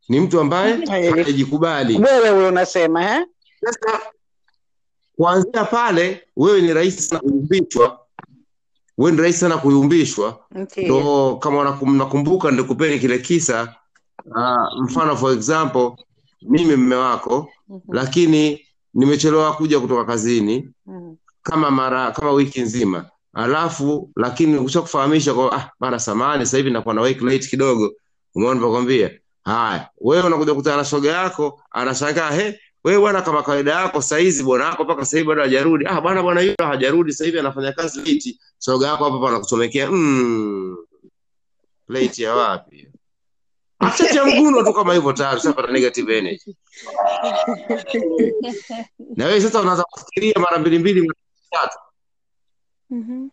S3: ni mtu ambaye
S4: Hajaji-
S3: hajajikubali
S4: Wewe wewe unasema eh?
S3: sasa kuanzia pale wewe ni rahisi sana kuyumbishwa. Wewe ni rahisi sana kuyumbishwa. Ndo kama nakumbuka ndikupeni kile kisa uh, mfano for example mimi mme wako
S4: Mhm.
S3: lakini nimechelewa kuja kutoka kazini
S4: Mhm.
S3: kama mara kama wiki nzima. Alafu lakini ukishakufahamisha kwa ah bana samani sasa hivi nakuwa na wake late kidogo. Umeona nilipokwambia haya wewe unakuja kutana na shoga yako anashangaa he wewe bwana kama kawaida yako saizi bwana wako mpaka sasa hivi bado hajarudi ah bwana bwana yule hajarudi sasa hivi anafanya kazi late shoga yako hapa pana kuchomekea. mm, late ya wapi Acha mguno tu kama hivyo tayari ushapata negative energy <laughs> na wewe sasa unaanza kufikiria mara mbili mbili mara tatu
S5: Mhm.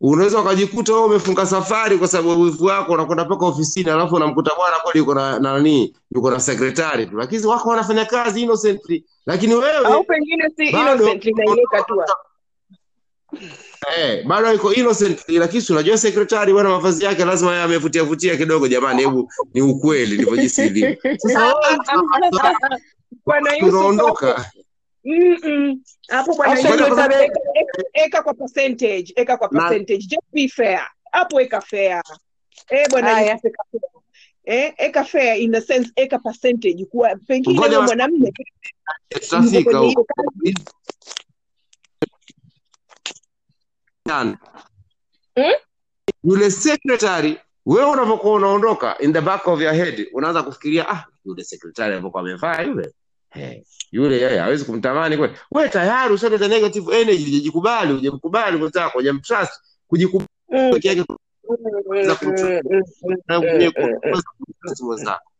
S3: Unaweza ukajikuta wewe umefunga safari kwa sababu wivu wako unakwenda mpaka ofisini alafu unamkuta bwana kweli yuko na na nani yuko na sekretari tu. Lakini wako wanafanya kazi innocently. Lakini
S1: au
S3: wewe
S1: pengine si
S3: innocently,
S1: innocent tu
S3: eh bado iko innocent lakini unajua sekretari bwana mavazi yake lazima yeye amevutia vutia kidogo jamani hebu ni ukweli ndivyo jinsi ilivyo. <laughs> Sasa
S1: hapo bwana eka, eka, eka kwa percentage eka kwa percentage. Just be fair. Hapo eka fair. Eh bwana eh eka fair in the sense eka percentage. Pengine mwanamume.
S3: Tutafika huko.
S1: Hmm?
S3: yule secretary wewe unavyokuwa unaondoka in the back of your head unaanza kufikiria ah yule secretary alivyokuwa amevaa yule Eh, yule yeye hawezi kumtamani kweli. Wewe tayari ushaleta negative energy, hujajikubali, hujamkubali mwenzako, hujamtrust, kujikubali
S1: Mm,
S3: peke yake
S1: mm,
S3: kumtrust
S1: mm,
S3: mwenzako.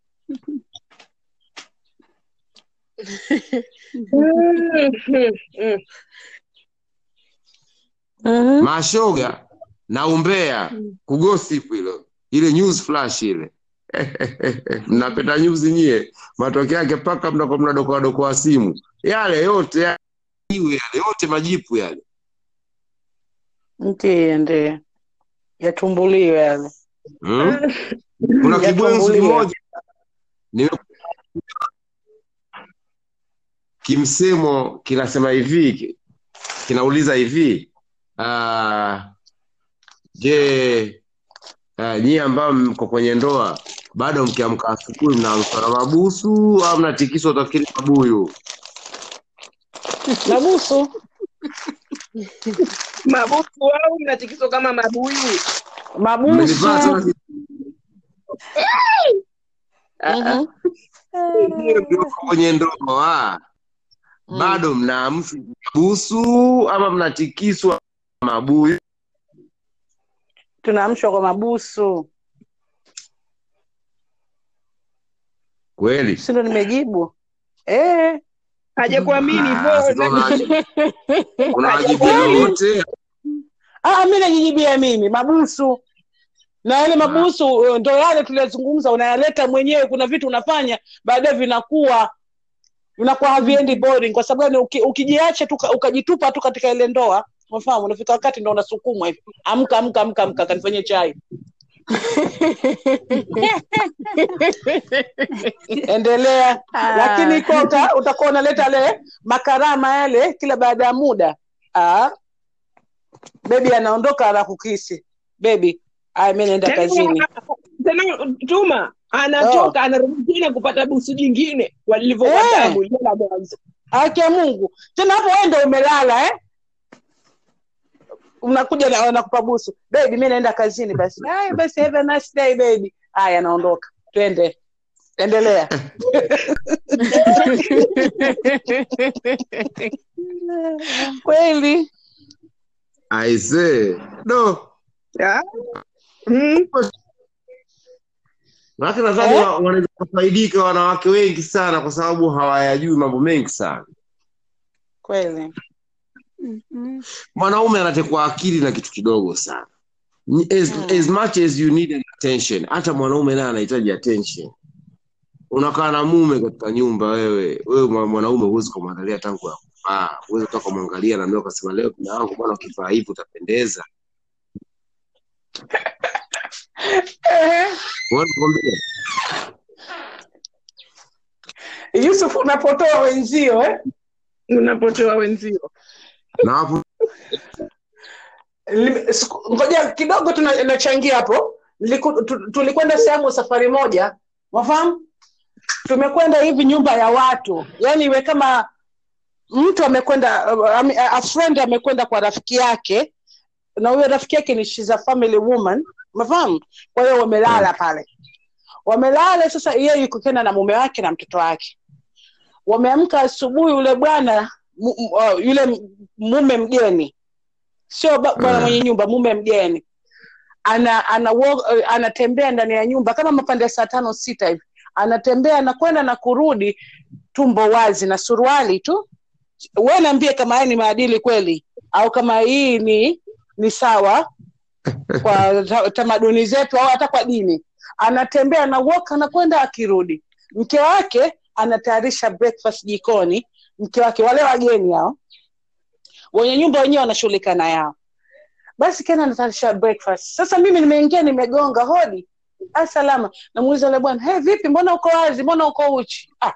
S3: Mashoga na umbea, kugosip hilo, ile news flash ile. <laughs> Mnapenda nyuzi nyie, matokeo yake mpaka mnakuwa mnadokoa dokoa simu. Yale yote yale yale yote majipu yale.
S4: ndiye ndiye Yatumbuliwe yale.
S3: Hmm? Kuna <laughs> kibwenzi kimoja nime kimsemo kinasema hivi kinauliza hivi uh, je uh, nyie ambao mko kwenye ndoa bado mkiamka asubuhi mnaamka na mabusu au mnatikiswa utafikiri mabuyu
S4: Mabusu. <laughs>
S1: Mabusu au mnatikiswa kama mabuyu?
S4: Mabusu. Mhm.
S3: kwenye ndoa
S4: Mm.
S3: bado mnaamshwa mabusu ama mnatikiswa mabuyu
S4: Tunaamshwa kwa mabusu.
S3: Kweli
S4: Si ndo nimejibu? Eh.
S1: Hajakuamini
S3: Ah, <laughs>
S4: Ah, mi najijibia mimi mabusu na yale mabusu uh, ndo yale tuliyozungumza, unayaleta mwenyewe. Kuna vitu unafanya baadaye vinakuwa vinakuwa haviendi boring, kwa sababu uki, ukijiacha tu ukajitupa tu katika ile ndoa, unafahamu, unafika wakati ndo unasukumwa hivi, amka amka amka amka, kanifanyie chai. <laughs> Endelea. Lakini iko uta, utakuwa unaleta le makarama yale kila baada ya muda. Ah, bebi anaondoka anakukisi bebi, aya, mi naenda kazini.
S1: Tuma anatoka oh. tena kupata busu jingine walivyokuwa hey. la mwanzo.
S4: haki Mungu. Tena hapo wewe ndio umelala eh? Unakuja na nakupa busu. Baby, mi naenda kazini basi. <laughs> Haya basi have a nice day baby. Haya naondoka. Twende. Endelea. <laughs> Kweli.
S3: aise no
S1: Ah. Mm.
S3: Manake nadhani
S4: Eh?
S3: wanaweza kufaidika wanawake wengi sana kwa sababu hawayajui mambo mengi sana.
S4: Kweli.
S5: Mhm.
S3: Mwanaume anatekwa akili na kitu kidogo sana. As,
S4: Mm.
S3: as much as you need an attention, hata mwanaume naye anahitaji attention. Unakaa na mume katika nyumba, wewe wewe mwanaume huwezi kumwangalia tangu ya kuvaa, huwezi kutoka kumwangalia na leo ukasema leo mume wangu bwana, ukivaa hivi utapendeza. <laughs>
S4: Yusuf unapotoa wenzio eh?
S1: Unapotoa wenzio.
S3: Na
S4: ngoja kidogo tunachangia nachangia hapo. Tulikwenda sehemu safari moja. Wafahamu? Tumekwenda hivi nyumba ya watu. Yani iwe kama mtu amekwenda a friend amekwenda kwa rafiki yake na huyo rafiki yake ni she's a family woman. Umefahamu kwa hiyo wamelala pale. Wamelala sasa yeye yuko kenda na mume wake na mtoto wake. Wameamka asubuhi yule bwana uh, yule mume mgeni. Sio bwana
S3: Mm.
S4: mwenye nyumba mume mgeni. Ana, ana walk, uh, anatembea ndani ya nyumba kama mapande ya saa tano sita hivi. Anatembea anakwenda na kurudi tumbo wazi na suruali tu. We naambie kama haya ni maadili kweli au kama hii ni ni sawa kwa tamaduni zetu au hata kwa dini. Anatembea na walk anakwenda akirudi. Mke wake anatayarisha breakfast jikoni mke wake wale wageni hao wenye nyumba wenyewe wanashughulika na yao. Basi kena anatayarisha breakfast. Sasa mimi nimeingia nimegonga hodi. Asalama namuuliza yule bwana hey, vipi? Mbona uko wazi? Mbona uko uchi? Ah.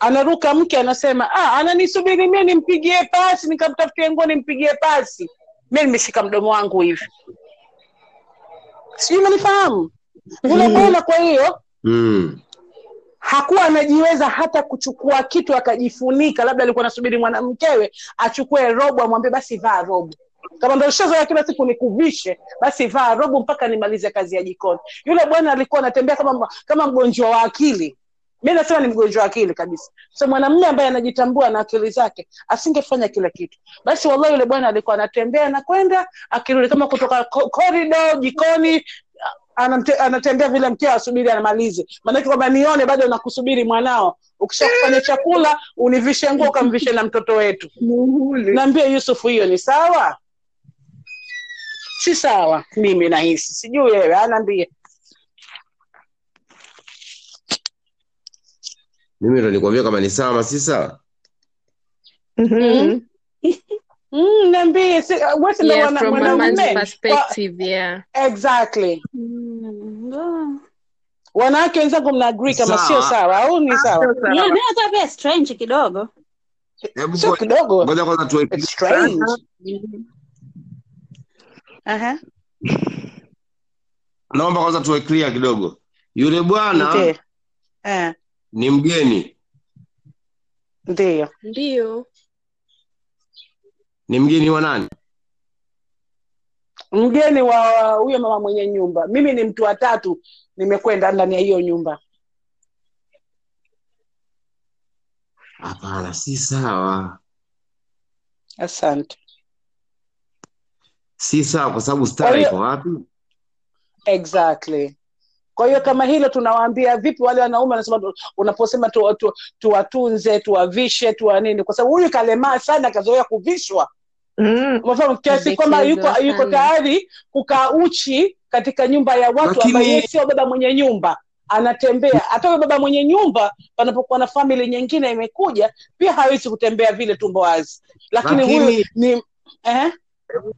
S4: anaruka mke anasema ah, ananisubiri mie nimpigie pasi nikamtafutie nguo nimpigie pasi. Mi nimeshika mdomo wangu hivi. Sijui umenifahamu yule bwana kwa hiyo
S3: mm.
S4: Hakuwa anajiweza hata kuchukua kitu akajifunika labda alikuwa anasubiri mwanamkewe achukue robo amwambie basi vaa robo. Kama ndo shazoya kila siku nikuvishe basi vaa robo mpaka nimalize kazi ya jikoni. Yule bwana alikuwa anatembea kama kama mgonjwa wa akili. Mi nasema ni mgonjwa wa akili kabisa. So mwanamume ambaye anajitambua na akili zake asingefanya kila kitu. Basi wallahi yule bwana alikuwa anatembea na kwenda akirudi kama kutoka ko- korido jikoni anamte, anatembea vile mkeo asubiri anamalize. Maanake kwamba nione bado nakusubiri mwanao. Ukishakufanya chakula univishe nguo ukamvishe na mtoto wetu. Naambia yusufu hiyo ni sawa? Si sawa mimi nahisi. Sijui wewe anaambia
S3: mimi ndo nikuambia kama ni sawa ama si sawa.
S1: Mhm. <laughs>
S4: mm, niambie si, uh, wote one
S5: from a man's
S4: mwanamume
S5: perspective well, yeah.
S4: exactly
S6: Mm, ah.
S4: wanawake wenzangu mna agree kama sio sawa au ni sawa
S1: Sio sawa.
S6: Yeah, hata pia strange kidogo
S4: sio kidogo
S3: ngoja kwanza tuwe
S4: It's strange Aha.
S3: naomba kwanza tuwe clear kidogo yule bwana
S4: okay. Eh,
S3: ni mgeni
S4: ndiyo
S5: Ndio.
S3: Ni mgeni wa nani?
S4: Mgeni wa huyo mama mwenye nyumba. Mimi ni mtu wa tatu nimekwenda ndani ya hiyo nyumba.
S3: Hapana si sawa.
S4: Asante.
S3: Si sawa kwa sababu
S4: Kwa
S3: stara iko wapi?
S4: Exactly. Kwa hiyo kama hilo tunawaambia vipi wale wanaume wanasema unaposema unaposema tu- tu- tuwatunze tuwavishe tuwa nini? Kwa sababu huyu kalemaa sana akazoea kuvishwa
S1: Mm.
S4: kiasi kwamba yuko yuko tayari kukaa uchi katika nyumba ya watu
S3: Lakini-
S4: ambaye sio baba mwenye nyumba anatembea hata huyo baba mwenye nyumba panapokuwa na famili nyingine imekuja pia hawezi kutembea vile tumbo wazi lakini,
S3: Lakini-
S4: huyu ni eh?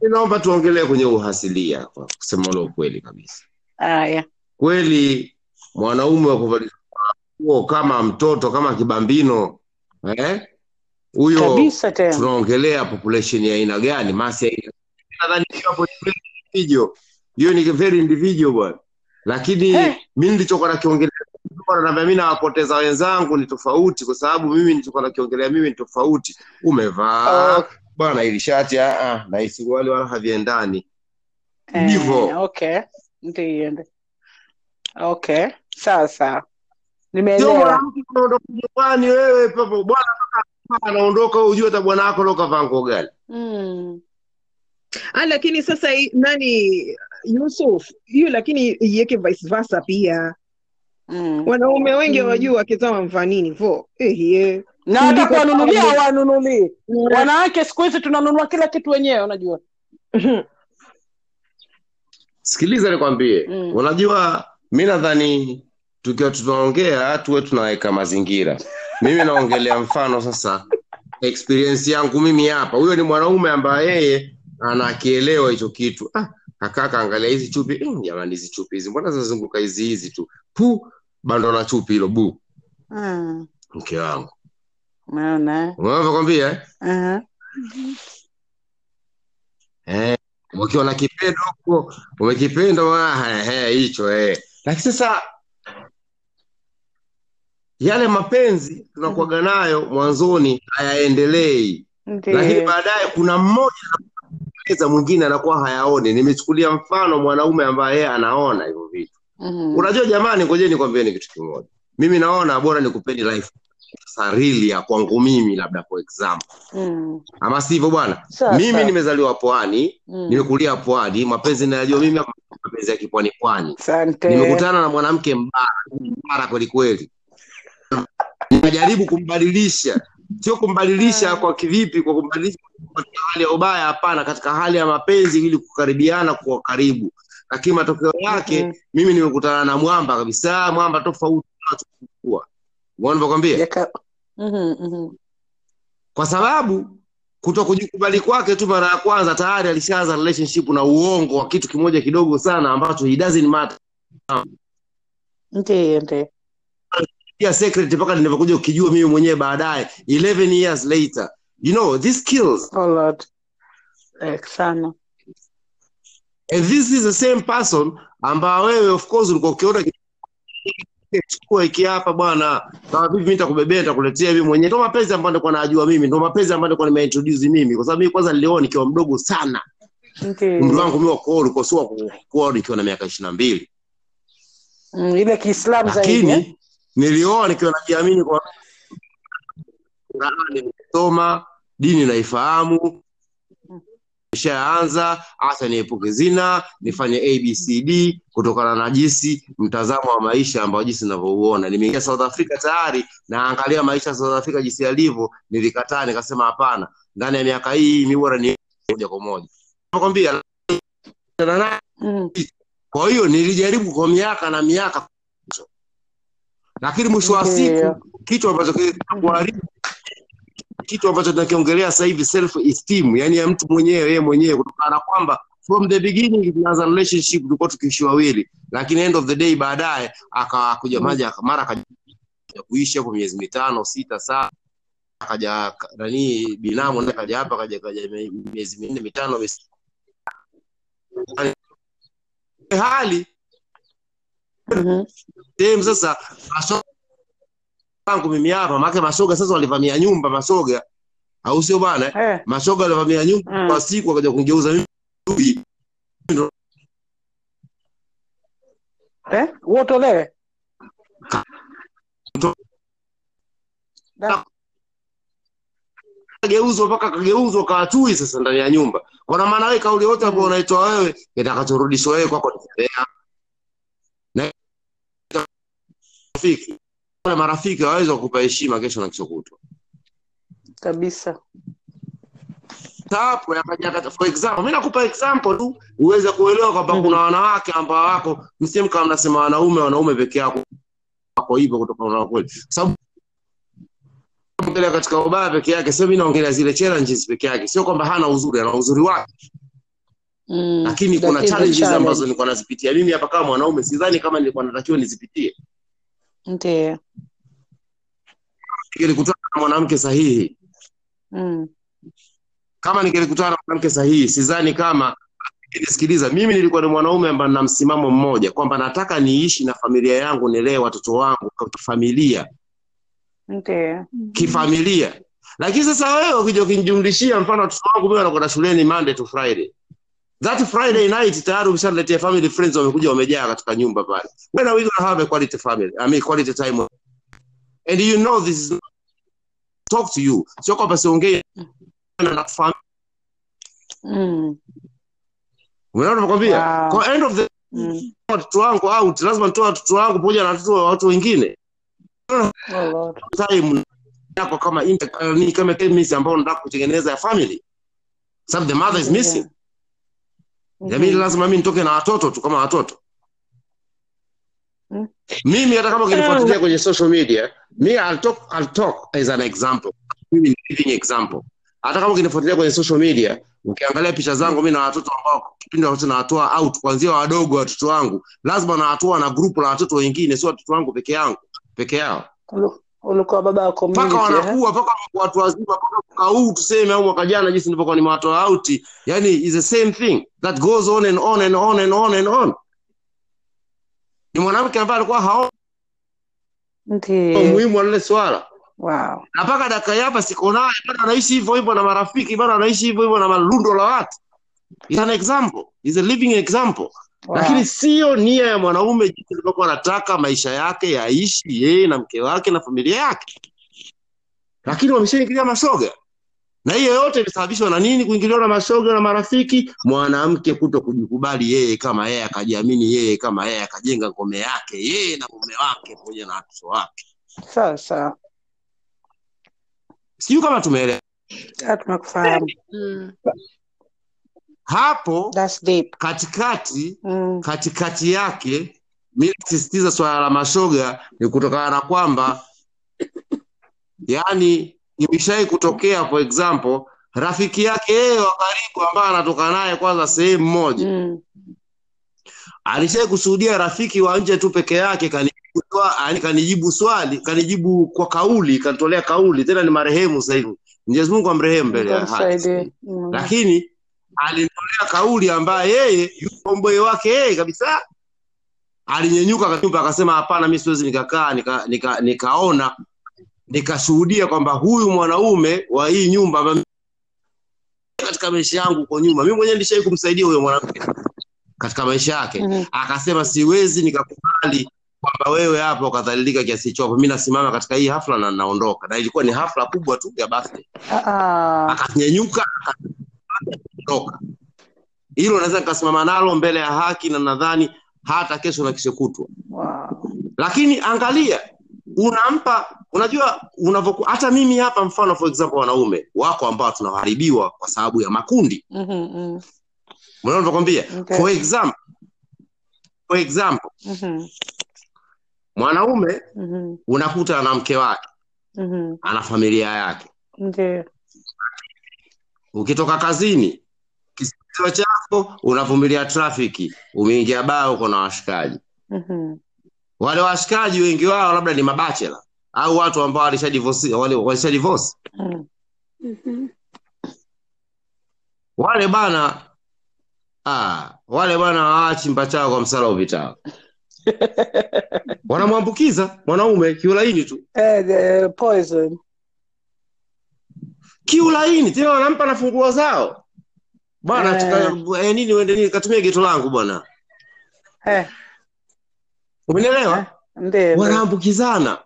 S3: Naomba tuongelee kwenye uhasilia kwa kusema ule ukweli kabisa
S4: Aya.
S3: kweli mwanaume wa kuvalia nguo kama mtoto kama kibambino eh? Huyo tunaongelea population ya aina gani? Masi ya nadhani hiyo ni very individual. Bwana. Lakini
S4: Eh.
S3: mi nilichokuwa nakiongelea naambia mi nawapoteza wenzangu ni tofauti kwa sababu mimi nilichokuwa nakiongelea mimi ni tofauti. Umevaa
S4: uh,
S3: bwana ili shati ah, ah, na wala haviendani.
S4: Eh,
S3: ndivyo.
S4: okay. Ndiyo okay. Sawa sawa nimeelewa
S3: nyumbani wewe bwana anaondoka ujue hata bwana wako leo kavaa nguo gani
S4: mm.
S1: Ah, lakini sasa nani Yusuf hiyo lakini iweke vice versa pia
S4: Mm.
S1: wanaume wengi
S6: Mm.
S1: hawajui wake zao wamvaa nini vo ehie
S4: na hata kuwanunulia hawanunulii wanawake siku hizi tunanunua kila kitu wenyewe unajua <laughs>
S3: sikiliza nikwambie
S4: Mm.
S3: unajua mi nadhani tukiwa tunaongea tuwe tunaweka mazingira mimi naongelea mfano sasa experience yangu mimi hapa huyo ni mwanaume ambaye yeye anakielewa hicho kitu ah, angalia hizi chupi mm, jamani hizi chupi hizi mbona zinazunguka hizi hizi tu pu bando la chupi hilo bu
S4: Mm.
S3: mke wangu
S4: unavyokwambia eh?
S3: umeona eh? Eh, kipendo huko umekipenda hicho eh. Lakini sasa yale mapenzi tunakuwaga nayo mwanzoni hayaendelei, lakini baadaye kuna mmoja anaeleza mwingine anakuwa hayaoni. Nimechukulia mfano mwanaume ambaye yeye anaona hivyo vitu.
S4: Mhm.
S3: Unajua jamani, ngojeni nikwambieni kitu kimoja. Mimi naona bora nikupeni life sarili ya kwangu mimi, labda for example,
S4: Mm.
S3: ama sivyo bwana? Mimi nimezaliwa pwani,
S4: Mm.
S3: nimekulia pwani, mapenzi nayajua mimi mapenzi ya kipwani pwani. Nimekutana na mwanamke mbara mbara kweli kweli, kumbadilisha, sio kumbadilisha kwa kivipi, kwa kumbadilisha katika hali ya ubaya, hapana, katika hali ya mapenzi, ili kukaribiana kwa karibu, lakini matokeo yake
S4: Mhm.
S3: mimi nimekutana na mwamba kabisa, mwamba tofauti nachokua. Navyokwambia?
S4: Mhm, mhm.
S3: kwa sababu kuto kujikubali kwake tu mara ya kwanza tayari alishaanza relationship na uongo wa kitu kimoja kidogo sana ambacho he doesn't matter
S4: Ndiyo, ndiyo.
S3: Pia secret mpaka nilivyokuja ukijua mimi mwenyewe baadaye 11 years later. You know this kills.
S4: Oh Lord. Eh, sana.
S3: and this is the same person ambao wewe of course ulikuwa ukiona chukua hiki hapa bwana. Kama vipi mimi nitakubebea nitakuletea mimi mwenyewe. Ndio mapenzi ambayo nilikuwa najua mimi. Ndio mapenzi ambayo nilikuwa nimeintroduce mimi. Kwa sababu mimi kwanza nilioa nikiwa mdogo sana. Umri wangu mimi wa kuoa ulikuwa sio kuoa nikiwa na miaka ishirini na mbili.
S4: Mm, ile Kiislamu zaidi.
S3: lakini nilioa nikiwa najiamini kwa nimesoma dini naifahamu. Nishaanza hata niepuke zina nifanye abcd kutokana na jinsi mtazamo wa maisha ambao jinsi inavyouona nimeingia south africa tayari naangalia maisha ya south africa jinsi yalivyo nilikataa nikasema hapana. Ndani ya miaka hii mi bora ni moja kwa moja. Nakwambia
S4: Mm.
S3: kwa hiyo nilijaribu kwa miaka na miaka lakini mwisho wa siku kitu ambacho kuharibu kitu ambacho tunakiongelea sasa hivi self esteem yani ya mtu mwenyewe yeye mwenyewe kutokana na kwamba from the beginning tunaanza relationship tulikuwa tukiishi wawili lakini end of the day baadaye akakuja maji mara akaja kuishi kwa miezi mitano sita saba akaja nani binamu naye akaja hapa akaja kaja miezi minne mitano hali. Sehemu sasa masoga wangu mimi hapa maana masoga sasa walivamia nyumba masoga au sio bwana eh?
S4: Eh.
S3: walivamia nyumba
S4: Mm.
S3: kwa siku wakaja kungeuza mimi
S4: Eh?
S3: Kageuzwa mpaka kageuzwa kawachui sasa ndani ya nyumba kwa maana wewe kauli yote ambayo unaitoa wewe itakachorudishwa wewe kwako ni fedheha. na rafiki wale marafiki waweza kukupa heshima kesho na kesho kutwa
S4: Kabisa.
S3: hapo for example mimi nakupa example tu uweze kuelewa kwamba
S4: Mhm.
S3: kuna wanawake ambao wako msimu kama mnasema wanaume wanaume peke yako wako hivyo kutokana na kweli sababu katika ubaya peke yake sio mimi naongelea zile challenges peke yake sio kwamba hana uzuri ana uzuri wake
S4: Mm.
S3: lakini kuna challenges
S4: challenge.
S3: ambazo nilikuwa nazipitia mimi hapa kama mwanaume sidhani kama nilikuwa natakiwa nizipitie
S4: Ndio.
S3: ningelikutana na mwanamke sahihi
S4: Mm.
S3: kama ningelikutana na mwanamke sahihi sidhani kama nisikiliza mimi nilikuwa ni mwanaume ambaye nina msimamo mmoja kwamba nataka niishi na familia yangu nilee watoto wangu kifamilia
S4: Ndio.
S3: kifamilia lakini sasa wewe ukija ukinijumlishia mfano watoto wangu mimi wanakwenda shuleni monday to friday that friday night tayari umeshaletea family friends wamekuja wamejaa katika nyumba pale. When are we gonna have a quality family? I mean quality time. And you know this is talk to you. Sio kwamba siongee na family.
S4: Mm.
S3: unaona nakwambia
S4: Wow.
S3: kwa end of the
S4: Mm.
S3: watoto wangu out lazima nitoe watoto wangu pamoja na watoto wa watu wengine.
S4: Oh
S3: time yako kama inter, ni kama chemist ambao unataka kutengeneza ya family sababu the mother is missing.
S4: Yeah.
S3: Yamini
S4: Mhm.
S3: lazima mimi nitoke na watoto tu kama watoto.
S4: Mm.
S3: Mimi hata kama ukinifuatilia kwenye social media, me I'll talk, I'll talk as an example. Mimi ni living example. Hata kama ukinifuatilia kwenye social media, ukiangalia picha zangu mimi na watoto ambao kipindi wakati nawatoa out kuanzia wadogo watoto wangu, lazima nawatoa na group la watoto wengine, sio watoto wangu peke yangu, peke yao.
S4: Ulikuwa baba wa
S3: Mpaka
S4: community eh?
S3: wanakuwa mpaka watu wazima mpaka mwaka huu tuseme au mwaka jana jinsi nilivyokuwa nimewatoa out, yani is the same thing that goes on and on and on and on and on. Ni mwanamke ambaye alikuwa
S4: hao
S3: umuhimu wa lile swala
S4: Wow.
S3: na mpaka dakika hii hapa siko naye bado anaishi hivyo hivyo na marafiki bado anaishi hivyo hivyo na malundo la watu is an example is a living example
S4: Wow.
S3: lakini sio nia ya mwanaume jinsi alivyokuwa anataka maisha yake yaishi yeye na mke wake na familia yake lakini wameshaingilia masoga na hiyo yote imesababishwa na nini kuingiliwa na masoga na marafiki mwanamke kuto kujikubali yeye kama yeye akajiamini yeye kama yeye akajenga ngome yake yeye na mume wake pamoja na watoto wake
S4: sasa
S3: sijui kama tumeelewa
S4: Ah.
S5: Mm.
S3: Hapo katikati
S4: Mm.
S3: katikati yake mi nasisitiza swala la mashoga ni kutokana na kwamba yani imeshai kutokea for example rafiki yake yeye wa karibu ambaye anatoka naye kwanza sehemu moja
S4: Mm.
S3: alishai kushuhudia rafiki wa nje tu peke yake kanijibu, kanijibu swali kanijibu kwa kauli kanitolea kauli tena ni marehemu sasa hivi mwenyezi mungu amrehemu mbele ya haki.
S4: Mm.
S3: lakini alinitolea kauli ambaye yeye mboe wake yeye kabisa. Alinyenyuka kanyumba akasema hapana mi siwezi nikakaa nika, nika, nikaona nikashuhudia kwamba huyu mwanaume wa hii nyumba katika maisha yangu huko nyuma. Mi mwenyewe nilishai kumsaidia huyo mwanamke katika maisha yake.
S4: Mhm.
S3: akasema siwezi nikakubali kwamba wewe hapa ukadhalilika kiasi hicho hapo, mi nasimama katika hii hafla na naondoka, na ilikuwa ni hafla kubwa tu ya birthday,
S4: Ah, ah.
S3: Akaondoka. Hilo naweza nikasimama nalo mbele ya haki, na nadhani hata kesho na kesho kutwa.
S4: Wow.
S3: Lakini angalia, unampa unajua unavoku, hata mimi hapa, mfano for example, wanaume wako ambao tunaharibiwa kwa sababu ya makundi. mm-hmm. Navyokwambia,
S4: Okay.
S3: for example, for example,
S4: Mhm,
S3: mwanaume
S4: mhm,
S3: unakuta ana mke wake,
S4: mhm.
S3: ana familia yake
S4: Ndio.
S3: Ukitoka kazini kisio chako unavumilia trafiki umeingia baa uko na washikaji
S4: Mhm,
S3: wale washikaji wengi wao labda ni mabachela au watu ambao walishadivorce
S4: mhm.
S5: Mhm.
S3: wale bana ah, wale bana hawaachi mpachao kwa msala upitao <laughs> wanamwambukiza mwanaume kiulaini tu
S4: Eh, the poison.
S3: Kiulaini tena wanampa na funguo zao. Bwana
S4: Eh.
S3: eh, nini uende nini? Katumia geto langu bwana.
S4: Eh,
S3: umenielewa?
S4: Eh.
S3: wanaambukizana.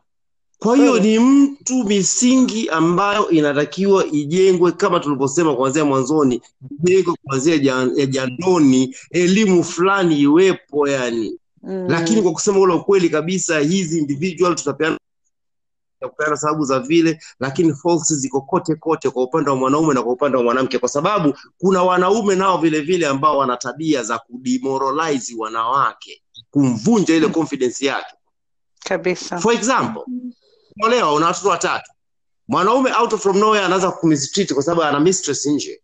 S3: Kwa hiyo ni mtu misingi ambayo inatakiwa ijengwe kama tulivyosema kuanzia mwanzoni. Ijengwe kuanzia jan- jandoni elimu fulani iwepo yani.
S4: Mm.
S3: lakini kwa kusema ule ukweli kabisa hizi individual tutapeana kupeana sababu za vile lakini ziko kote kote kwa upande wa mwanaume na kwa upande wa mwanamke kwa sababu kuna wanaume nao vile vile ambao wana tabia za kudemoralize wanawake kumvunja ile confidence yake.
S4: Kabisa.
S3: for example olewa una watoto watatu. Mwanaume out from nowhere anaanza kumistreat kwa sababu ana mistress nje.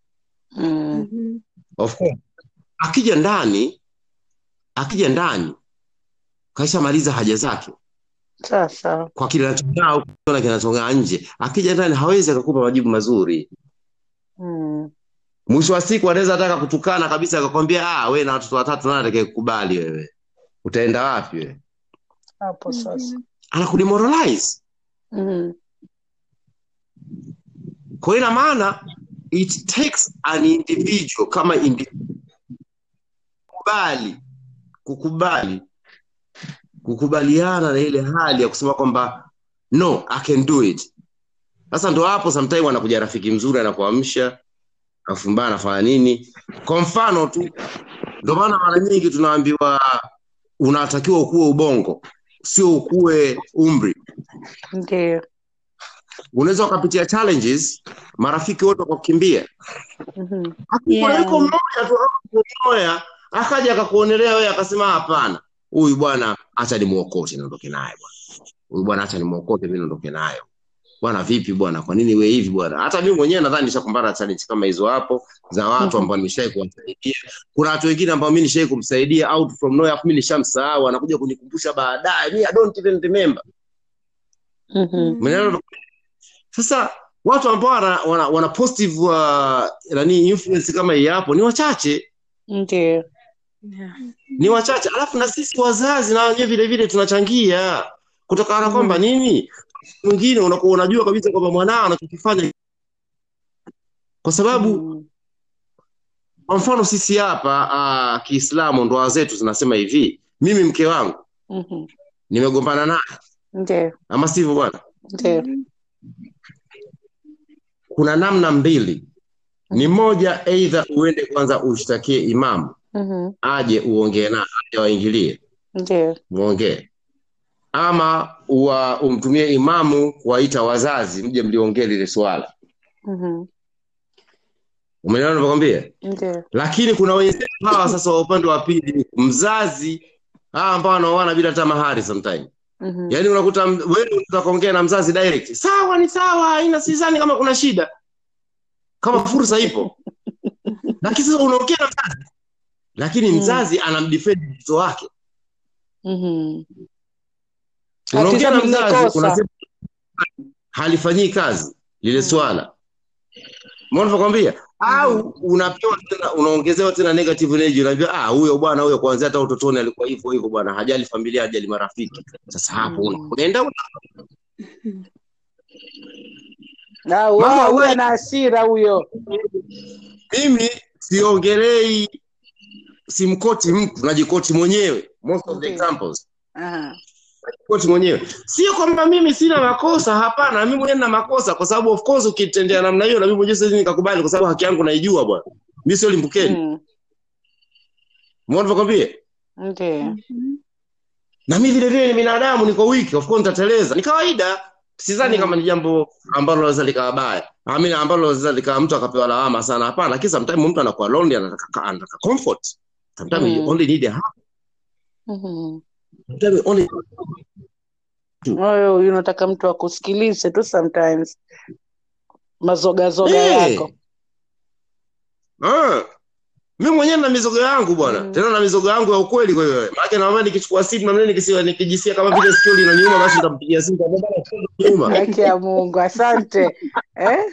S4: Mm
S5: -hmm.
S3: of course. Akija ndani akija ndani kaishamaliza haja zake
S4: Sasa.
S3: kwa kile anachong'aa huku na kinachong'aa nje akija ndani hawezi akakupa majibu mazuri
S4: Mm.
S3: mwisho wa siku anaweza ataka kutukana kabisa akakwambia ah we na watoto watatu nani atakaye kukubali wewe utaenda wapi wewe
S4: Hapo sasa.
S3: anakudemoralize
S4: Mm.
S3: kwa ina maana it takes an individual kama individual kubali kukubali kukubaliana na ile hali ya kusema kwamba no i can do it sasa ndo hapo sometime anakuja rafiki mzuri anakuamsha afumbaa anafanya nini kwa mfano tu ndo maana mara nyingi tunaambiwa unatakiwa ukuwe ubongo sio ukuwe umri
S4: Ndio.
S3: unaweza ukapitia challenges marafiki wote wakakukimbia
S4: Mhm.
S6: Yeah.
S3: Mmoja tu moya akaja akakuonelea wewe akasema hapana, huyu bwana hacha nimuokote niondoke naye bwana. Huyu bwana acha nimuokote mi niondoke nayo. Bwana vipi bwana? Kwa nini we hivi bwana? Hata mi mwenyewe nadhani nishakumbana na challenge kama hizo hapo za watu ambao nimeshai kuwasaidia. Kuna watu wengine ambao mi nishai kumsaidia out from nowhere afu mi nishamsahau anakuja kunikumbusha baadaye. mi I don't even remember. mm-hmm. Sasa watu ambao wana, wana, wana positive uh, nani influence kama hii hapo ni wachache.
S4: Ndio.
S5: Yeah.
S3: Ni wachache alafu na sisi wazazi na wenyewe vile vile tunachangia kutokana na
S4: Mhm.
S3: kwamba nini mwingine unakuwa unajua kabisa kwamba mwanao anachokifanya kwa sababu
S4: Mm.
S3: kwa mfano sisi hapa uh, kiislamu ndoa zetu zinasema hivi mimi mke wangu
S4: Mhm.
S3: nimegombana naye
S4: Ndio.
S3: ama sivyo bwana
S4: Ndio.
S3: kuna namna mbili ni moja eidha uende kwanza ushtakie imamu
S4: Mhm.
S3: aje uongee naye aje waingilie?
S4: Ndio.
S3: muongee. Ama uwa, umtumie imamu kuwaita wazazi mje mliongee lile swala?
S4: Mhm.
S3: umeelewa navyokwambia lakini kuna wenzetu hawa sasa wa upande wa pili mzazi hawa ambao wanaoana bila hata mahari sometime
S4: Mhm.
S3: yaani unakuta wewe kuongea na mzazi direct. Sawa ni sawa ina sizani kama kuna shida. Kama fursa ipo. <laughs> Lakini sasa unaongea na mzazi lakini
S4: Mm.
S3: mzazi anamdefend mtoto wake
S4: Mhm.
S3: unaongea na mzazi unasema halifanyii kazi lile
S4: Mm.
S3: swala mona nakwambia au unapewa tena unaongezewa tena negative energy unaambia ah huyo bwana huyo kwanza hata utotoni alikuwa hivyo hivyo bwana hajali familia hajali marafiki sasa hapo
S4: Mm.
S3: unaenda una-
S4: Na
S3: Mambo
S4: wao
S3: ambayo-
S4: huyo na hasira huyo.
S3: mimi siongelei simkoti mtu najikoti mwenyewe most of the examples. Koti mwenyewe. Sio kwamba mimi sina makosa hapana mimi mwenyewe nina makosa kwa sababu of course ukitendea namna hiyo na mimi mwenyewe siwezi nikakubali kwa sababu haki yangu naijua bwana. Mi sio limbukeni
S4: Mm.
S3: umeona nivyokwambia
S4: Ndiyo.
S3: na mi vile vile ni binadamu niko wiki of course nitateleza. Ni kawaida. Sidhani
S4: Mm.
S3: kama ni jambo ambalo naweza likawa baya. Amina ambalo naweza likawa mtu akapewa lawama sana. Hapana lakini sometimes mtu anakuwa lonely anataka anataka comfort sometimes you
S4: Mm.
S3: only need a hug
S4: Mhm.
S3: sometimes you only
S4: Wewe unataka mtu akusikilize tu sometimes mazogazoga
S3: hey.
S4: yako.
S3: Ah. Mimi mwenyewe na mizogo yangu bwana.
S4: Mm.
S3: Tena na mizogo yangu ya ukweli kwa hiyo. Maana naomba nikichukua simu na mimi nikisiwa nikijisikia kama vile sikio linaniuma basi nitampigia simu kwa baba nyuma.
S4: Haki ya Mungu, asante. <laughs> Eh?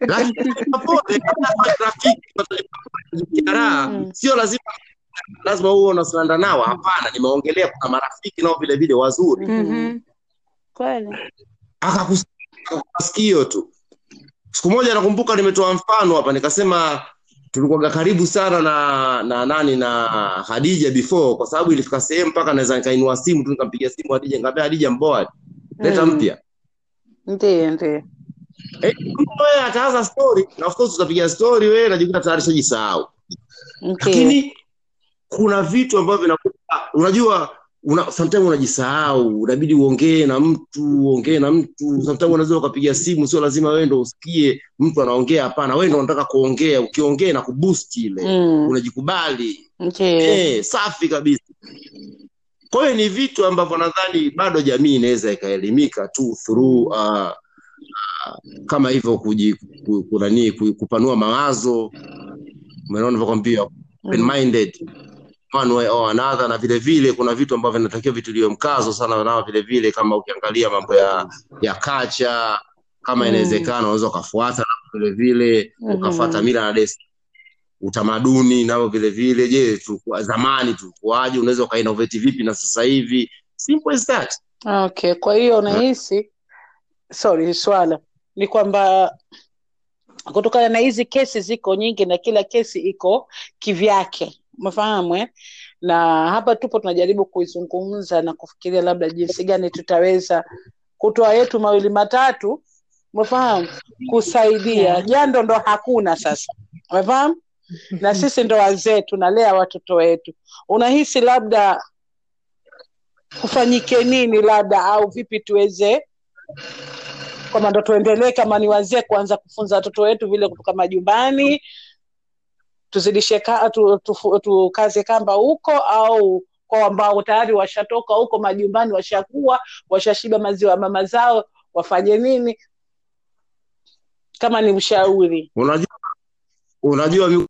S3: Lakini pole kama rafiki raha
S4: Mm.
S3: sio lazima lazima uwe unasalanda nao hapana nimeongelea kuna marafiki nao vile vile wazuri
S4: Mhm. Kweli.
S3: akakusikia tu siku moja nakumbuka nimetoa mfano hapa nikasema tulikuwaga karibu sana na na nani na Hadija before kwa sababu ilifika sehemu mpaka naweza nikainua simu tu nikampigia simu Hadija nikamwambia Hadija mboa leta
S4: Mm.
S3: mpya
S4: Ndiyo, ndiyo.
S3: eh wewe ataanza story na of course utapiga story wewe najikuta tayari shajisahau
S4: Okay.
S3: lakini kuna vitu ambavyo vinakupa unajua una, sometimes unajisahau unabidi uongee na mtu uongee na mtu. Sometimes unaweza ukapiga simu sio lazima wewe ndo usikie mtu anaongea hapana. Wewe ndo unataka kuongea ukiongea na kuboost ile
S4: Mm.
S3: unajikubali.
S4: Okay.
S3: eh safi kabisa. Kwa hiyo ni vitu ambavyo nadhani bado jamii inaweza ikaelimika tu through uh, uh, kama hivyo kuji ku- kunani ku- kupanua mawazo. Umeona nilivyokwambia open
S4: Mm.
S3: One way or another na vile vile kuna vitu ambavyo vinatakiwa vitiliwe mkazo sana nao vile vile kama ukiangalia mambo ya ya kacha kama
S4: Mm.
S3: inawezekana unaweza ukafuata na vile vile
S4: Mhm.
S3: ukafuata mila na desturi utamaduni nao vile vile. Je tulikuwa zamani tulikuwaje? Unaweza ukainnovate vipi na sasa hivi? Simple as that.
S4: Okay, kwa hiyo unahisi sorry, swala ni kwamba kutokana na hizi kesi ziko nyingi na kila kesi iko kivyake, umefahamu eh? Na hapa tupo tunajaribu kuizungumza na kufikiria labda jinsi gani tutaweza kutoa yetu mawili matatu, umefahamu, kusaidia. Jando ndo hakuna sasa, umefahamu, na <laughs> sisi ndo wazee tunalea watoto wetu. Unahisi labda kufanyike nini labda au vipi tuweze kwamba ndo tuendelee kama ni wazee kuanza kufunza watoto wetu vile kutoka majumbani tuzidishe ka, tu, tu, tukaze kamba huko au kwa ambao tayari washatoka huko majumbani washakuwa washashiba maziwa ya mama zao wafanye nini? Kama ni ushauri
S3: unajua unajua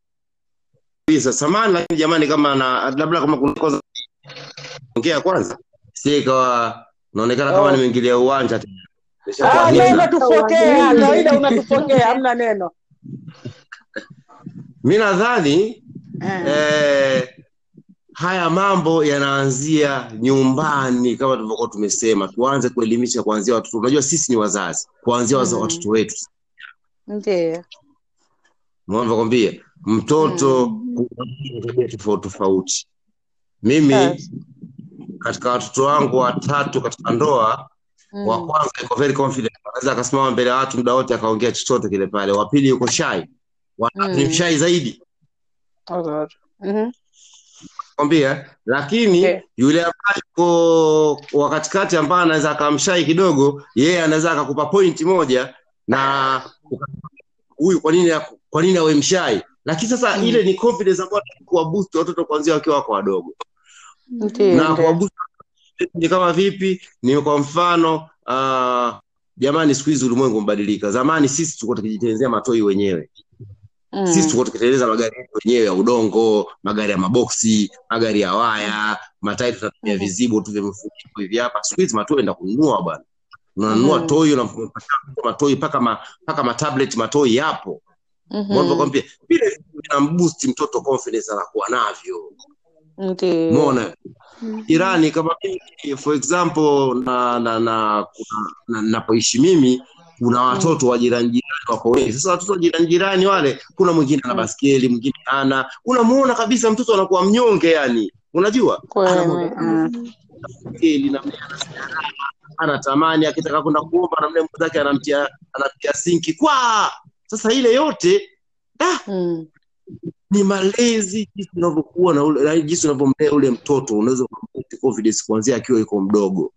S3: kabisa. Samani lakini jamani kama na labda kama kuna kosa ongea kwanza. Sie ikawa naonekana kama
S4: Oh.
S3: nimeingilia uwanja tena.
S4: Ah, unatupokea kawaida unatupokea hamna neno
S3: mi nadhani
S4: Eh.
S3: eh, haya mambo yanaanzia nyumbani kama tulivyokuwa tumesema tuanze kuelimisha kuanzia watoto unajua sisi ni wazazi kuanzia
S4: Mm.
S3: watoto wetu
S4: ndiyo
S3: navyokwambia mtoto mm. tabia tofauti tofauti mimi
S4: Yes.
S3: katika watoto wangu watatu katika ndoa
S4: Mm.
S3: wa kwanza yuko very confident anaweza akasimama mbele ya watu muda wote akaongea chochote kile pale wa pili yuko shy ni
S4: Mm.
S3: mshai zaidi
S4: Oh. Mhm.
S3: kwambia lakini
S4: Okay.
S3: yule ambaye ko wa katikati ambaye anaweza akamshai kidogo yeye anaweza akakupa pointi moja na huyu kwa nini kwa nini awe mshai lakini sasa
S4: Mm.
S3: ile ni confidence ambayo kuwa watoto kuanzia wakiwa wako wadogo na ni kama vipi ni kwa mfano uh, jamani siku hizi ulimwengu umebadilika zamani sisi tulikuwa tukijitengenezea matoi wenyewe
S4: Mm.
S3: sisi tuko tukitengeneza magari yetu wenyewe ya udongo magari ya maboksi magari ya waya matairi tunatumia
S4: Mhm.
S3: vizibo tu vya mfuniko hivi hapa siku hizi matoi enda kununua bwana unanunua
S4: mm.
S3: toi unampatia mtoto matoi mpaka ma, paka matablet matoi yapo
S4: Mhm.
S3: unavyokwambia vile vinamboost mtoto confidence anakuwa navyo mona irani kama mimi for example na na na kuna- na- na, mimi kuna watoto wa jirani jirani wako wengi sasa watoto wa jirani jirani wale kuna mwingine ana
S4: Mm.
S3: baskeli mwingine ana unamuona kabisa mtoto anakuwa mnyonge yani unajua. Anamuona-
S4: Mm.
S3: anatamani akitaka kwenda kuomba na mle mwenzake anamtia anamtia sinki kwa sasa ile yote ah,
S4: Mm.
S3: ni malezi jinsi unavyokuwa na ule jinsi unavyomlea ule mtoto unaweza kumpa confidence kuanzia akiwa yuko mdogo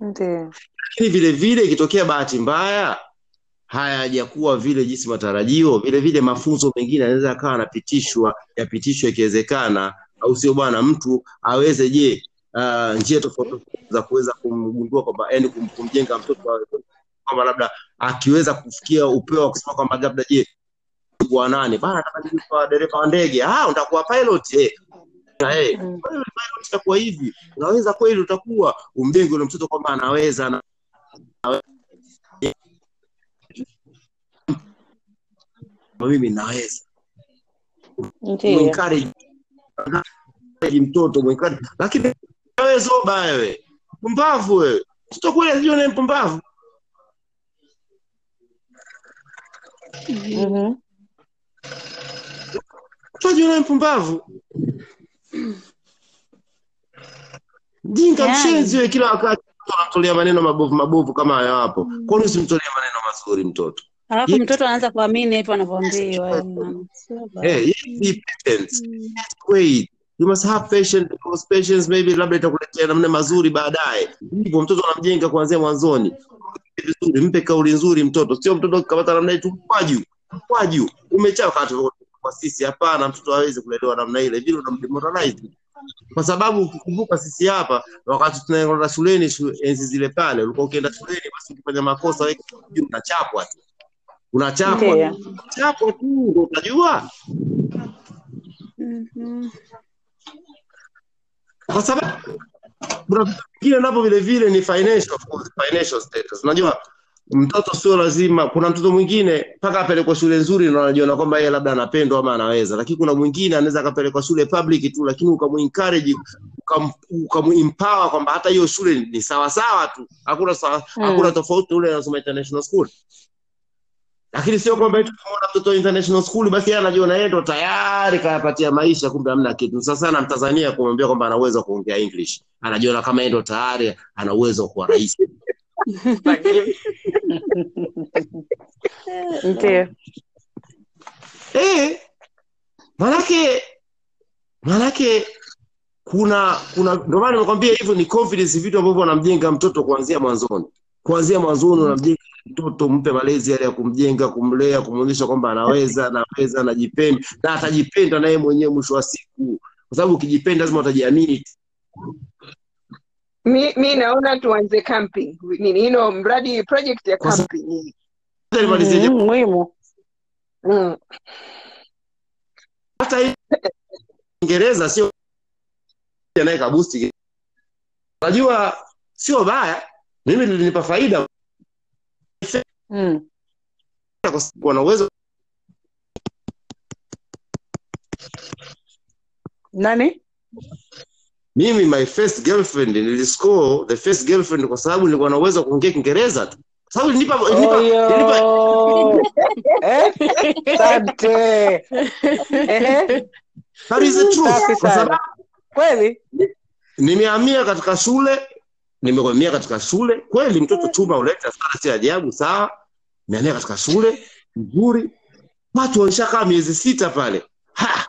S4: Ndio.
S3: Lakini vile vile ikitokea bahati mbaya hayajakuwa vile jinsi matarajio vile vile mafunzo mengine yanaweza akawa yanapitishwa yapitishwe ikiwezekana au sio bwana mtu aweze je uh, njia tofauti za kuweza kumgundua kwamba yani kum, kumjenga mtoto kwamba labda akiweza kufikia upeo wa kusema kwamba labda je kuwa nani? Bana nataka dereva wa ndege. Ah utakuwa pilot eh. Na eh.
S4: Mm.
S3: pilot itakuwa hivi. Unaweza kweli utakuwa umjenge ule mtoto kwamba anaweza na mimi naweza
S4: Ndio.
S3: muencourage encourage mtoto muencourage lakini wewe zoba wewe mpumbavu wewe mtoto kweli sijui ni mpumbavu
S4: Mhm.
S3: mtoto ni mpumbavu jinga
S6: Yaani.
S3: mshenzi wewe kila wakati mtoto anamtolea maneno mabovu mabovu kama hayo hapo. Kwani usimtolee maneno mazuri mtoto?
S6: Alafu mtoto anaanza kuamini hivyo anavyoambiwa. mama. Sio baya.
S3: hey, yes, be patient Just wait. You must have patience because patience maybe labda itakuletea namna mazuri baadaye. Hivyo mtoto anamjenga kuanzia mwanzoni. Vizuri mpe kauli nzuri mtoto. Sio mtoto ukikamata namna hii tu mkwaju. Umechaa wakati kwa sisi hapana mtoto hawezi kulelewa namna ile. Vile unamdemoralize kwa sababu ukikumbuka sisi hapa wakati tunaenda shuleni shu, enzi zile pale ulikuwa ukienda shuleni basi ukifanya makosa wewe unachapwa tu. Unachapwa chapwa tu. Ndio utajua
S6: Mhm.
S3: kwa sababu kuna vitu vingine navyo vile vile ni financial of course, financial status. Unajua mtoto sio lazima kuna mtoto mwingine mpaka apelekwa shule nzuri na anajiona kwamba yeye labda anapendwa ama anaweza. Lakini kuna mwingine anaweza akapelekwa shule public tu lakini ukamuencourage ukamempower kwamba hata hiyo shule ni sawa sawa tu. Hakuna sawa,
S4: Mm.
S3: hakuna tofauti ule anasoma international school. Lakini sio kwamba eti ukimwona mtoto international school basi yeye anajiona yeye ndo tayari kayapatia maisha kumbe hamna kitu. Sasa sana mtanzania kumwambia kwamba ana uwezo wa kuongea english. Anajiona kama yeye ndo tayari ana uwezo wa kuwa rais
S4: Ndio.
S3: eh manake manake kuna kuna ndio maana nimekwambia hivyo ni confidence vitu ambavyo wanamjenga mtoto kuanzia mwanzoni. Kuanzia mwanzoni unamjenga mtoto mpe malezi yale ya kumjenga kumlea kumwonyesha kwamba anaweza anaweza anajipenda na atajipenda naye mwenyewe mwisho wa siku. Kwa sababu ukijipenda lazima utajiamini
S1: mi, mi naona tuanze camping nini ino mradi project ya camping
S3: jambo.
S4: Muhimu.
S1: mm.
S3: hata Ingereza sio naye kabusti unajua sio baya mimi lilinipa faida
S4: Mm.
S3: uwezo
S4: Nani?
S3: Mimi my first girlfriend niliscore the first girlfriend kwa sababu nilikuwa na uwezo wa kuongea Kiingereza tu. Sababu ilinipa ilinipa, ilinipa
S4: Oyo. Eh? Kweli?
S3: nimehamia katika shule nimehamia katika shule. Kweli mtoto chuma uleta sana si ajabu sawa? Nimehamia katika shule nzuri watu walishakaa miezi sita pale. Ha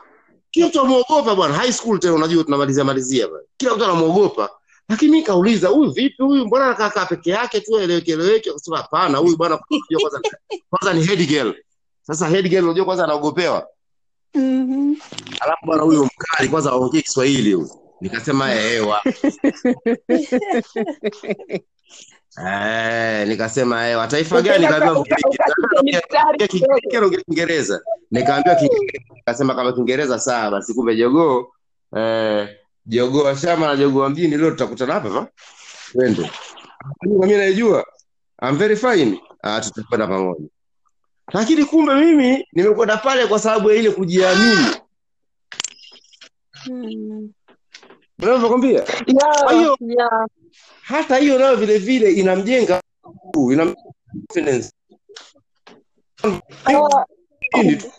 S3: kila mtu amuogopa bwana. High school tena unajua tunamalizia malizia kila mtu anamwogopa. lakini mimi kauliza huyu vipi huyu? Mbona anakaa peke yake tu eleweke eleweke akasema hapana huyu bwana kwanza kwanza ni head girl. Sasa head girl unajua kwanza anaogopewa?
S6: Mhm.
S3: alafu bwana huyo mkali kwanza aongee Kiswahili huyu. Nikasema ewa <laughs> Eh, nikasema eh, wataifa gani? Kiingereza, nikaambiwa Kiingereza. Kama Kiingereza sawa, basi kumbe jogoo eh, jogoo wa shamba na jogoo wa mjini leo tutakutana hapa. Twende. Mimi naijua. I'm very fine. Ah, tutakwenda pamoja. Lakini kumbe mimi nimekwenda pale kwa sababu ya ile kujiamini.
S6: Hmm.
S3: Unavyokwambia? Kwa hiyo
S1: yeah.
S3: Hata hiyo nayo vile vile inamjenga ina confidence.
S1: Ah,
S3: Nini tu.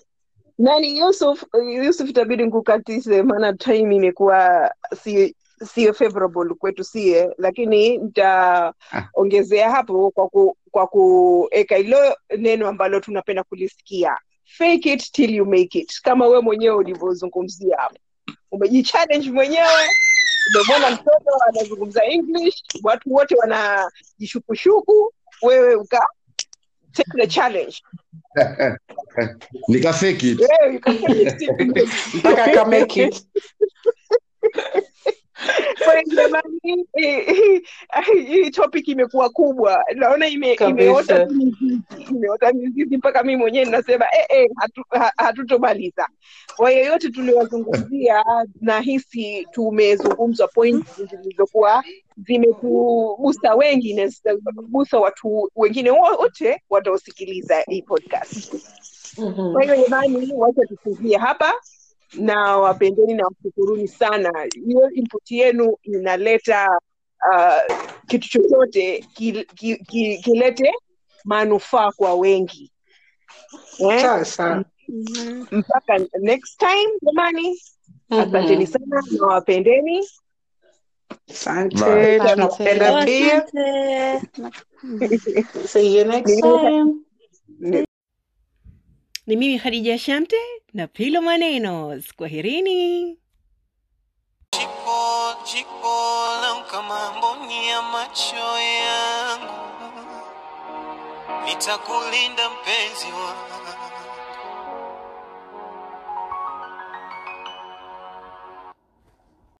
S1: nani Yusuf Yusuf itabidi nkukatize maana time imekuwa si siyo favorable kwetu sie lakini nitaongezea hapo kwa ku, kwa kuweka hilo neno ambalo tunapenda kulisikia. Fake it till you make it kama we mwenyewe ulivyozungumzia hapo. Umejichallenge mwenyewe umemwona mtoto anazungumza english watu wote wanajishukushuku wewe uka take the challenge. <laughs>
S3: Nikafeki
S4: mpaka <laughs>
S1: jamani, hii- topic imekuwa kubwa, naona ime, imeota imeota mizizi mpaka mi mwenyewe ninasema eh, eh, hatu, ha, hatutomaliza. Kwa yeyote yote tuliwazungumzia, nahisi tumezungumza point zilizokuwa zimetugusa wengi na zitagusa watu wengine wote wataosikiliza hii podcast. Kwa hiyo jamani, wacha tusizie hapa na wapendeni na washukuruni sana. Hiyo input yenu inaleta uh, kitu chochote ki, ki, ki, kilete manufaa kwa wengi. Eh?
S4: sawa
S1: Mpaka next time jamani, asanteni sana na wapendeni.
S4: asante. Tunakupenda pia. See you next time
S1: Ni mimi Khadija Shamte na Pilo Manenos. Kwaherini.
S2: Jiko, jiko lau mamboni ya macho yangu, nitakulinda mpenzi wangu